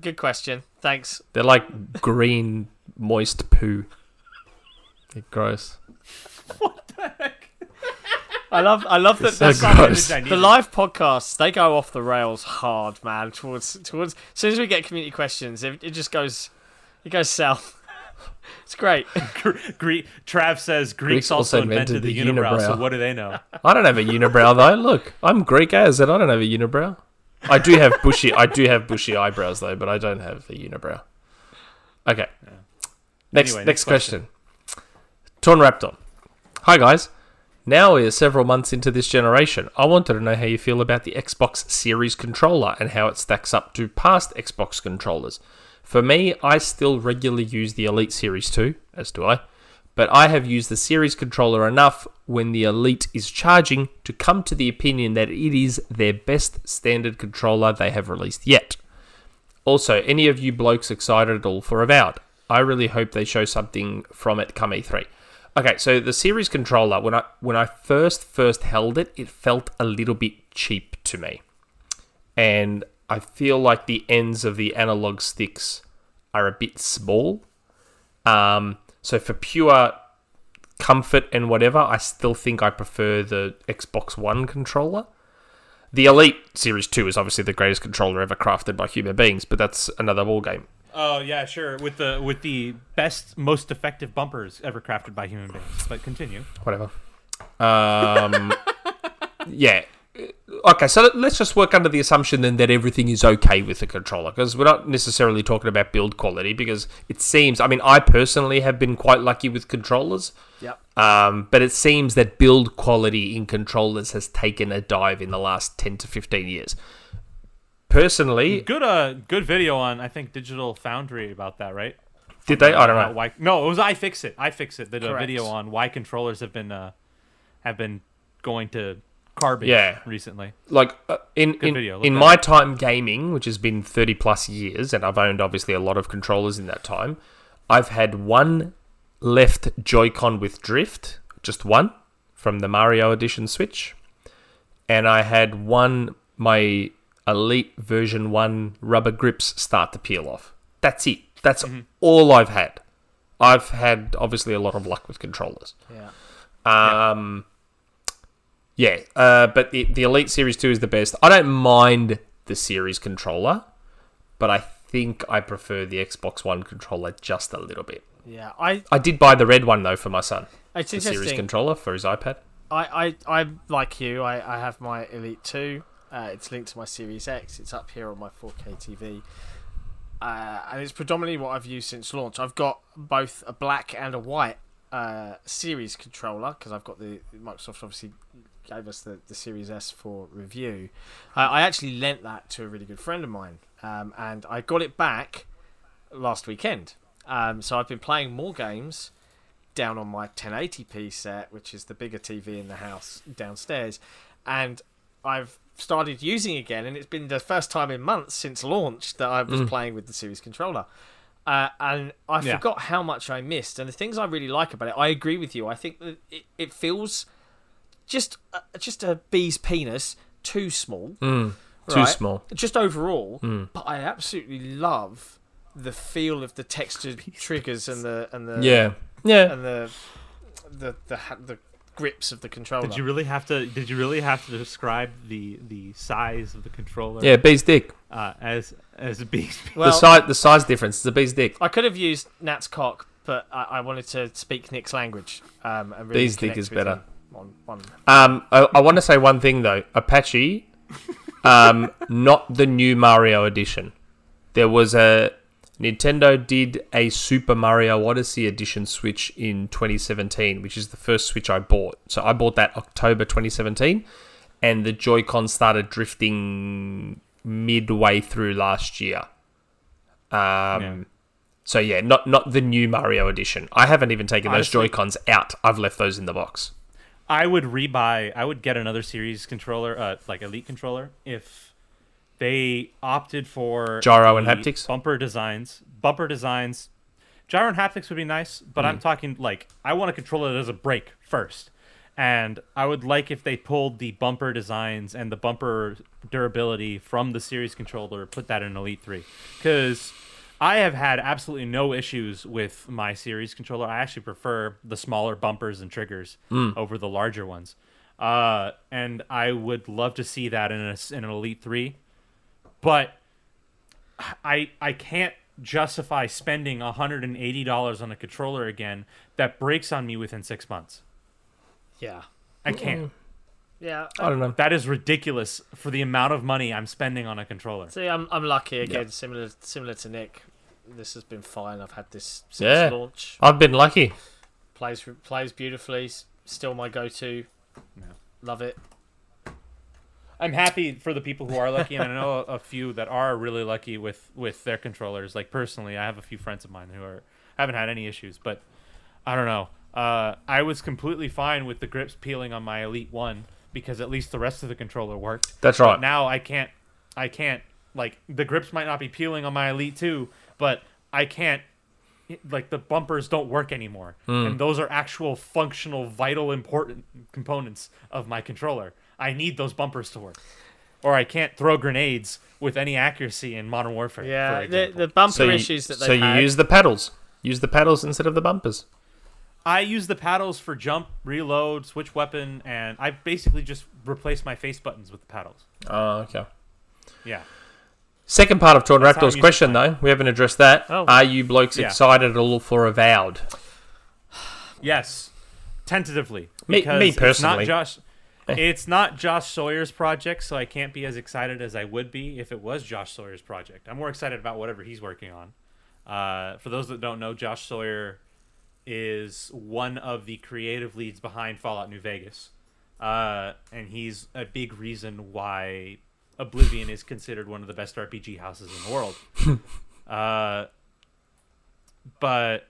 good question. Thanks. They're like green moist poo. They're gross. I love. I love that. so that's gross. The live podcasts they go off the rails hard, man. Towards towards as soon as we get community questions, it, it just goes it goes south. [LAUGHS] it's great. [LAUGHS] Gre- Trav says Greeks, Greeks also also invented, invented the, the unibrow, So what do they know? I don't have a unibrow though. Look, I'm Greek as and I don't have a unibrow. I do have bushy. I do have bushy eyebrows though, but I don't have a unibrow. Okay. Next, Anyway, next, next question. Torn Raptor. Hi guys. Now we are several months into this generation. I wanted to know how you feel about the Xbox Series controller and how it stacks up to past Xbox controllers. For me, I still regularly use the Elite Series 2, as do I, but I have used the Series controller enough when the Elite is charging to come to the opinion that it is their best standard controller they have released yet. Also, any of you blokes excited at all for Avowed? I really hope they show something from it come E3. Okay, so the series controller, when I when I first first held it, it felt a little bit cheap to me, and I feel like the ends of the analog sticks are a bit small. Um, so for pure comfort and whatever, I still think I prefer the Xbox One controller. The Elite Series 2 is obviously the greatest controller ever crafted by human beings, but that's another ballgame. Oh yeah, sure. With the with the best, most effective bumpers ever crafted by human beings. But continue. Whatever. Um, [LAUGHS] yeah. Okay, so let- let's just work under the assumption then that everything is okay with the controller because we're not necessarily talking about build quality because it seems, I mean, I personally have been quite lucky with controllers, yep. um, but it seems that build quality in controllers has taken a dive in the last 10 to 15 years. Personally, Good uh good video on I think Digital Foundry about that, right? did they? I don't know. Why, no, it was iFixit. I fix it. Did a Correct. video on why controllers have been uh have been going to garbage Yeah. recently. like uh, in in, video, in my up. time gaming, which has been thirty plus years, and I've owned obviously a lot of controllers in that time. I've had one left Joy-Con with drift, just one from the Mario Edition Switch, and I had one my Elite version one rubber grips start to peel off. That's it. That's Mm-hmm. all I've had. I've had obviously a lot of luck with controllers. Yeah. Um, yeah, uh, but the, the Elite Series 2 is the best. I don't mind the Series controller, but I think I prefer the Xbox One controller just a little bit. Yeah. I. I did buy the red one though for my son, It's the Series controller for his iPad. I, I, I like you. I, I have my Elite Two. Uh, it's linked to my Series X. It's up here on my 4K TV, uh, and it's predominantly what I've used since launch. I've got both a black and a white uh, Series controller because I've got the Microsoft obviously gave us the, the Series S for review. Uh, I actually lent that to a really good friend of mine, um, and I got it back last weekend. Um, so I've been playing more games down on my 1080p set, which is the bigger TV in the house downstairs, and I've started using again, and it's been the first time in months since launch that I was playing with the Series controller. Uh, and I Yeah. forgot how much I missed. And the things I really like about it, I agree with you. I think that it, it feels just uh, just a bee's penis too small, Too right? small. just overall. But I absolutely love the feel of the textured triggers and the and the Yeah. Yeah. and the the the, ha- the grips of the controller. Did you really have to? Did you really have to describe the the size of the controller? Yeah, bee's dick. Uh, as as a beast. well, the size the size difference is a bee's dick. I could have used Nat's cock, but I, I wanted to speak Nick's language. Um, and really Bees dick is better. him On, on, Um, I, I want to say one thing though. Apache, um, [LAUGHS] not the new Mario edition. There was a Nintendo did a Super Mario Odyssey edition Switch in 2017, which is the first Switch I bought. So I bought that October 2017, and the Joy-Con started drifting midway through last year. Um, Yeah. so yeah, not not the new Mario edition. I haven't even taken those Joy-Cons out. I've left those in the box. I would rebuy. I would get another series controller, uh, like Elite controller, if they opted for Gyro and haptics? bumper designs. Bumper designs. Gyro and haptics would be nice, but Hmm. I'm talking like I want to control it as a break first, and I would like if they pulled the bumper designs and the bumper durability from the series controller, put that in Elite Three, because. I have had absolutely no issues with my series controller. I actually prefer the smaller bumpers and triggers over the larger ones. Uh, and I would love to see that in, a, in an Elite 3. But I I can't justify spending $180 on a controller again that breaks on me within six months. yeah, I can't. yeah. I don't know. That is ridiculous for the amount of money I'm spending on a controller. See, I'm I'm lucky again. Yeah. Similar similar to Nick, this has been fine. I've had this since Yeah. launch. I've been lucky. Plays plays beautifully. Still my go-to. Yeah. Love it. I'm happy for the people who are lucky, and I know [LAUGHS] a, few that are really lucky with with their controllers. Like personally, I have a few friends of mine who are haven't had any issues, but I don't know. Uh, I was completely fine with the grips peeling on my Elite One because at least the rest of the controller worked. That's But right. now I can't. I can't. Like the grips might not be peeling on my Elite Two, but I can't. Like the bumpers don't work anymore, Hmm. and those are actual functional, vital, important components of my controller. I need those bumpers to work, or I can't throw grenades with any accuracy in Modern Warfare. Yeah, for the example. the bumper So you, issues that they so you had. use the pedals. Use the pedals instead of the bumpers. I use the paddles for jump, reload, switch weapon, and I basically just replace my face buttons with the paddles. Oh, okay. Yeah. Second part of Torn That's Raptor's question, though, we haven't addressed that. Oh. Are you blokes Yeah. excited at all for Avowed? Yes, tentatively. Me- because me It's personally. not Josh. [LAUGHS] It's not Josh Sawyer's project, so I can't be as excited as I would be if it was Josh Sawyer's project. I'm more excited about whatever he's working on. Uh, for those that don't know, Josh Sawyer is one of the creative leads behind Fallout New Vegas, uh, and he's a big reason why Oblivion is considered one of the best RPG houses in the world. [LAUGHS] uh, but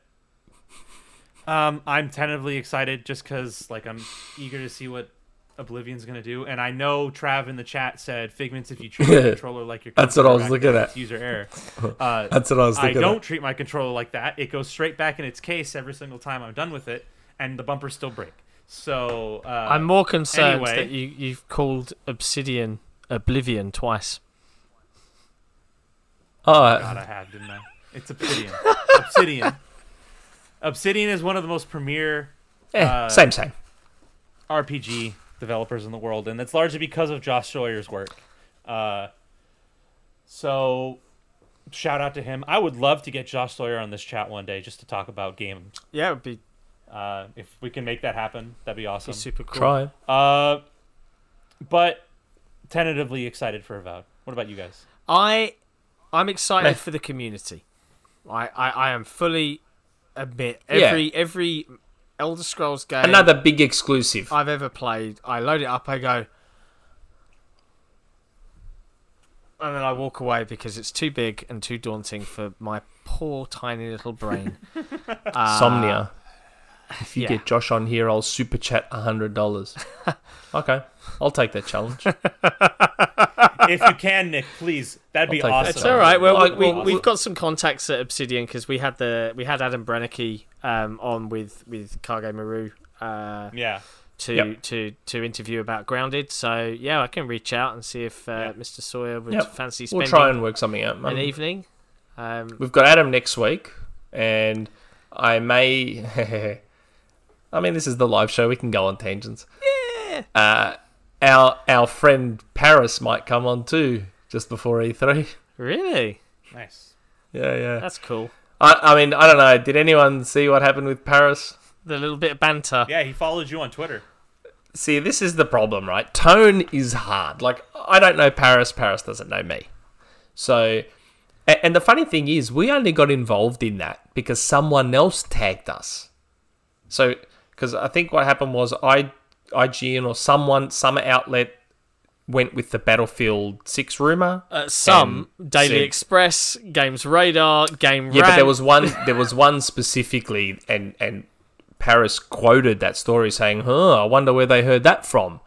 um, I'm tentatively excited just because like I'm eager to see what Oblivion's gonna do, and I know Trav in the chat said Figments if you treat [LAUGHS] your controller like your That's what I was looking at. user error. [LAUGHS] Uh, That's what I was I thinking. don't treat my controller like that. It goes straight back in its case every single time I'm done with it, and the bumpers still break. So uh, I'm more concerned anyway. that you you've called Obsidian Oblivion twice. Oh, God, I have, didn't I? It's Obsidian. [LAUGHS] Obsidian. Obsidian is one of the most premier eh, uh, same, same. RPG developers in the world, and it's largely because of Josh Sawyer's work. Uh, so, shout out to him. I would love to get Josh Sawyer on this chat one day just to talk about games. Yeah, it would be, Uh, if we can make that happen, that'd be be awesome. super cool. Try. Uh, but tentatively excited for Avowed. What about you guys? I I'm excited Meh. for the community. I, I, I am fully admit Yeah. every every Elder Scrolls game Another big exclusive. I've ever played. I load it up, I go, and then I walk away because it's too big and too daunting for my poor tiny little brain. [LAUGHS] Uh, Somnia. If you yeah. get Josh on here, I'll super chat hundred dollars. [LAUGHS] okay, I'll take that challenge. [LAUGHS] if you can, Nick, please, that'd be I'll take that. awesome. It's all right. Well, Like, we, well, we, have got some contacts at Obsidian because we had the we had Adam Brennecke um, on with with Kage Maru uh, Yeah. to Yep. to to interview about Grounded. So yeah, I can reach out and see if uh, Yeah. Mr. Sawyer would Yep. fancy We'll spending try and work something out. an Um, evening. Um, We've got Adam next week, and I may. [LAUGHS] I mean, this is the live show. We can go on tangents. yeah. Uh, our our friend Paris might come on too, just before E3. Really? Nice. Yeah, yeah. That's cool. I, I mean, I don't know. Did anyone see what happened with Paris? The little bit of banter. Yeah, he followed you on Twitter. See, this is the problem, right? Tone is hard. Like, I don't know Paris. Paris doesn't know me. So, and the funny thing is, we only got involved in that because someone else tagged us. So, because I think what happened was I, IGN or someone, some outlet went with the Battlefield 6 rumor. Uh, some Daily Express, Games Radar, Game Yeah, but there was one. There was one specifically, and and Paris quoted that story saying, "Huh, I wonder where they heard that from."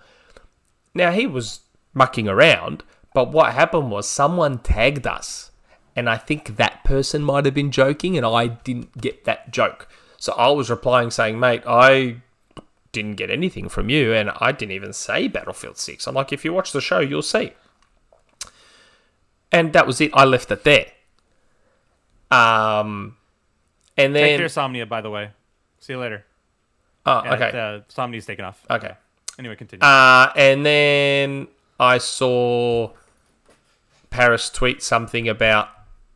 Now he was mucking around, but what happened was someone tagged us, and I think that person might have been joking, and I didn't get that joke. So I was replying saying, "Mate, I." Didn't get anything from you, and I didn't even say Battlefield 6. I'm like, if you watch the show, you'll see. And that was it. I left it there. Um, and Take then your Somnia, by the way. See you later. oh, Yeah, okay, Uh, Somnia's taken off. okay. Anyway, continue. Uh, and then I saw Paris tweet something about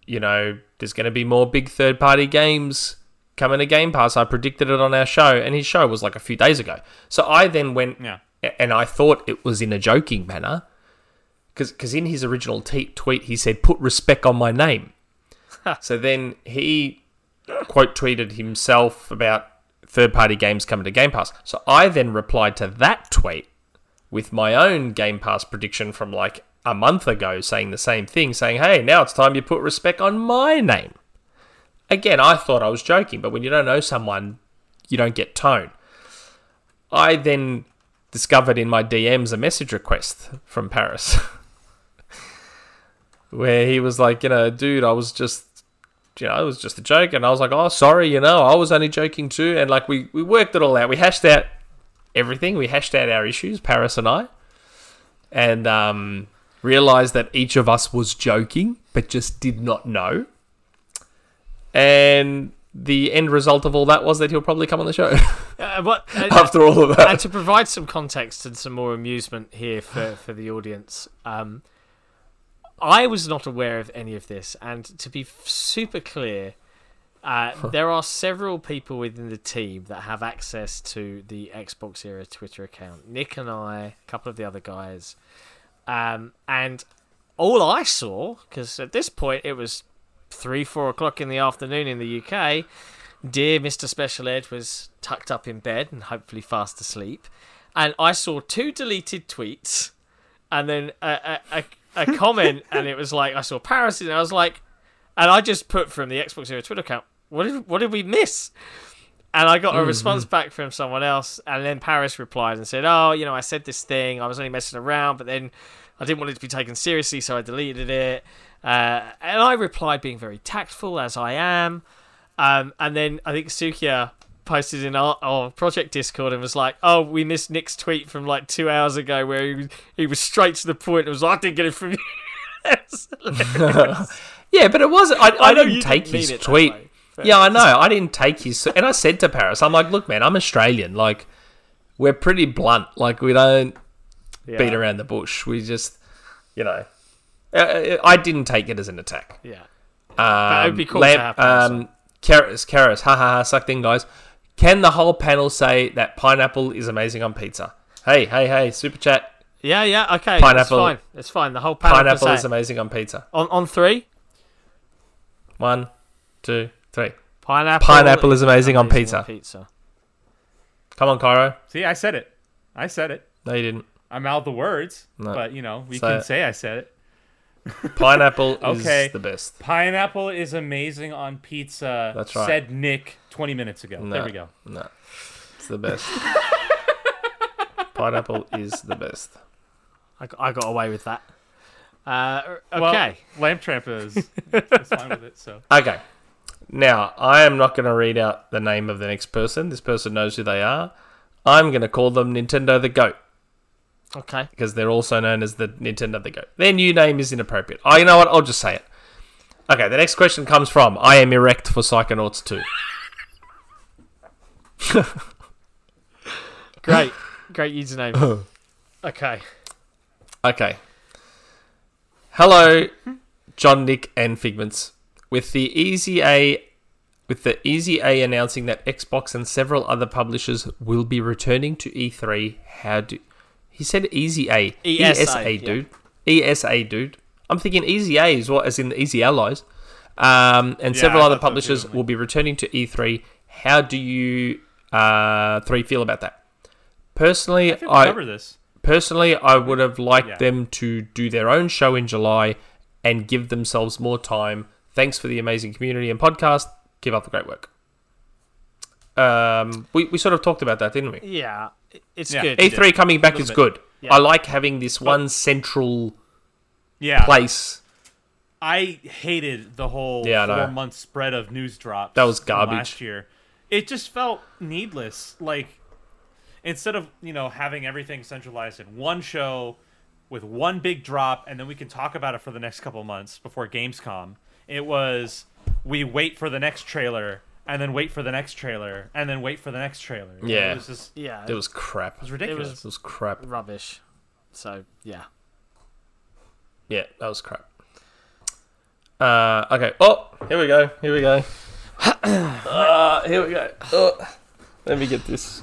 you know there's going to be more big third party games coming to Game Pass. I predicted it on our show, and his show was like a few days ago. So I then went yeah. and I thought it was in a joking manner because in his original te- tweet he said put respect on my name. so then he quote tweeted himself about third party games coming to Game Pass. So I then replied to that tweet with my own Game Pass prediction from like a month ago saying the same thing saying hey now it's time you put respect on my name. Again, I thought I was joking, but when you don't know someone, you don't get tone. I then discovered in my DMs a message request from Paris [LAUGHS] where he was like, you know, dude, I was just, you know, it was just a joke. And I was like, oh, sorry, you know, I was only joking too. And like, we, we worked it all out. We hashed out everything. We hashed out our issues, Paris and I, and um, realized that each of us was joking, but just did not know. And the end result of all that was that he'll probably come on the show [LAUGHS] Uh, what, uh, after all of that. and to provide some context and some more amusement here for, for the audience, um, I was not aware of any of this. And to be super clear, uh, there are several people within the team that have access to the Xbox Era Twitter account. Nick and I, a couple of the other guys. Um, and all I saw, because at this point it was three, four o'clock in the afternoon in the UK, dear Mr. Shpeshal Ed was tucked up in bed and hopefully fast asleep. And I saw two deleted tweets and then a, a, a, a [LAUGHS] comment, and it was like, I saw Paris, and I was like, and I just put from the Xbox Era Twitter account, what did, what did we miss? And I got a mm-hmm. response back from someone else, and then Paris replied and said, "Oh, you know, I said this thing. I was only messing around, but then I didn't want it to be taken seriously, so I deleted it." Uh, and I replied, being very tactful as I am. Um, and then I think Sukiya posted in our, our project Discord and was like, "Oh, we missed Nick's tweet from like two hours ago, where he was, he was straight to the point. and was like, I didn't get it from you." [LAUGHS] [LAUGHS] Yeah, but it wasn't. I, I, I didn't take didn't his tweet. way, Yeah, I know. I didn't take his. And I said to Paris, I'm like, look, man, I'm Australian. Like, we're pretty blunt. Like, we don't Yeah. beat around the bush. We just, you know. Uh, I didn't take it as an attack. Yeah. Um, it'd be cool to have Paris Um, Karis, Karis, ha ha ha, sucked in, guys. Can the whole panel say that pineapple is amazing on pizza? Hey, hey, hey, super chat. Yeah, yeah, okay. It's Pineapple- fine. It's fine. The whole panel can Pineapple say is it. amazing on pizza. on on three. One, two, three. Pineapple. Pineapple is amazing on pizza. pizza. Come on, Cairo. See, I said it. I said it. No, you didn't. I'm out the words, No. but you know we Say can say I said it. [LAUGHS] Pineapple Okay. is the best. Pineapple is amazing on pizza. That's right. Said Nick 20 minutes ago. No. There we go. No, it's the best. [LAUGHS] Pineapple is the best. I got, I got away with that. Uh, Well, okay. Lamp Tramp is, is [LAUGHS] fine with it. So Okay. Now, I am not going to read out the name of the next person. This person knows who they are. I'm going to call them Nintendo the Goat okay. because they're also known as the Nintendo the Go. Their new name is inappropriate. Oh, you know what? I'll just say it. Okay, the next question comes from I am erect for Psychonauts 2. [LAUGHS] Great. Great username. [LAUGHS] okay. Okay. Hello, John, Nick, and Figments. With the Easy A, with the Easy A announcing that Xbox and several other publishers will be returning to E3, how do he said Easy A? ESA, yeah. dude. ESA, dude. I'm thinking Easy A is what, as in Easy Allies. Um, and Yeah, several I other publishers will be returning to E3. How do you uh, three feel about that? Personally, I I, this. Personally, I would have liked Yeah. them to do their own show in July and give themselves more time. Thanks for the amazing community and podcast. Keep up the great work. Um, we, we sort of talked about that, didn't we? Yeah. It- It's Yeah. good. E3 coming back is bit. good. Yeah. I like having this one central Yeah. place. I hated the whole Yeah, I know. four month spread of news drops. That was from garbage. last year. It just felt needless. Like instead of you know having everything centralized in one show with one big drop, and then we can talk about it for the next couple months before Gamescom. It was we wait for the next trailer, and then wait for the next trailer, and then wait for the next trailer. Yeah. it was just Yeah. It was crap. It was ridiculous. It ridiculous. was crap. rubbish. So, yeah. Yeah, that was crap. Uh, okay. Oh, here we go. Here we go. [COUGHS] uh, here we go. Oh, let me get this.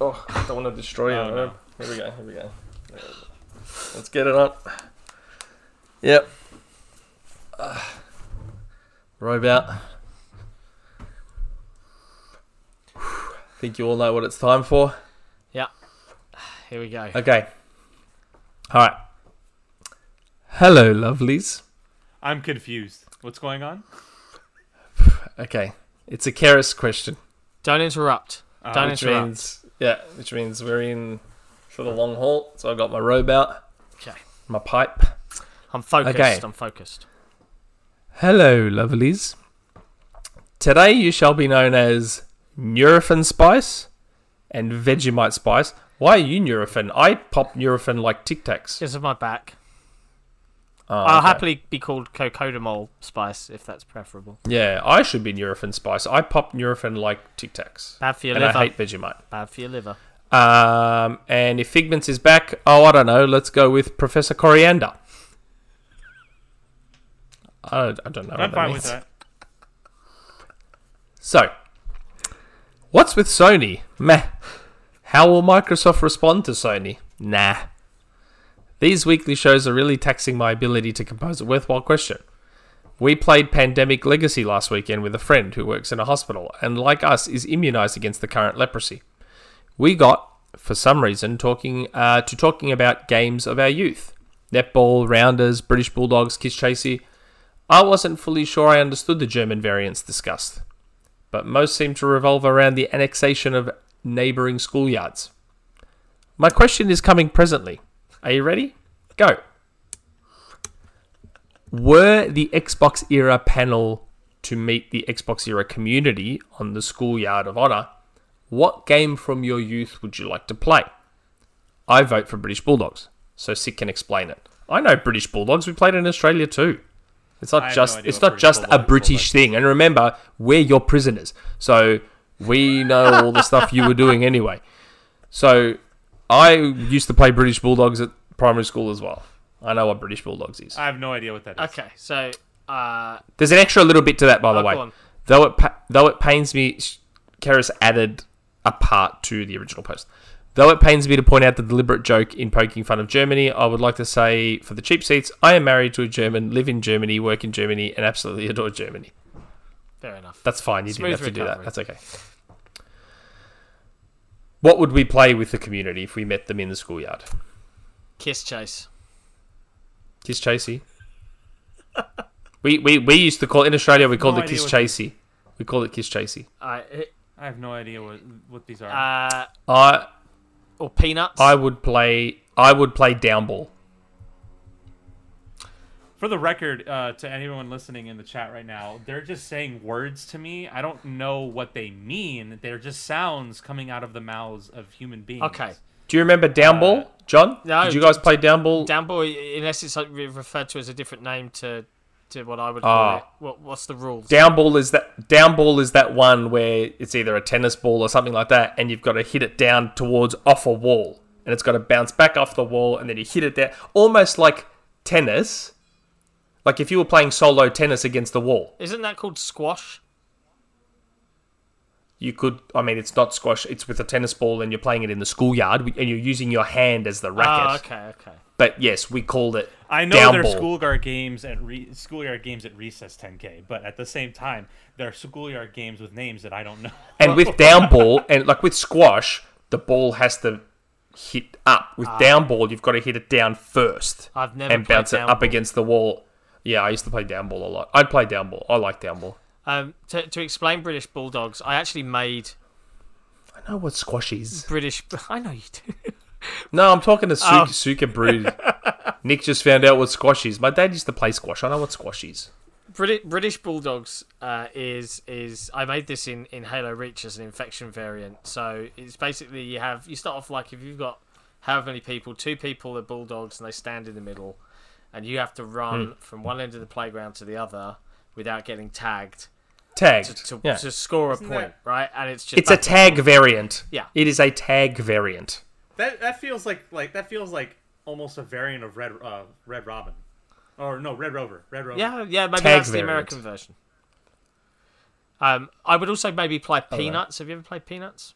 Oh, I don't want to destroy Oh, it. no. Here we go. Here we go. Let's get it up. Yep. Uh, robe Think you all know what it's time for. Yeah. [SIGHS] Here we go. Okay. All right. Hello, lovelies. I'm confused. What's going on? [SIGHS] Okay. It's a Keras question. Don't interrupt. Uh, Don't which interrupt. means yeah, which means we're in for the long haul. So I've got my robe out, Okay. my pipe. I'm focused. Okay. I'm focused. Hello, lovelies. Today you shall be known as Nurofen Spice and Vegemite Spice. Why are you Nurofen? I pop Nurofen like Tic Tacs. Because of my back. Oh, I'll okay. happily be called Cocodamol Spice if that's preferable. Yeah, I should be Nurofen Spice. I pop Nurofen like Tic Tacs. Bad for your And liver. I hate Vegemite. Bad for your liver. Um, and if Figments is back, oh, I don't know. Let's go with Professor Coriander. I, I don't know. I'm what that fine means. with that. So, what's with Sony? Meh. How will Microsoft respond to Sony? Nah. These weekly shows are really taxing my ability to compose a worthwhile question. We played Pandemic Legacy last weekend with a friend who works in a hospital and, like us, is immunized against the current leprosy. We got, for some reason, talking uh, to talking about games of our youth: netball, rounders, British bulldogs, kiss chasey. I wasn't fully sure I understood the German variants discussed but most seem to revolve around the annexation of neighbouring schoolyards. My question is coming presently. Are you ready? Go. Were the Xbox era panel to meet the Xbox era community on the Schoolyard of Honor, what game from your youth would you like to play? I vote for British Bulldogs, so Sick can explain it. I know British Bulldogs. We played in Australia too. It's not have just no it's not just a British thing. And remember, we're your prisoners, so we know all the stuff you were doing anyway. So I used to play British Bulldogs at primary school as well. I know what British Bulldogs is. I have no idea what that is. Okay, so uh, There's an extra little bit to that, by the Oh, way. Though it pa- though it pains me, Keras added a part to the original post. Though it pains me to point out the deliberate joke in poking fun of Germany, I would like to say, for the cheap seats, I am married to a German, live in Germany, work in Germany, and absolutely adore Germany. fair enough. That's fine. You Smooth didn't have to do that. That's okay. What would we play with the community if we met them in the schoolyard? Kiss chase. Kiss chasey. we, we we used to call in Australia. We called No it kiss chasey. We called it kiss chasey. I I have no idea what what these are. uh, I or peanuts. I would play. I would play down ball. For the record, uh, to anyone listening in the chat right now, they're just saying words to me. I don't know what they mean. They're just sounds coming out of the mouths of human beings. Okay. Do you remember down ball, John? no, Did you guys play down ball? Down boy, unless it's like referred to as a different name to to what I would call Ah. it. What, what's the rules? Down ball is that down ball is that one where it's either a tennis ball or something like that, and you've got to hit it down towards off a wall, and it's got to bounce back off the wall, and then you hit it down, almost like tennis, like if you were playing solo tennis against the wall. Isn't that called squash? You could, I mean, it's not squash; it's with a tennis ball, and you're playing it in the schoolyard, and you're using your hand as the Oh, racket. okay, okay. But yes, we called it. I know down there's ball. schoolyard games at re- schoolyard games at recess 10k, but at the same time, there are schoolyard games with names that I don't know. And with [LAUGHS] down ball, and like with squash, the ball has to hit up. With ah. down ball, you've got to hit it down first I've never and bounce it up ball. against the wall. Yeah, I used to play down ball a lot. I'd play down ball. I like down ball. Um, to, to explain British Bulldogs, I actually made I know what squash is. British. [LAUGHS] I know you do. No, I'm talking to Suka, Oh. Suka Brood. [LAUGHS] Nick just found out what squash is. My dad used to play squash. I know what squash is. British British Bulldogs uh, is is I made this in, in Halo Reach as an infection variant. So it's basically you have you start off like if you've got however many people, two people are bulldogs and they stand in the middle, and you have to run Hmm. from one end of the playground to the other without getting tagged Tagged. to, to, yeah. to score a Isn't point, that- right? And it's just It's a back- tag variant. Yeah. It is a tag variant. That that feels like like that feels like almost a variant of Red uh, Red Robin, or no Red Rover. Red Rover. Yeah, yeah, maybe Tag that's the. American version. Um, I would also maybe play right. Peanuts. Have you ever played Peanuts?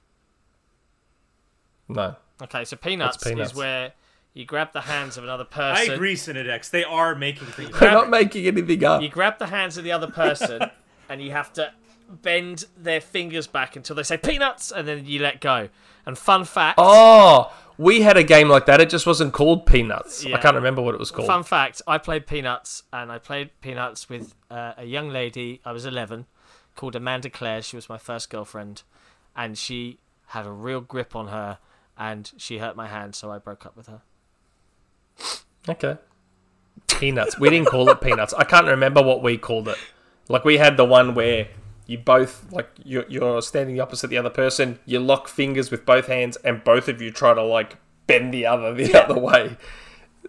No. Okay, so Peanuts, Peanuts? is where you grab the hands of another person. I agree, Cinedex. They are making things. They're not making anything up. You grab the hands of the other person, [LAUGHS] and you have to bend their fingers back until they say peanuts, and then you let go. And fun fact, Oh, we had a game like that. It just wasn't called Peanuts. Yeah. I can't remember what it was called. fun fact, I played peanuts, and I played peanuts with uh, a young lady. I was eleven, called Amanda Clare. She was my first girlfriend, and she had a real grip on her, and she hurt my hand, so I broke up with her. Okay. Peanuts. We didn't call it peanuts. I can't remember what we called it. Like we had the one where you both like you're, you're standing opposite the other person. You lock fingers with both hands, and both of you try to like bend the other the other way.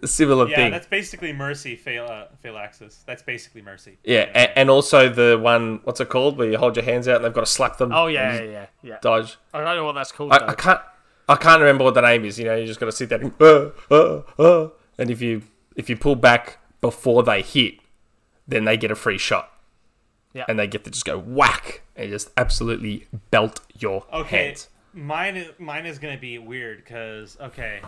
A similar Yeah, thing. Yeah, that's basically Mercy fail uh, fail axis. That's basically Mercy. Yeah, and, and also the one what's it called where you hold your hands out and they've got to slap them. Oh yeah, yeah, yeah, yeah. dodge. I don't know what that's called. I. I can't. I can't remember what the name is. You know, you just got to sit there and, uh, uh, uh, and if you if you pull back before they hit, then they get a free shot. Yeah. And they get to just go whack and just absolutely belt your Okay, hands. mine is mine is gonna be weird because okay,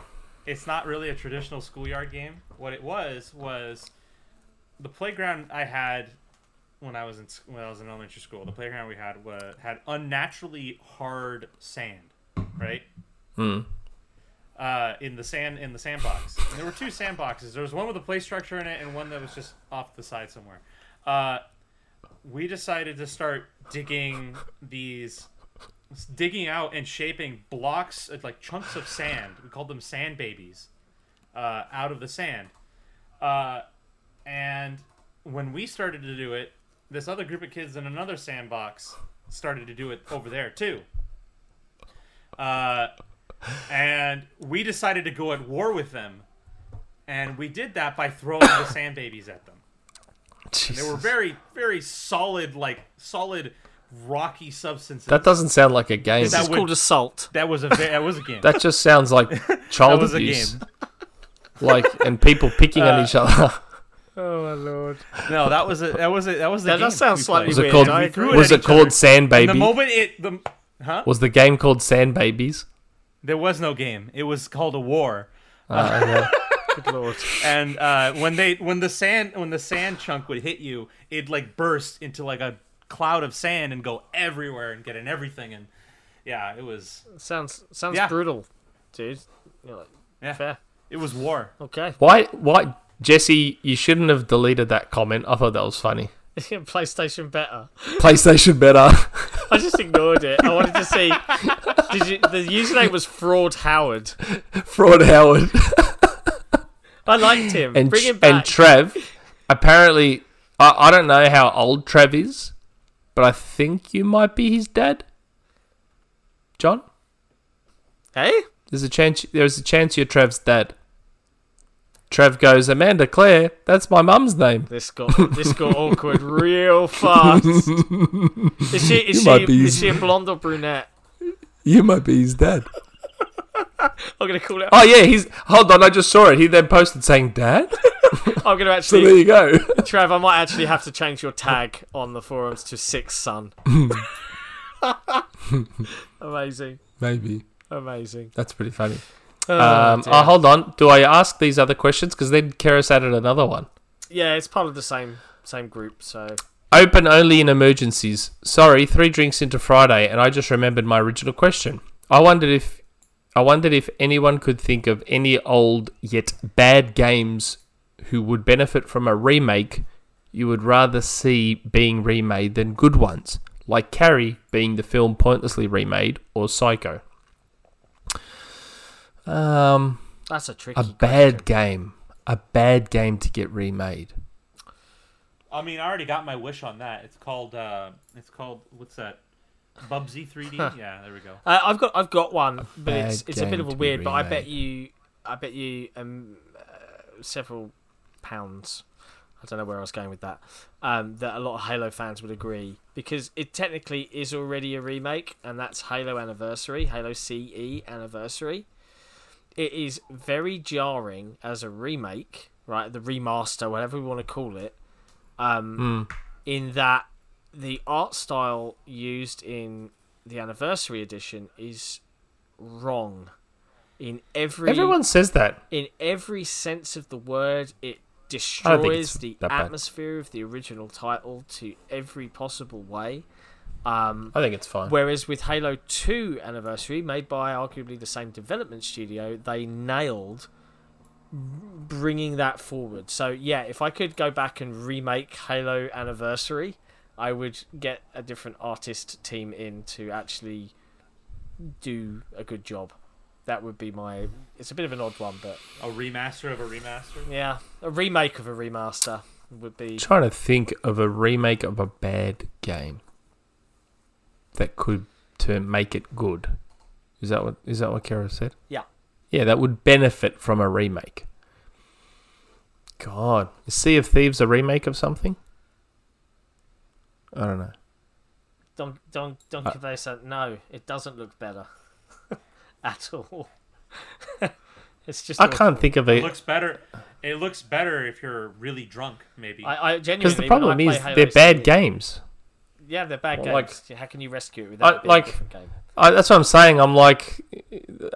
it's not really a traditional schoolyard game. What it was was the playground I had when I was in when I was in elementary school. The playground we had was, had unnaturally hard sand, right? Hmm. Uh, in the sand in the sandbox. And there were two sandboxes. There was one with a play structure in it, and one that was just off the side somewhere. Uh, we decided to start digging these digging out and shaping blocks uh, like chunks of sand we called them sand babies uh, out of the sand uh, and when we started to do it this other group of kids in another sandbox started to do it over there too uh, and we decided to go at war with them and we did that by throwing the [COUGHS] sand babies at them they were very, very solid, like solid, rocky substances. that doesn't sound like a game. This that is would- called assault. that was a ve- that was a game. that just sounds like [LAUGHS] that child was a abuse. game. Like and people picking on Uh, each other. [LAUGHS] Oh my lord. No, that was a that was a that was the That game. does sound we slightly played. Was it called- I We agree. threw it Was it called other. Sand And Baby? the moment it the huh? Was the game called Sand Babies? There was no game. It was called a war. Uh, yeah. Good lord. And uh, when they when the sand when the sand chunk would hit you, it'd like burst into like a cloud of sand and go everywhere and get in everything and yeah, it was Sounds sounds Yeah. brutal, dude. You're like, yeah, fair. it was war. Okay. Why? Why, Jesse? You shouldn't have deleted that comment. I thought that was funny. [LAUGHS] PlayStation better. PlayStation better. [LAUGHS] I just ignored it. I wanted to see. Did you? The username was Fraud Howard. Fraud Howard I liked him. and Bring him back. and. Trev. Apparently, I, I don't know how old Trev is, but I think you might be his dad. John, hey, there's a chance. There's a chance you're Trev's dad. Trev goes, Amanda Claire. That's my mum's name. this got this got awkward real [LAUGHS] fast. Is she? Is You she? Is she a blonde or brunette? You might be his dad. [LAUGHS] I'm gonna call it. Oh yeah, he's. Hold on, I just saw it. He then posted saying dad. [LAUGHS] I'm gonna actually. So there you go. Trav, I might actually have to change your tag on the forums to Six Son. amazing, Maybe amazing. that's pretty funny. Oh, Um, oh, hold on. Do I ask these other questions? Because then Keris added another one. yeah, it's part of the same same group. So Open only in emergencies. Sorry, three drinks into Friday, and I just remembered my original question. I wondered if I wondered if anyone could think of any old yet bad games who would benefit from a remake you would rather see being remade than good ones, like Carrie being the film pointlessly remade, or Psycho. Um, that's a tricky. a bad question. game, a bad game to get remade. I mean, I already got my wish on that. It's called uh, it's called what's that? Bubsy 3D. [LAUGHS] yeah, there we go. Uh, I've got I've got one, but it's it's a bit of a weird. But I bet you I bet you um uh, several pounds. I don't know where I was going with that. Um, that a lot of Halo fans would agree because it technically is already a remake, and that's Halo Anniversary, Halo CE Anniversary. It is very jarring as a remake, right? The remaster, whatever we want to call it. Um, Hmm. in that the art style used in the anniversary edition is wrong in every Everyone says that. in every sense of the word it I don't think it's destroys the that bad. atmosphere of the original title to every possible way um, I think it's fine. whereas with Halo 2 anniversary made by arguably the same development studio they nailed bringing that forward so yeah if I could go back and remake Halo anniversary I would get a different artist team in to actually do a good job that would be my it's a bit of an odd one but A remaster of a remaster. yeah, a remake of a remaster would be. trying to think of a remake of a bad game that could to make it good. Is that what is that what Kara said? Yeah. Yeah, that would benefit from a remake. God, is Sea of Thieves a remake of something? I don't know. Don Don Don Uh, Cabeza, no, it doesn't look better [LAUGHS] at all. [LAUGHS] it's just. I awful. can't think of It looks better. It looks better if you're really drunk, maybe. I, I genuinely. because the problem I is they're bad CE games. Yeah, they're bad Well, like- games. How can you rescue it with I- that? like- a different game? I, that's what I'm saying. I'm like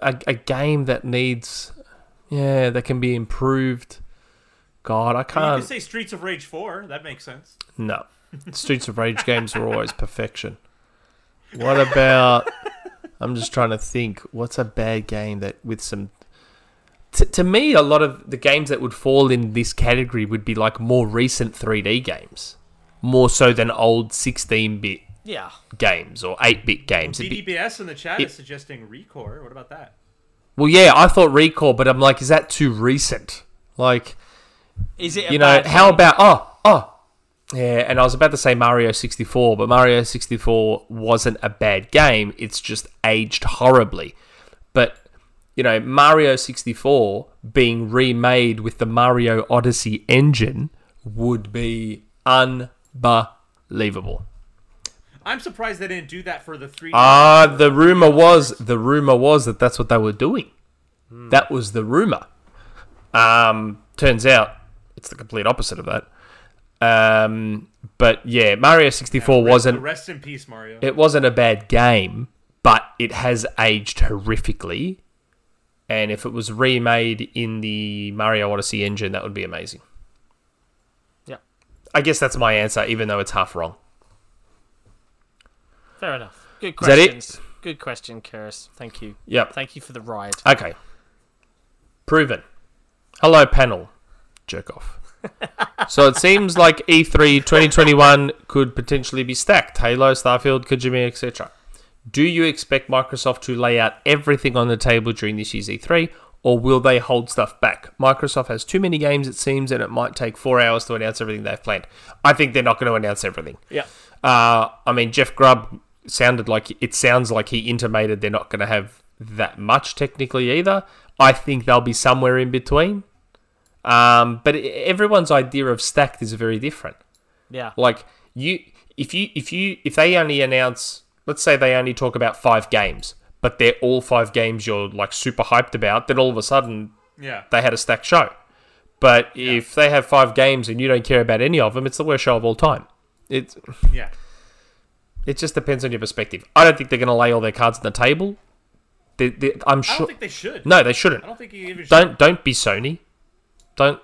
a, a game that needs, yeah, that can be improved. God, I I mean, you can't. say Streets of Rage 4. That makes sense. No. [LAUGHS] Streets of Rage games are always perfection. What about. [LAUGHS] I'm just trying to think. What's a bad game that with some. T- to me, a lot of the games that would fall in this category would be like more recent 3D games. More so than old 16 bit Yeah, games or 8 bit games. It'd DDBS in the chat it- is suggesting ReCore. What about that? well, yeah, I thought ReCore, but I'm like, is that too recent? Like, is it? You know, bad how game? about oh oh yeah, and I was about to say Mario 64, but Mario 64 wasn't a bad game. It's just aged horribly. But you know, Mario 64 being remade with the Mario Odyssey engine would be unbelievable. I'm surprised they didn't do that for the 3D. Ah, the rumor was the rumor was that that's what they were doing. That was the rumor. Um, turns out it's the complete opposite of that. Um, but yeah, Mario 64 Rest- wasn't Rest in peace, Mario. it wasn't a bad game, but it has aged horrifically. And if it was remade in the Mario Odyssey engine, that would be amazing. I guess that's my answer, even though it's half wrong. Fair enough. Good Is that it? questions. good question, Kuris. Thank you. Yep. Thank you for the ride. Okay. Proven. Hello, panel. Jerk off. [LAUGHS] so it seems like E E3 2021 could potentially be stacked. Halo, Starfield, Kojima, etc. Do you expect Microsoft to lay out everything on the table during this year's E3, or will they hold stuff back? Microsoft has too many games, it seems, and it might take four hours to announce everything they've planned. I think they're not going to announce everything. Yeah. Uh, I mean, Jeff Grubb sounded like it sounds like he intimated they're not going to have that much technically either. I think they'll be somewhere in between. Um, but everyone's idea of stacked is very different. Yeah. Like you, if you, if you, if they only announce, let's say they only talk about five games, but they're all five games you're like super hyped about, then all of a sudden Yeah. they had a stacked show. But if they have five games and you don't care about any of them, it's the worst show of all time. It's Yeah. it just depends on your perspective. I don't think they're going to lay all their cards on the table. They, they, I'm sure. I don't think they should. no, they shouldn't. I don't think you even should. Don't don't be Sony. Don't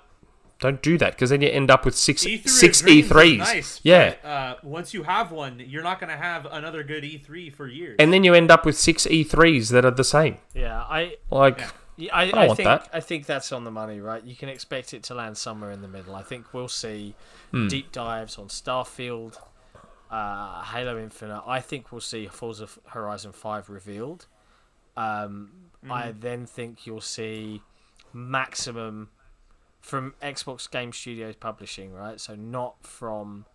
don't do that because then you end up with six E3 six of dreams is E3s. Nice, yeah, but, uh, once you have one, you're not going to have another good E3 for years. and then you end up with six E3s that are the same. Yeah. I. Like Yeah. Yeah, I, don't I want think that. I think that's on the money, right? You can expect it to land somewhere in the middle. I think we'll see Hmm. deep dives on Starfield, uh, Halo Infinite. I think we'll see Forza Horizon Five revealed. Um, I then think you'll see maximum from Xbox Game Studios Publishing, right? So not from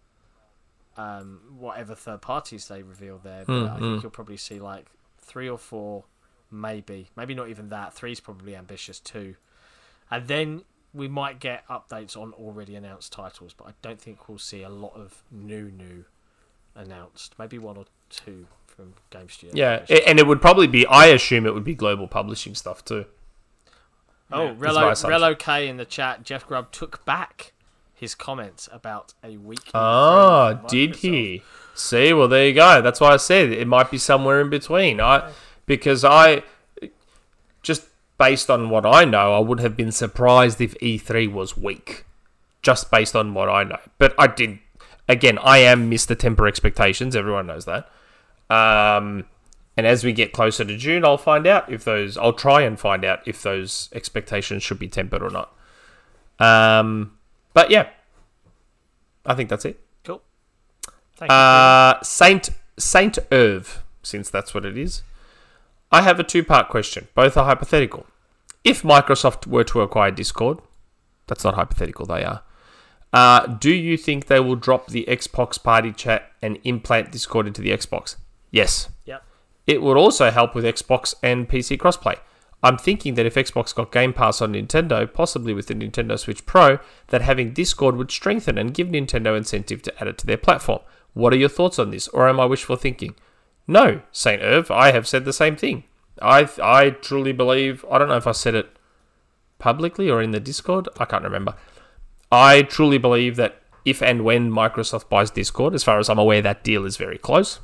um, whatever third parties they reveal there. But I think you'll probably see like three or four, maybe, maybe not even that. Three's probably ambitious too, and then we might get updates on already announced titles. But I don't think we'll see a lot of new, new announced. Maybe one or two from Game Studios. yeah, and it would probably be. I assume it would be global publishing stuff too. Oh, Yeah. Relo. Relo K in the chat. Jeff Grubb took back his comments about a week. Ah, did he? See, well, there you go. That's why I said it might be somewhere in between. I because I just based on what I know, I would have been surprised if E3 was weak, just based on what I know. But I did. Again, I am Mr. Temper Expectations. Everyone knows that. Um, and as we get closer to June, I'll find out if those. I'll try and find out if those expectations should be tempered or not. Um, but yeah, I think that's it. Cool. Thank you. Uh, Saint Saint Irv, since that's what it is. I have a two-part question. Both are hypothetical. If Microsoft were to acquire Discord, that's not hypothetical. They are. Uh, do you think they will drop the Xbox Party Chat and implant Discord into the Xbox? Yes. Yep. It would also help with Xbox and PC crossplay. I'm thinking that if Xbox got Game Pass on Nintendo, possibly with the Nintendo Switch Pro, that having Discord would strengthen and give Nintendo incentive to add it to their platform. What are your thoughts on this, or am I wishful thinking? No, Saint Irv, I have said the same thing. I I truly believe. I don't know if I said it publicly or in the Discord. I can't remember. I truly believe that if and when Microsoft buys Discord, as far as I'm aware, that deal is very close.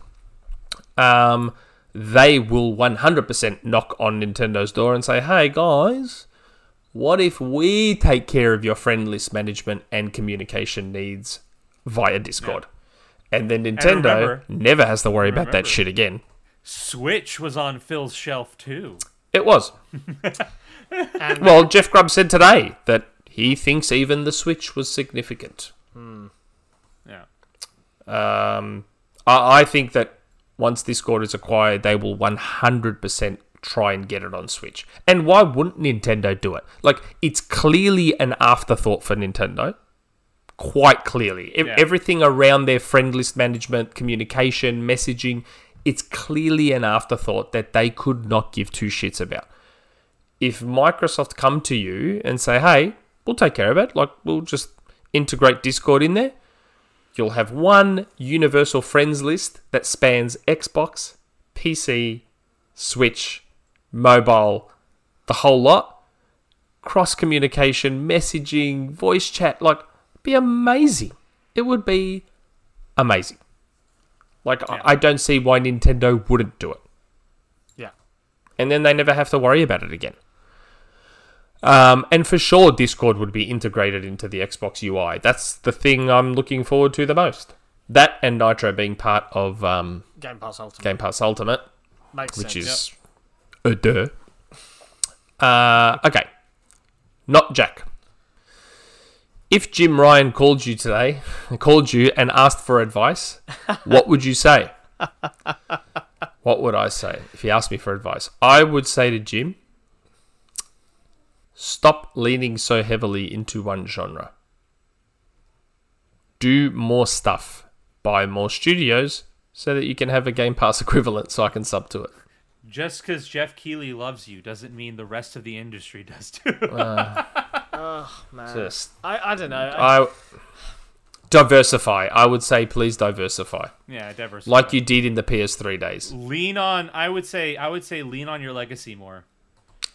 Um, they will 100% knock on Nintendo's door and say, "Hey guys, what if we take care of your friend list management and communication needs via Discord?" And then Nintendo remember- never has to worry about that shit again. Switch was on Phil's shelf too. It was. And [LAUGHS] Well, Jeff Grubb said today that he thinks even the Switch was significant. Yeah. Um, I, I think that once Discord is acquired, they will 100% try and get it on Switch. And why wouldn't Nintendo do it? Like, it's clearly an afterthought for Nintendo. Quite clearly. Yeah. Everything around their friend list management, communication, messaging, it's clearly an afterthought that they could not give two shits about. If Microsoft come to you and say, hey, we'll take care of it, like, we'll just integrate Discord in there, You'll have one universal friends list that spans Xbox, PC, Switch, mobile, the whole lot. Cross communication, messaging, voice chat, like, be amazing. It would be amazing. Like, I- I don't see why Nintendo wouldn't do it. yeah, And then they never have to worry about it again. Um, and for sure, Discord would be integrated into the Xbox UI. That's the thing I'm looking forward to the most. That and Nitro being part of um, Game Pass Ultimate. Game Pass Ultimate. Makes which sense. is a duh. Uh, okay, not Jack. If Jim Ryan called you today, [LAUGHS] called you and asked for advice, what would you say? [LAUGHS] what would I say if he asked me for advice? I would say to Jim, stop leaning so heavily into one genre. Do more stuff. Buy more studios so that you can have a Game Pass [LAUGHS] equivalent so I can sub to it. Just because Geoff Keighley loves you doesn't mean the rest of the industry [LAUGHS] does too. Oh man, Just I, I don't know. I, I diversify. I would say please diversify. yeah, diversify. Like you did in the PS3 days. lean on. I would say. I would say lean on your legacy more.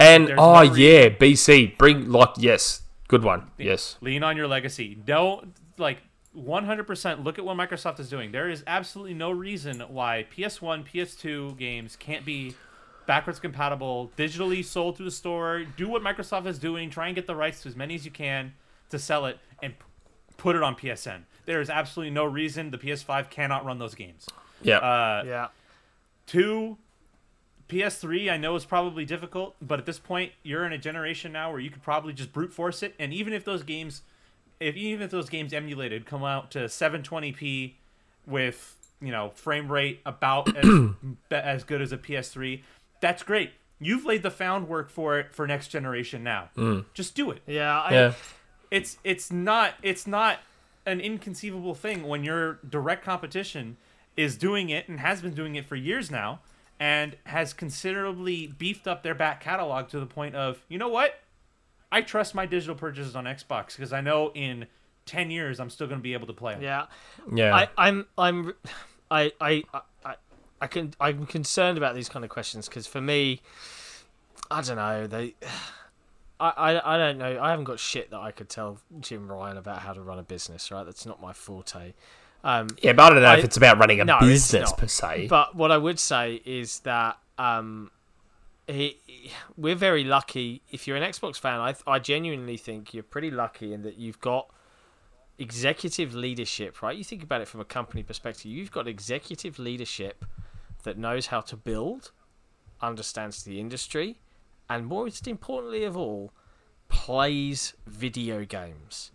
And There's oh no yeah, BC. Bring like yes. Good one. Yes. Lean on your legacy. Don't like 100% look at what Microsoft is doing. There is absolutely no reason why PS1, PS2 games can't be backwards compatible, digitally sold through the store. Do what Microsoft is doing. Try and get the rights to as many as you can to sell it and p- put it on PSN. There is absolutely no reason the PS5 cannot run those games. Yeah. Uh, yeah, Two, PS3, I know is probably difficult, but at this point, you're in a generation now where you could probably just brute force it. And even if those games, if even if those games emulated come out to 720p with you know frame rate about as [CLEARS THROAT] as good as a PS3, that's great. You've laid the found work for it for next generation now. Mm. Just do it yeah, I, yeah. it's it's not it's not an inconceivable thing when your direct competition is doing it and has been doing it for years now and has considerably beefed up their back catalog to the point of you know what i trust my digital purchases on xbox because i know in 10 years i'm still going to be able to play them yeah. Yeah. I, I'm, I'm, I, I, I, I can, I'm concerned about these kind of questions because for me, I don't know. They, I, I, I don't know. I haven't got shit that I could tell Jim Ryan about how to run a business. Right, that's not my forte. Um, yeah, but I don't know I- if it's about running a No, business per se. But what I would say is that um, he, we're very lucky. If you're an Xbox fan, I, I genuinely think you're pretty lucky in that you've got executive leadership, right? You think about it from a company perspective, you've got executive leadership that knows how to build, understands the industry, and most importantly of all, plays video games.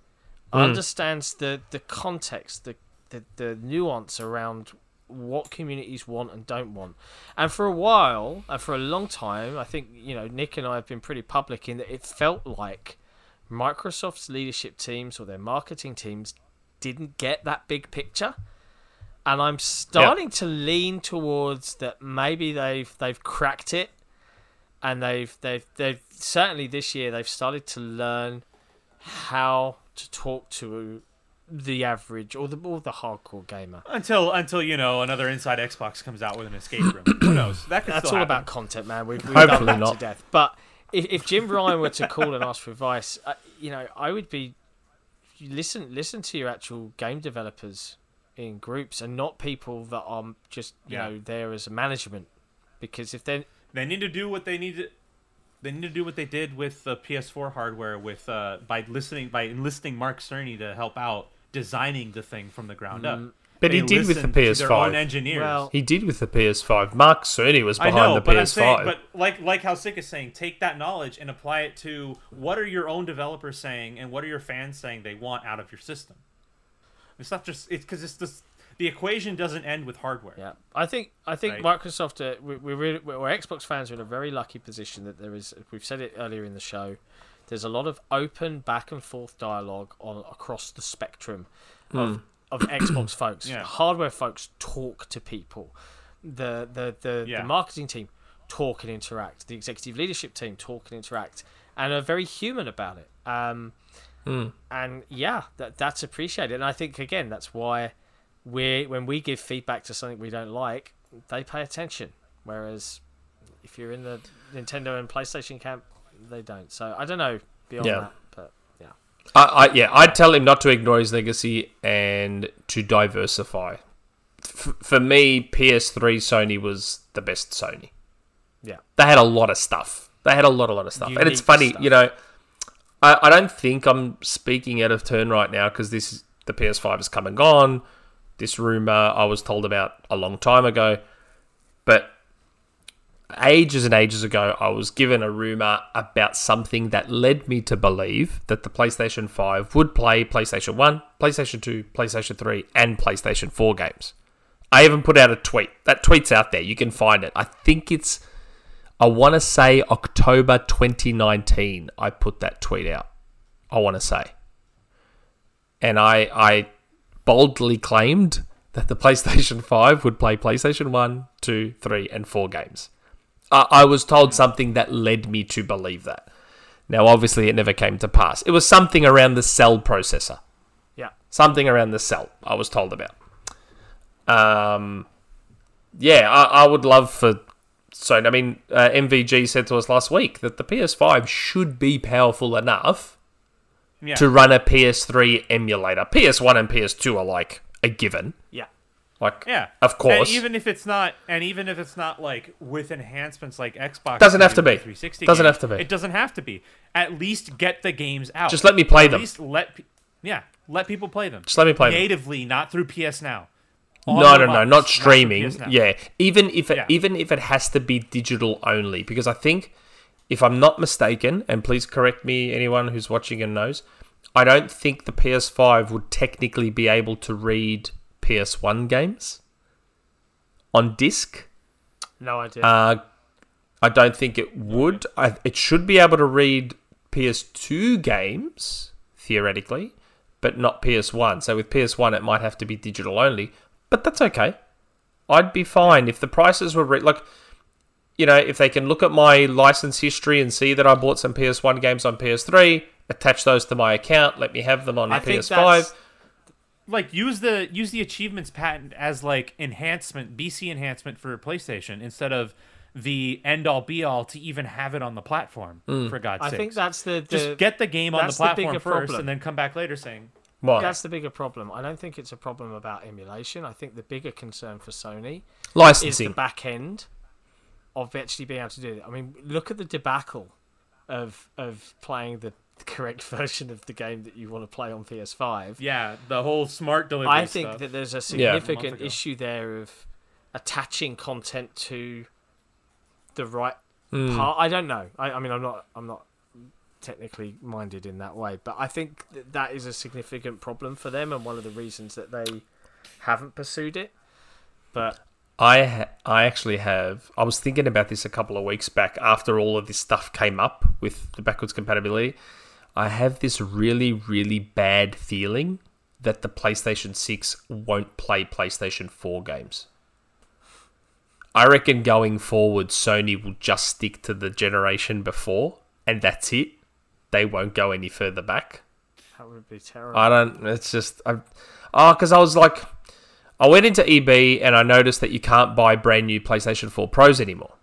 Understands the, the context, the, the, the nuance around what communities want and don't want. And for a while, and for a long time, I think, you know, Nick and I have been pretty public in that it felt like Microsoft's leadership teams or their marketing teams didn't get that big picture. And I'm starting to lean towards that maybe they've they've cracked it and they've they've they've certainly this year they've started to learn how to talk to the average or the or the hardcore gamer. until until you know another inside xbox comes out with an escape room who [COUGHS] knows that could That's still all happen. about content, man. We've, we've Hopefully done that not. to death. But if, if Jim Ryan were to call and ask for advice, uh, you know, I would be listen listen to your actual game developers in groups and not people that are just you Yeah. know there as a management. Because if they're They need to do what they need to. They need to do what they did with the PS4 hardware, with uh, by listening by enlisting Mark Cerny to help out designing the thing from the ground up. But he did with the listened to Their own PS5. engineers. Well, He did with the PS5. Mark Cerny was I behind know, the but I'm PS5. saying, but like like how Sick is saying, take that knowledge and apply it to what are your own developers saying and what are your fans saying they want out of your system. It's not just it's because it's this the equation doesn't end with hardware. Yeah, I think I think Right. Microsoft, uh, we, we're, really, we're Xbox fans are in a very lucky position that there is. We've said it earlier in the show. There's a lot of open back and forth dialogue on across the spectrum of of [CLEARS THROAT] Xbox folks. Yeah. Hardware folks talk to people. The the the, Yeah. the marketing team talk and interact. The executive leadership team talk and interact, and are very human about it. Um, and yeah, that that's appreciated. And I think again, that's why we when we give feedback to something we don't like, they pay attention. Whereas if you're in the Nintendo and PlayStation camp, they don't. So I don't know beyond Yeah. that, but yeah, I, I, yeah, I'd tell him not to ignore his legacy and to diversify. F- for me, PS3 Sony was the best Sony. yeah, They had a lot of stuff. They had a lot, a lot of stuff. and it's funny, stuff. you know, I, I don't think I'm speaking out of turn right now because this is, the PS5 has come and gone. This rumor I was told about a long time ago. But ages and ages ago, I was given a rumor about something that led me to believe that the PlayStation 5 would play PlayStation 1, PlayStation 2, PlayStation 3, and PlayStation 4 games. I even put out a tweet. That tweet's out there. You can find it. I think it's, I want to say October 2019. I put that tweet out. I want to say. And I, I boldly claimed that the [LAUGHS] PlayStation 5 would play PlayStation 1, 2, 3, and 4 games. I, I was told something that led me to believe that. Now, obviously, it never came to pass. It was something around the cell processor. Yeah. Something around the cell, I was told about. Um, yeah, I, I would love for. So, I mean, uh, MVG said to us last week that the PS5 should be powerful enough Yeah. to run a PS3 emulator. PS1 and PS2 are like a given. Yeah. Like, yeah. of course. And even if it's not, and even if it's not like with enhancements like Xbox, Doesn't have to be. with 360 Doesn't games, have to be. It doesn't have to be. At least get the games out. Just let me play At them. At least let, pe- yeah, let people play them. Just let me play them. natively, not through PS Now. No, no, no, not streaming. Now. Yeah, even if it, Yeah. even if it has to be digital only, because I think, if I'm not mistaken, and please correct me, anyone who's watching and knows, I don't think the PS5 would technically be able to read PS1 games on disc. No idea. Uh, I don't think it would. I, it should be able to read PS2 games theoretically, but not PS1. So with PS1, it might have to be digital only, but that's okay. I'd be fine if the prices were re- like, you know, if they can look at my license history and see that I bought some PS1 games on PS3, attach those to my account, let me have them on I PS5. That's- like use the use the achievements patent as like enhancement BC enhancement for PlayStation instead of the end all be all to even have it on the platform Mm. for God's sake I think that's the, the just get the game on the that's the platform first problem. and then come back later saying What? that's the bigger problem. I don't think it's a problem about emulation. I think the bigger concern for Sony is the back end of actually being able to do it. I mean, look at the debacle of of playing the correct [LAUGHS] version of the game that you want to play on PS5. yeah the whole smart delivery I think stuff. that there's a significant A month ago. issue there of attaching content to the right Mm. part. I don't know. I, I mean, I'm not. I'm not technically minded in that way, but I think that, that is a significant problem for them, and one of the reasons that they haven't pursued it. But I ha- I actually have. I was thinking about this a couple of weeks back after all of this stuff came up with the backwards compatibility. I have this really really bad feeling that the PlayStation 6 won't play PlayStation 4 games. I reckon going forward Sony will just stick to the generation before and that's it. They won't go any further back. that would be terrible. I don't. It's just I. Oh, because I was like, I went into EB and I noticed that you can't buy brand new PlayStation 4 Pros anymore.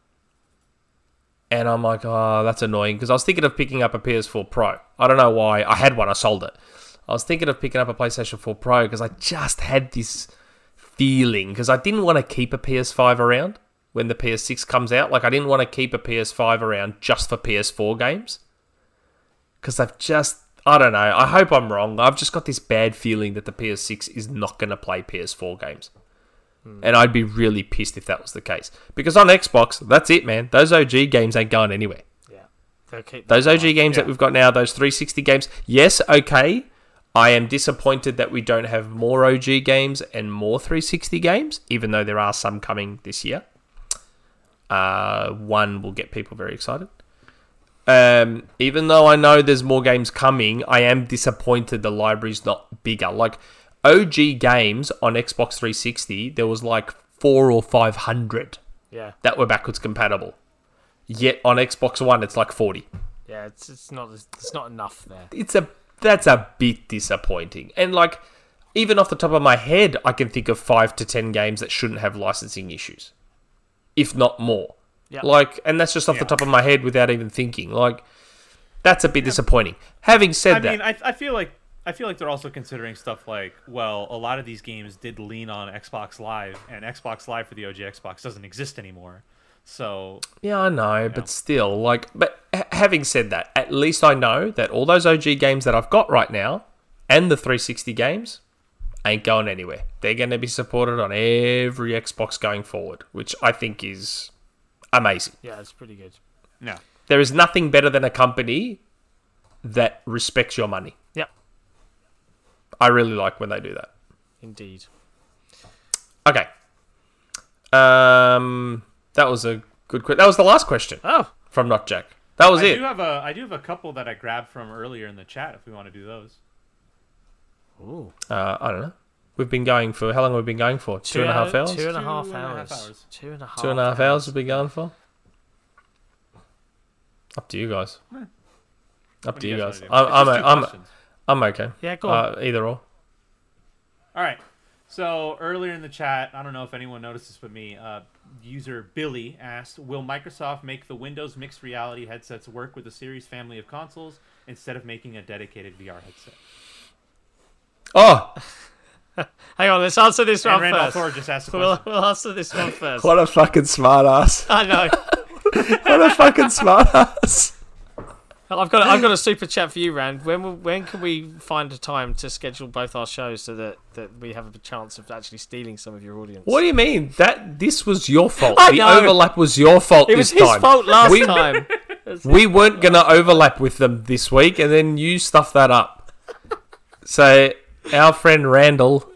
And I'm like, oh, that's annoying because I was thinking of picking up a PS4 Pro. I don't know why. I had one. I sold it. I was thinking of picking up a PlayStation 4 Pro because I just had this feeling because I didn't want to keep a PS5 around when the PS6 comes out. Like I didn't want to keep a PS5 around just for PS4 games because I've just I don't know. I hope I'm wrong. I've just got this bad feeling that the PS6 is not going to play PS4 games. And I'd be really pissed if that was the case. Because on Xbox, that's it, man. Those OG games ain't going anywhere. yeah, keep Those OG alive. games that we've got now, those 360 games, yes, okay. I am disappointed that we don't have more OG games and more 360 games, even though there are some coming this year. Uh, one will get people very excited. Um, even though I know there's more games coming, I am disappointed the library's not bigger. Like OG games on Xbox 360, there was like four or five hundred Yeah, that were backwards compatible. Yet on Xbox One, it's like 40. yeah, it's it's not it's not enough there. It's a that's a bit disappointing. And like even off the top of my head, I can think of 5 to 10 games that shouldn't have licensing issues. If not more. Yeah. Like and that's just off the top of my head without even thinking. Like that's a bit disappointing. Having said that I that, mean I, I feel like I feel like they're also considering stuff like well a lot of these games did lean on Xbox Live and Xbox Live for the OG Xbox doesn't exist anymore. So Yeah, I know, but still, like, but h- having said that, at least I know that all those OG games that I've got right now and the 360 games ain't going anywhere. They're going to be supported on every Xbox going forward, which I think is amazing. Yeah, it's pretty good. No. There is nothing better than a company that respects your money. Yep, I really like when they do that. indeed. Okay. Um, that was a good question. That was the last question Oh, from Not Jack. That was it. I it. do have a I do have a couple that I grabbed from earlier in the chat if we want to do those. Ooh. Uh, I don't know. We've been going for how long We've we been going for? Two and a half hours. Two and a Two half and a half hours. hours. Two and a half. Two and a half hours have we going for? Up to you guys. Eh. Up What to you guys guys. I'm I'm just two I'm, questions. I'm okay. Yeah, go on. Uh, either or. All right. So earlier in the chat, I don't know if anyone noticed this but me. Uh, user Billy asked, "Will Microsoft make the Windows mixed reality headsets work with the Series family of consoles instead of making a dedicated VR headset?" Oh, [LAUGHS] Hang on, let's answer this And one Randall first. Thor just asked We'll, we'll answer this one [LAUGHS] first. what a fucking smartass! I know. [LAUGHS] What a fucking smartass! I've got I've got a [LAUGHS] super chat for you, Rand. When will- when can we find a time to schedule both our shows so that, that we have a chance of actually stealing some of your audience? What do you mean? That this was your fault. I the know. overlap was your fault It was his time. fault last we, time. [LAUGHS] we weren't gonna overlap with them this week, and then you stuffed that up. So our friend Randall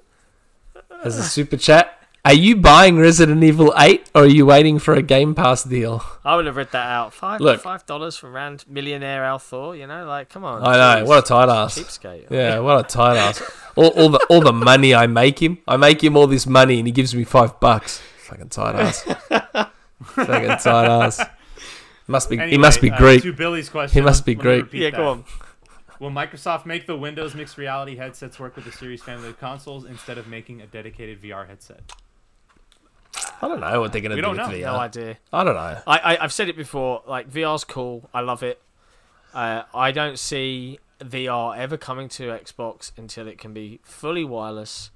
has a super chat. Are you buying Resident Evil 8 or are you waiting for a Game Pass deal? I would have read that out. Five Look. five dollars for Rand millionaire Al Thor. You know, like come on. I know, jeez. what a tight ass. cheapskate. Yeah, what a tight ass. All, all the all the money I make him, I make him all this money, and he gives me five bucks. Fucking tight ass. [LAUGHS] Fucking tight ass. Must be. he must be uh, Greek. To Billy's question, He must be let Greek. Yeah, that. go on. Will Microsoft make the Windows mixed reality headsets work with the Series family of consoles instead of making a dedicated VR headset? I don't know what they're gonna We do don't with know. VR. No idea. I don't know. I, I I've said it before. Like VR's cool. I love it. Uh, I don't see VR ever coming to Xbox until it can be fully wireless,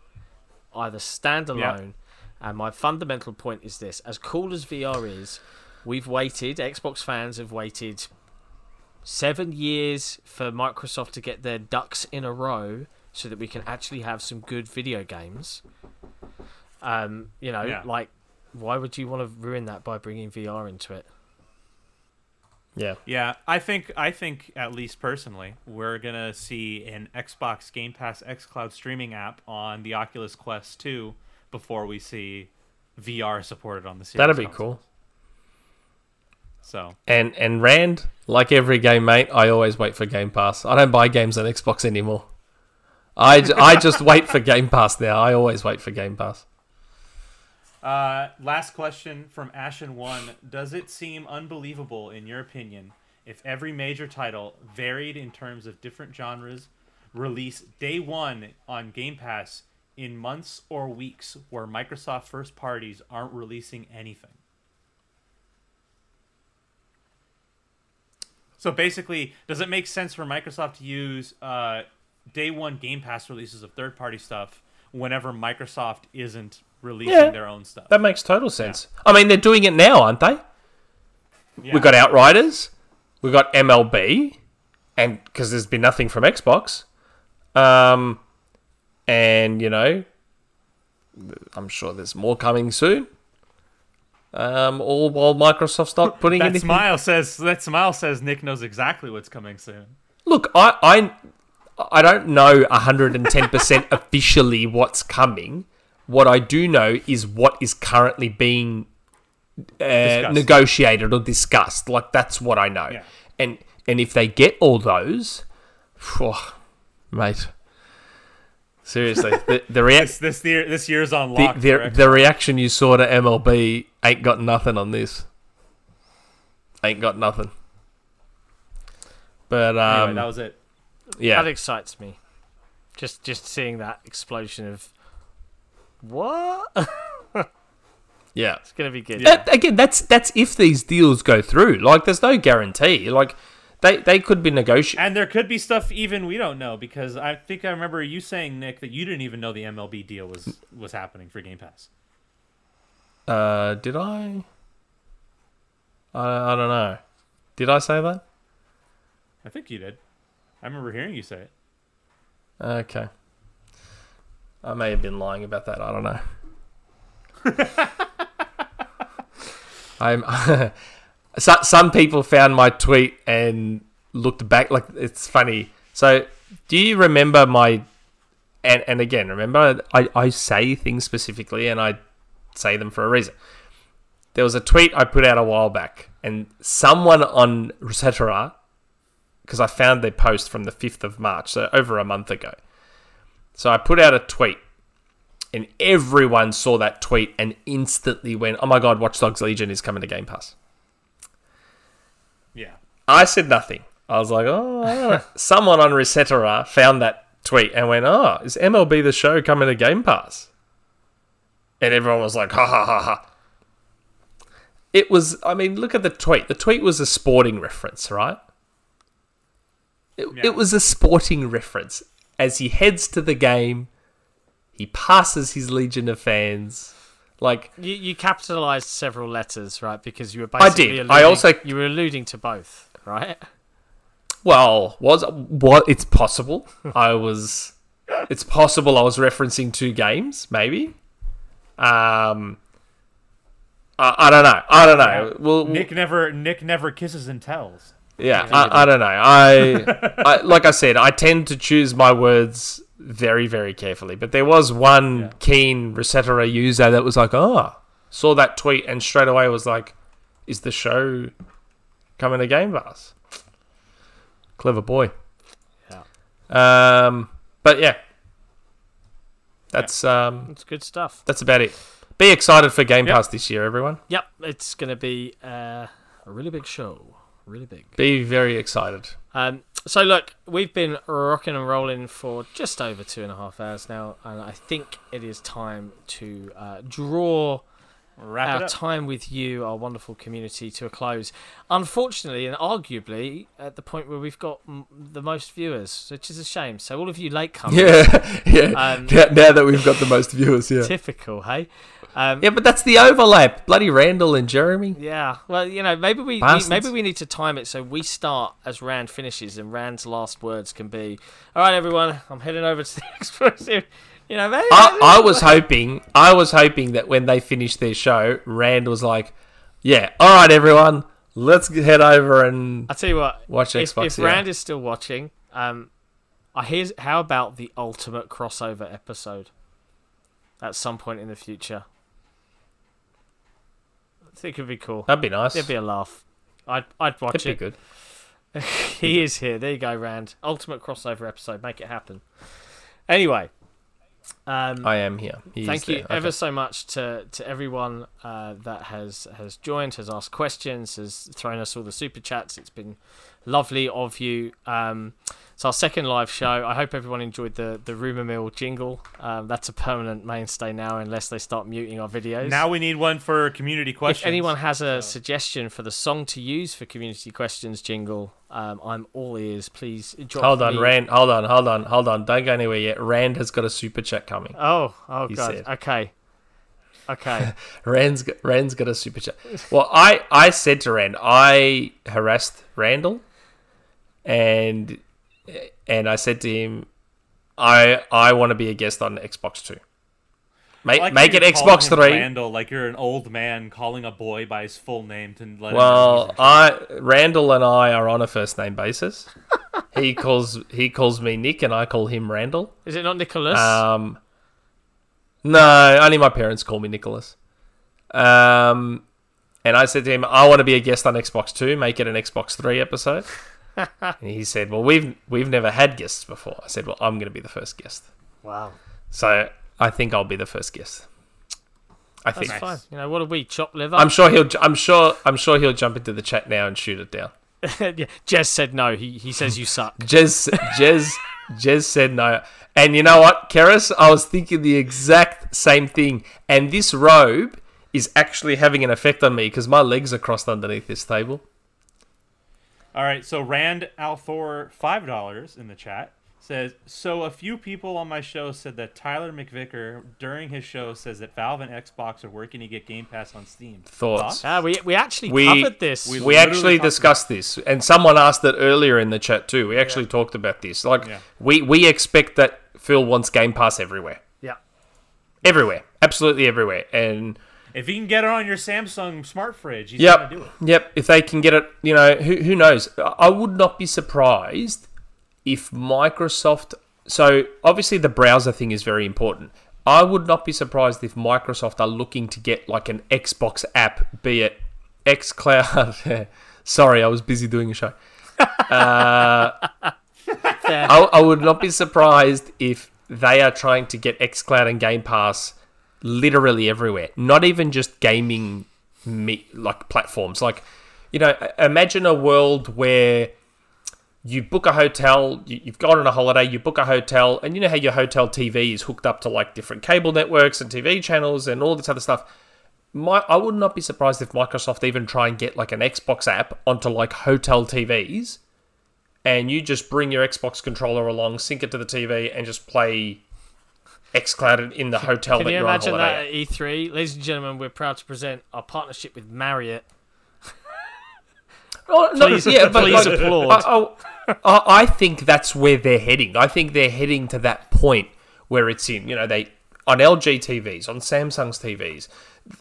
either standalone. And my fundamental point is this: as cool as VR is, we've waited. Xbox fans have waited seven years for Microsoft to get their ducks in a row, so that we can actually have some good video games. Um, you know, Yeah. like, why would you want to ruin that by bringing VR into it? Yeah. Yeah, I think I think at least personally, we're gonna see an Xbox Game Pass xCloud streaming app on the Oculus Quest 2 before we see VR supported on the Series. That'd be console. cool. So And and Rand, like every game mate, I always wait for Game Pass. I don't buy games on Xbox anymore. I, I just [LAUGHS] wait for Game Pass now. I always wait for Game Pass. Uh, last question from Ashen One: Does it seem unbelievable, in your opinion, if every major title, varied in terms of different genres, release day one on Game Pass in months or weeks, where Microsoft first parties aren't releasing anything? So basically, does it make sense for Microsoft to use uh, day one Game Pass releases of third party stuff whenever Microsoft isn't releasing Yeah. their own stuff? That makes total sense. I mean, they're doing it now, aren't they? Yeah. We've got Outriders, we've got MLB, and because there's been nothing from Xbox, um, and you know, I'm sure there's more coming soon. Um, all while Microsoft's not [LAUGHS] putting That anything. smile says that smile says Nick knows exactly what's coming soon. Look, I I I don't know 110% [LAUGHS] officially what's coming. What I do know is what is currently being uh, negotiated or discussed. Like that's what I know. Yeah. And and if they get all those, phew, mate. Seriously, the the, rea- [LAUGHS] This this year this year's on the, lock. the, for the reaction you saw to MLB ain't got nothing on this. Ain't got nothing. But um, anyway, that was it. yeah, That excites me. Just just seeing that explosion of what? [LAUGHS] Yeah, it's gonna be good. That, again, that's that's if these deals go through. Like, there's no guarantee. Like, they they could be negotiating. And there could be stuff even we don't know because I think I remember you saying Nick that you didn't even know the MLB deal was was happening for Game Pass. Uh, did I? I I don't know. Did I say that? I think you did. I remember hearing you say it. Okay. I may have been lying about that. I don't know. [LAUGHS] I'm. [LAUGHS] so, some people found my tweet and looked back. Like it's funny. So, do you remember my? And and again, remember I I say things specifically, and I say them for a reason. There was a tweet I put out a while back, and someone on ResetEra, because I found their post from the fifth of March, so over a month ago. So I put out a tweet and everyone saw that tweet and instantly went, "Oh my god, Watch Dogs Legion is coming to Game Pass." Yeah. I said nothing. I was like, "Oh, I don't know." [LAUGHS] someone on ResetEra found that tweet and went, "Oh, is MLB the Show coming to Game Pass?" And everyone was like, "Ha ha ha ha." It was. I mean, look at the tweet. The tweet was a sporting reference, right? It, Yeah. it was a sporting reference. As he heads to the game, he passes his legion of fans. Like, You, you capitalized several letters, right? Because you were I did. Alluding, I also- You were alluding to both, right? well, was what? It's possible. I was. It's possible I was referencing two games, maybe. Um, I, I don't know. I don't know. Well, Nick never Nick never kisses and tells. Yeah, I, I don't know. I, [LAUGHS] I like I said, I tend to choose my words very, very carefully. But there was one Yeah. keen ResetEra user that was like, "Oh, saw that tweet and straight away was like, is the show coming to Game Pass?" Clever boy. Yeah. Um, but yeah, that's um, It's good stuff. that's about it. Be excited for Game Yep. Pass this year, everyone. Yep, it's going to be uh, a really big show. Really big. Be very excited. Um, so look, we've been rocking and rolling for just over two and a half hours now, and I think it is time to uh, draw Wrap our time with you, our wonderful community, to a close. Unfortunately, and arguably, at the point where we've got m- the most viewers, which is a shame. So all of you latecomers, Yeah, [LAUGHS] yeah. Um, now, now that we've got the most viewers, yeah. typical, hey. Um, Yeah, but that's the overlap. Bloody Randall and Jeremy. Yeah, well, you know, maybe we, we maybe we need to time it so we start as Rand finishes, and Rand's last words can be, "All right, everyone, I'm heading over to the [LAUGHS] explosive." You know, maybe. I, I was hoping, I was hoping that when they finished their show, Rand was like, "Yeah, all right, everyone, let's head over and I tell you what, watch if, Xbox." if yeah. Rand is still watching, um, I here's how about the ultimate crossover episode at some point in the future. I think it'd be cool. That'd be nice. It'd be a laugh. I'd I'd watch That'd be it. good. [LAUGHS] he is here. There you go, Rand. Ultimate crossover episode. Make it happen. Anyway, um, I am here. He thank you there. ever so much to to everyone uh, that has has joined, has asked questions, has thrown us all the super chats. It's been lovely of you. Um, it's our second live show. I hope everyone enjoyed the the rumor mill jingle. Um, that's a permanent mainstay now, unless they start muting our videos. Now we need one for community questions. If anyone has a So- suggestion for the song to use for community questions jingle, um, I'm all ears. Please drop Hold on, me- Rand. Hold on, hold on, hold on. Don't go anywhere yet. Rand has got a super chat coming. Oh, oh god. said. Okay, okay. [LAUGHS] Rand's got, Rand's got a super chat. Well, I, I said to Rand, I harassed Randall, and and I said to him, I I want to be a guest on Xbox Two. Make like make it Xbox Three. Randall, like you're an old man calling a boy by his full name to let him know Well, I Randall and I are on a first name basis. [LAUGHS] he calls he calls me Nick, and I call him Randall. Is it not Nicholas? Um, no, only my parents call me Nicholas. Um, and I said to him, I want to be a guest on Xbox Two. Make it an Xbox Three episode. [LAUGHS] and he said, Well, we've we've never had guests before. I said, Well, I'm going to be the first guest. wow, So I think I'll be the first guest. I that's think. Nice. fine. You know what are we? Chop liver. I'm sure he'll. I'm sure. I'm sure he'll jump into the chat now and shoot it down. [LAUGHS] yeah, Jez said no. He he says you suck. [LAUGHS] Jez, Jez, Jez said no. And you know what, Keris? I was thinking the exact same thing. And this robe is actually having an effect on me because my legs are crossed underneath this table. All right, so Rand Althor, five dollars in the chat says. So a few people on my show said that Tyler McVicker during his show says that Valve and Xbox are working to get Game Pass on Steam. Thoughts? Ah, we we actually We- covered this. we- We actually talked discussed this, and someone asked it earlier in the chat too. We actually talked about this. Like, Yeah. we we expect that Phil wants Game Pass everywhere, yeah. everywhere, absolutely everywhere. And If you can get it on your Samsung smart fridge, he's Yep. do it. Yep. If they can get it, you know, who who knows? I would not be surprised if Microsoft. So obviously the browser thing is very important. I would not be surprised if Microsoft are looking to get like an Xbox app, be it xCloud. [LAUGHS] Sorry, I was busy doing a show. [LAUGHS] Uh, I, I would not be surprised if they are trying to get xCloud and Game Pass literally everywhere. Not even just gaming me, like platforms. Like, you know, imagine a world where you book a hotel, you, you've gone on a holiday, you book a hotel, and you know how your hotel TV is hooked up to like different cable networks and TV channels and all this other stuff. My, I would not be surprised if Microsoft even try and get like an Xbox app onto like hotel TVs and you just bring your Xbox controller along, sync it to the TV, and just play xCloud in the hotel Can that you you're on imagine that at E3? Ladies and gentlemen, we're proud to present our partnership with Marriott. Oh, no, Please- yeah, but please like, applaud. I, I, I I think that's where they're heading. I think they're heading to that point where it's in, you know, they on LG TVs, on Samsung's TVs,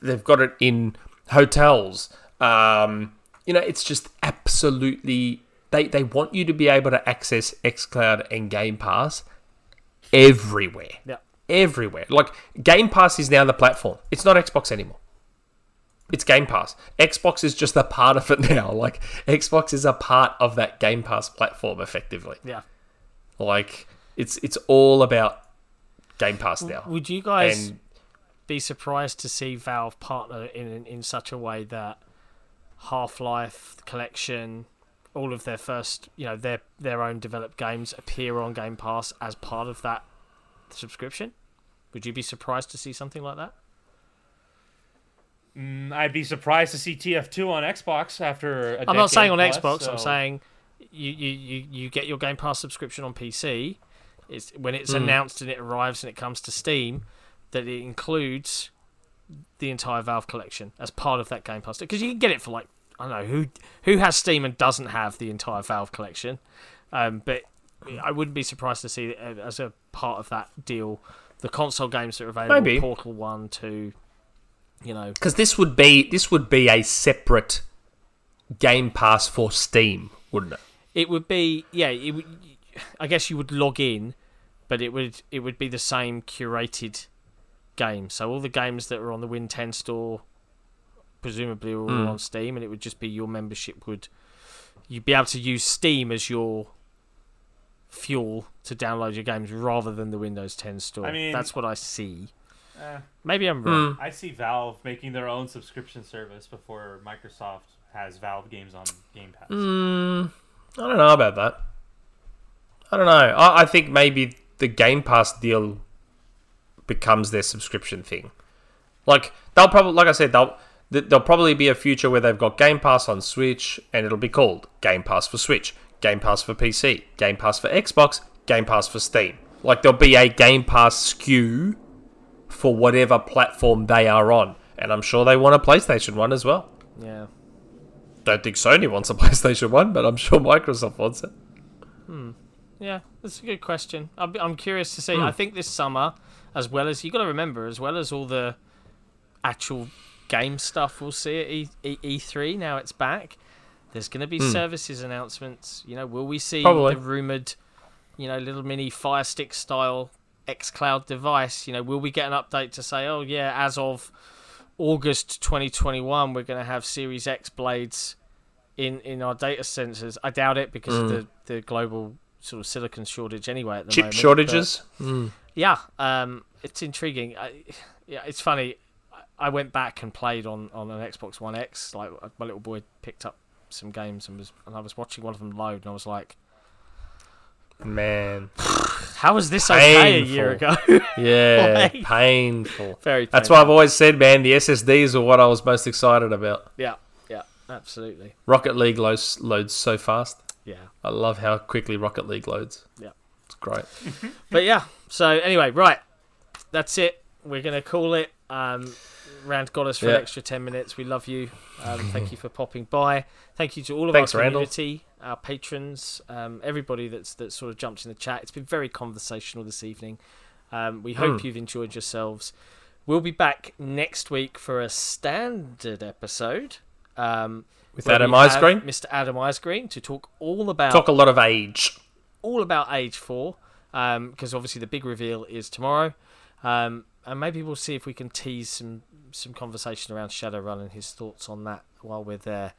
they've got it in hotels. Um, you know, it's just absolutely they they want you to be able to access xCloud and Game Pass everywhere. Yeah. Everywhere. Like Game Pass is now the platform. It's not Xbox anymore. It's Game Pass. Xbox is just a part of it now. Like Xbox is a part of that Game Pass platform effectively. Yeah. Like it's it's all about Game Pass now. Would you guys And be surprised to see Valve partner in in, in such a way that Half Life collection, all of their first, you know, their their own developed games appear on Game Pass as part of that subscription? Would you be surprised to see something like that? Mm, I'd be surprised to see TF2 on Xbox after. i I'm not saying on Xbox. I'm saying you, you, you, you get your Game Pass subscription on PC. It's when it's Hmm. announced and it arrives and it comes to Steam that it includes the entire Valve collection as part of that Game Pass because you can get it for like I don't know who who has Steam and doesn't have the entire Valve collection, um, but I wouldn't be surprised to see as a part of that deal the console games that are available. Maybe. Portal One, Two, you know, because this would be this would be a separate Game Pass for Steam, wouldn't it? It would be yeah. It would, I guess you would log in, but it would it would be the same curated game. So all the games that are on the Win 10 store, presumably, are all Mm. on Steam, and it would just be your membership would you'd be able to use Steam as your fuel to download your games rather than the Windows 10 store. I mean- that's what I see. Eh, Maybe I'm wrong. Hmm. I see Valve making their own subscription service before Microsoft has Valve games on Game Pass. Mm, I don't know about that. I don't know. I, I think maybe the Game Pass deal becomes their subscription thing. Like they'll probably, like I said, they'll th- there'll probably be a future where they've got Game Pass on Switch, and it'll be called Game Pass for Switch, Game Pass for PC, Game Pass for Xbox, Game Pass for Steam. Like there'll be a Game Pass SKU for whatever platform they are on, and I'm sure they want a PlayStation one as well. Yeah. Don't think Sony wants a [LAUGHS] PlayStation one, but I'm sure Microsoft wants it. Hmm. Yeah, that's a good question. I'm, I'm curious to see. Hmm. I think this summer, as well as you got to remember, as well as all the actual game stuff we'll see at e, e, E3. Now it's back. There's going to be services announcements. You know, will we see Hmm. Probably. the rumored, you know, little mini Fire Stick style xCloud device? You know, will we get an update to say, oh yeah, as of August 2021, we're going to have Series X blades in in our data centers? I doubt it because of the the global sort of silicon shortage anyway at the Hmm. Chip moment. shortages. but yeah, um, it's intriguing. I, yeah, it's funny. I- I went back and played on, on an Xbox One X. Like my little boy picked up some games and was and I was watching one of them load and I was like, Man, [SIGHS] "How was this okay a year ago?" [LAUGHS] yeah, Like- painful. Very. That's why I've always said, man, the SSDs are what I was most excited about. Yeah, yeah, absolutely. Rocket League loads loads so fast. Yeah. I love how quickly Rocket League loads. Yeah. it's great. [LAUGHS] But yeah, so anyway, right. That's it. We're to call it. Um, Rand got us for Yeah. an extra 10 minutes. We love you. Um, thank you for popping by. Thank you to all of Thanks, our Randall. community, our patrons, um, everybody that's that's sort of jumped in the chat. It's been very conversational this evening. Um, we hope Hmm. you've enjoyed yourselves. we'll be back next week for a standard episode. Um, With Adam Isgreen. Mr. Adam Isgreen, to talk all about Talk a lot of age. all about Age Four, because obviously the big reveal is tomorrow, um, and maybe we'll see if we can tease some some conversation around Shadowrun and his thoughts on that while we're there.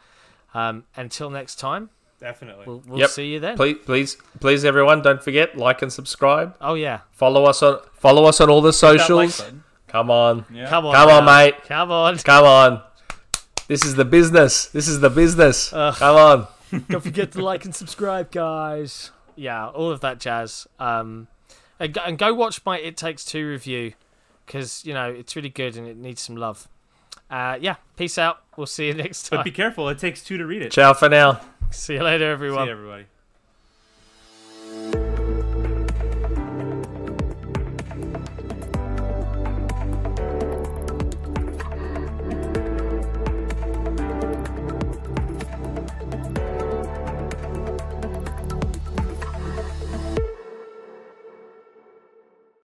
Um, until next time, Definitely. we'll, we'll Yep. see you then. Please, please, please, everyone, don't forget like and subscribe. Oh yeah, Follow us on follow us on all the That like socials. Come on, Yeah. come on, Come on, now. mate. come on. [LAUGHS] come on. This is the business. This is the business. Ugh. Come on. [LAUGHS] Don't forget to like and subscribe, guys. Yeah, all of that jazz. Um, and and go watch my It Takes Two review because you know it's really good and it needs some love. Uh, yeah, peace out. We'll see you [LAUGHS] next time. But be careful. It takes two to read it. Ciao for now. see you later, See everyone. you, everybody.